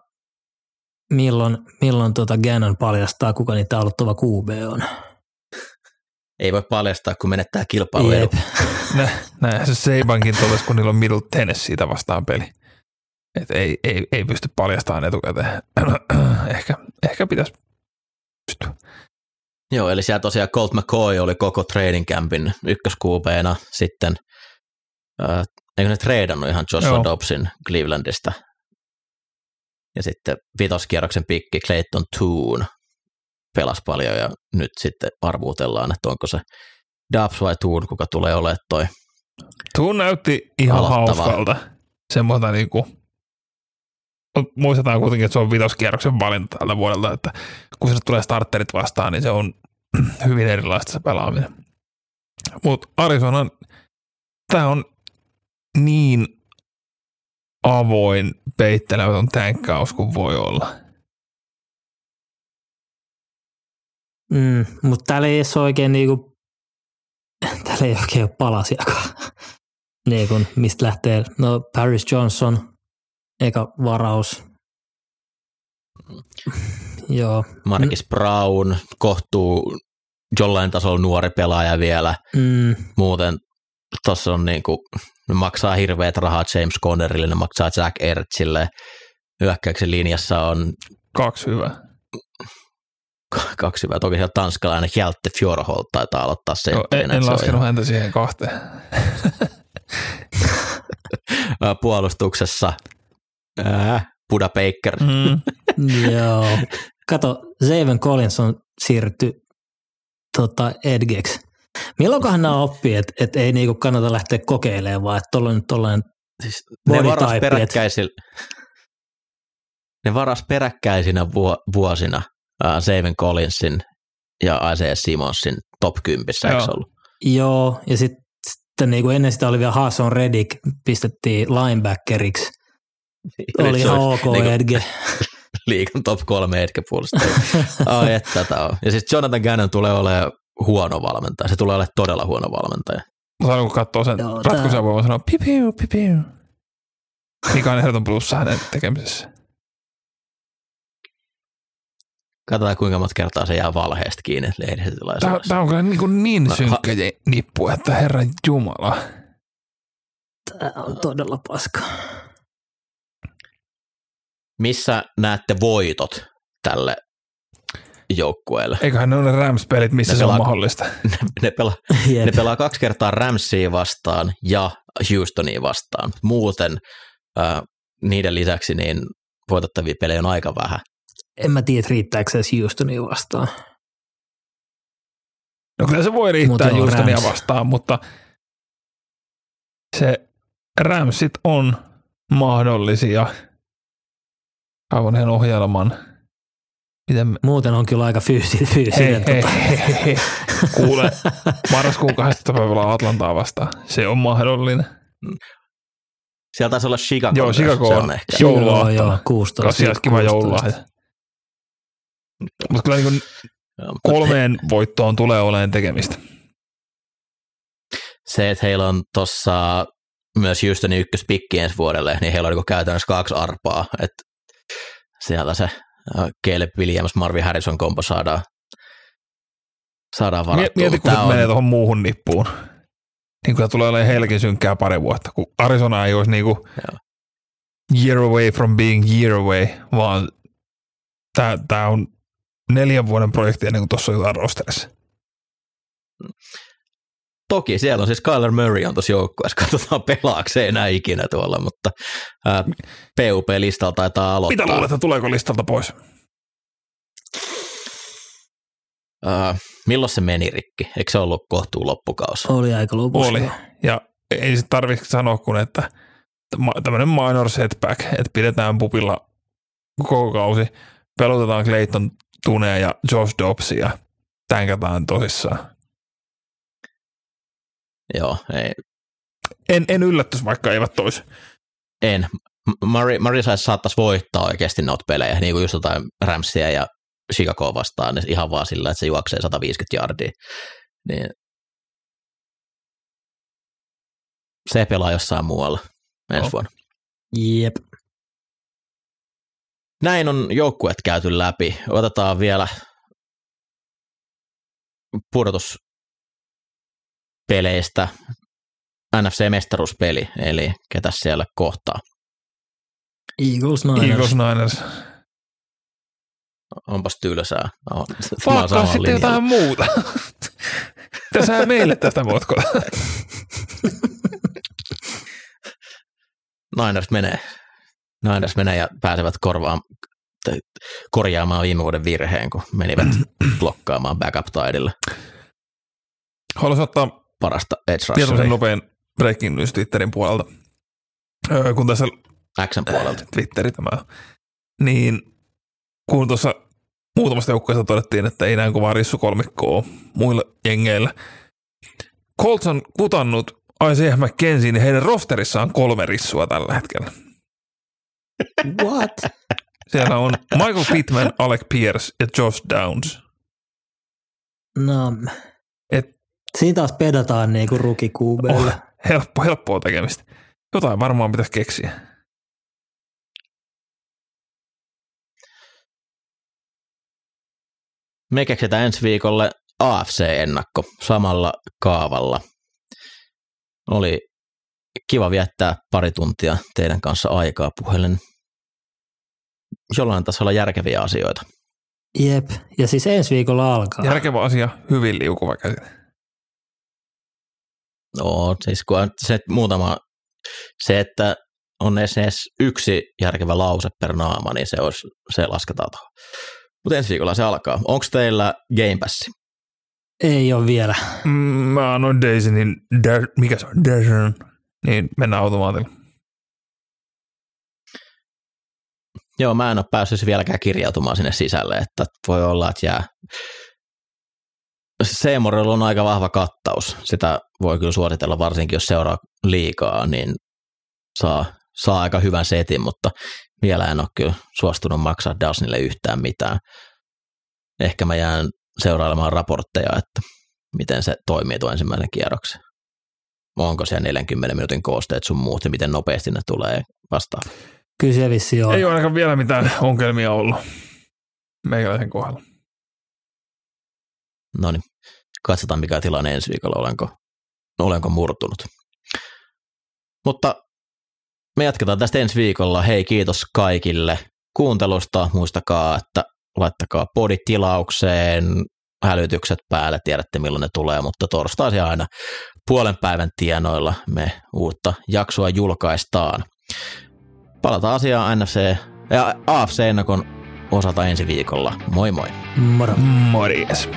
milloin, milloin tota Gannon paljastaa, kuka niitä aloittava QB on. Ei voi paljastaa, kun menettää kilpailu. Jep. [LAUGHS] nä, näinhän se Seibankin tulisi, kun niillä on Middle Tennesseeitä vastaan peli. Et ei, ei, ei pysty paljastamaan etukäteen. [CLEARS THROAT] ehkä, ehkä pitäisi pystyä. Joo, eli siellä tosiaan Colt McCoy oli koko training campin ykköskuupeena sitten, äh, eikö ne treidannut ihan Joshua Joo. Dobbsin Clevelandista. Ja sitten vitoskierroksen pikki Clayton Toon pelasi paljon ja nyt sitten arvuutellaan, että onko se Dobbs vai Toon, kuka tulee olemaan toi. Tuo näytti ihan Aloittava. hauskalta. Semmoista niinku, muistetaan kuitenkin, että se on vitoskierroksen valinta tältä vuodelta, että kun sinne tulee starterit vastaan, niin se on [CLEARS THROAT] hyvin erilaista se pelaaminen. Mutta Arizona, tämä on niin avoin, peittelemätön tänkkaus kuin voi olla. Mm, mutta täällä ei edes oikein niinku, täällä ei oikein ole palasiakaan. [LAUGHS] niin kun, mistä lähtee, no Paris Johnson, eka varaus. Joo, Marcus Brown, kohtuu jollain tasolla nuori pelaaja vielä. mm, Muuten tuossa on niinku, ne maksaa hirveät rahat James Connerille, ne maksaa Jack Ertzille. Hyökkäyksen linjassa on Kaksi hyvää. k- kaksi hyvää. Toki siellä tanskalainen Hjalte Fjorholt taitaa aloittaa Joo, sentterinä. en, en se on laskenut häntä siihen kahteen. [LAUGHS] puolustuksessa ää, Buda Baker. Mm. [LAUGHS] joo. Kato, Zaven Collins on siirrytty tota, Edgeksi. Milloinkohan nämä oppii, että et ei niinku kannata lähteä kokeilemaan, vaan että tollainen, tollainen Siis ne varas peräkkäisillä, ne varas peräkkäisinä vuo, vuosina uh, Saven Collinsin ja Isaiah Simonsin top 10, eikö Joo. se ollut? Joo, ja sit, sitten niin kuin ennen sitä oli vielä Haason Reddick, pistettiin linebackeriksi. Oli ihan ok niinku Edge. [LAUGHS] Liikan top kolme etkäpuolustaja. Ai että tätä on. Ja siis Jonathan Gannon tulee olemaan huono valmentaja. Se tulee olemaan todella huono valmentaja. Mutta aina kun katsoo sen Joo, ratkaisun, tää- voi sanoa pipiu, pipiu. Mikä on ehdoton plussa hänen tekemisessä. Katsotaan kuinka monta kertaa se jää valheesta kiinni Tämä, lehdistötilaisuudessa. tämä on kyllä niin, kuin niin No, synkkä je- nippu, että herran jumala. Tämä on todella paska. Missä näette voitot tälle joukkueelle? Eiköhän ne ole ne Rams-pelit, missä Ne se on pelaa- mahdollista. [LAUGHS] ne, pelaa, Jep. ne pelaa kaksi kertaa Ramsia vastaan ja Houstonia vastaan. Muuten äh, niiden lisäksi niin voitettavia pelejä on aika vähän. En mä tiedä, riittääkö se Houstonia vastaan. No kyllä se voi riittää Houstonia Rams. vastaan, mutta se Ramsit on mahdollisia. Aivan ihan ohjelman. Miten. Muuten on kyllä aika fyysi, fyysinen. hei, tota. hei, hei, hei. Kuule, marraskuun 12. päivällä Atlantaa vastaan. Se on mahdollinen. Siellä taisi olla Chicago. Joo, Chicago on on ehkä. Joo, jouluaattona. joo, 16. Koska sieltä kiva 16. joululahja. Mutta kyllä niin kolmeen voittoon tulee olemaan tekemistä. Se, että heillä on tuossa myös Houstonin ykköspikki ensi vuodelle, niin heillä on niinku käytännössä kaksi arpaa. että sieltä se Caleb Williams, Marvin Harrison kombo saadaan, saadaan varattua. Mieti, kun se menee tuohon muuhun nippuun. Niin kuin tulee olemaan heillekin synkkää pari vuotta, kun Arizona ei olisi niinku Joo. year away from being year away, vaan tämä on neljän vuoden projekti ennen kuin tuossa on jotain rosterissa. Toki siellä on siis Kyler Murray on tuossa joukkueessa, katsotaan pelaako se enää ikinä tuolla, mutta ää, PUP-listalla taitaa aloittaa. Mitä luulet, että tuleeko listalta pois? Ää, milloin se meni rikki? Eikö se ollut kohtuu loppukausi? Oli aika lopussa. Oli. Ja ei se tarvitse sanoa kuin, että tämmöinen minor setback, että pidetään pupilla koko kausi, pelotetaan Clayton Tunea ja Josh Dobbsia tänkätään tosissaan. Joo, ei, En, en yllättyisi, vaikka eivät toisi. en. M- Murray, Murray saisi saattaisi voittaa oikeasti noita pelejä, niin kuin just jotain Ramsia ja Chicago vastaan, niin ihan vaan sillä, että se juoksee 150 yardia. Niin se pelaa jossain muualla ensi Joo. vuonna. Jep. Näin on joukkueet käyty läpi. Otetaan vielä pudotuspeleistä NFC-mestaruuspeli, eli ketä siellä kohtaa. Eagles Niners. Eagles Niners. onpas tylsää. No, Pakkaa sitten jotain muuta. Mitä meille tästä motkoa? Niners menee. Niners menee ja pääsevät korvaan, korjaamaan viime vuoden virheen, kun menivät blokkaamaan backup tidille. Haluaisin ottaa parasta edge Tietoisen nopein breaking news Twitterin puolelta. Öö, kun tässä Xn puolelta. [CLEARS THROAT] Twitteri tämä. Niin kun tuossa muutamasta joukkueesta todettiin, että ei näin kovaa rissukolmikkoa muilla jengeillä. Colts on kutannut Isaiah McKenzie, niin heidän rosterissaan on kolme rissua tällä hetkellä. [LAUGHS] What? Siellä on Michael Pittman, Alec Pierce ja Josh Downs. No, Et, siinä taas pedataan niinku rukikuubeille. oh, helppo, helppoa tekemistä. Jotain varmaan pitäisi keksiä. Me keksitään ensi viikolle AFC-ennakko samalla kaavalla. Oli kiva viettää pari tuntia teidän kanssa aikaa puhelin. Jollain tasolla järkeviä asioita. Jep, ja siis ensi viikolla alkaa. Järkevä asia, hyvin liukuva käsite. No, siis kun se muutama, se, että on edes, edes yksi järkevä lause per naama, niin se, olisi, se lasketaan tuohon. Mutta ensi viikolla se alkaa. Onko teillä Game Pass? Ei ole vielä. Mm, mä annoin Daisy, niin der, mikä se on? Desert. Niin mennään automaatilla. Joo, mä en ole päässyt vieläkään kirjautumaan sinne sisälle, että voi olla, että jää. Seemorilla on aika vahva kattaus. Sitä voi kyllä suositella, varsinkin jos seuraa liikaa, niin saa, saa aika hyvän setin, mutta vielä en ole kyllä suostunut maksaa Dasnille yhtään mitään. Ehkä mä jään seurailemaan raportteja, että miten se toimii tuon ensimmäisen kierroksen. Onko siellä 40 minuutin koosteet sun muut ja miten nopeasti ne tulee vastaan? Kyllä se vissi on. Ei ole ainakaan vielä mitään ongelmia ollut meikäläisen kohdalla. No niin, katsotaan mikä tilanne ensi viikolla, olenko, olenko murtunut. Mutta me jatketaan tästä ensi viikolla. Hei, kiitos kaikille kuuntelusta. Muistakaa, että laittakaa podit tilaukseen, hälytykset päälle, tiedätte milloin ne tulee, mutta torstaisin aina puolen päivän tienoilla me uutta jaksoa julkaistaan. Palataan asiaan NFC ja AFC-ennakon osalta ensi viikolla. Moi moi. Moro. Morjes.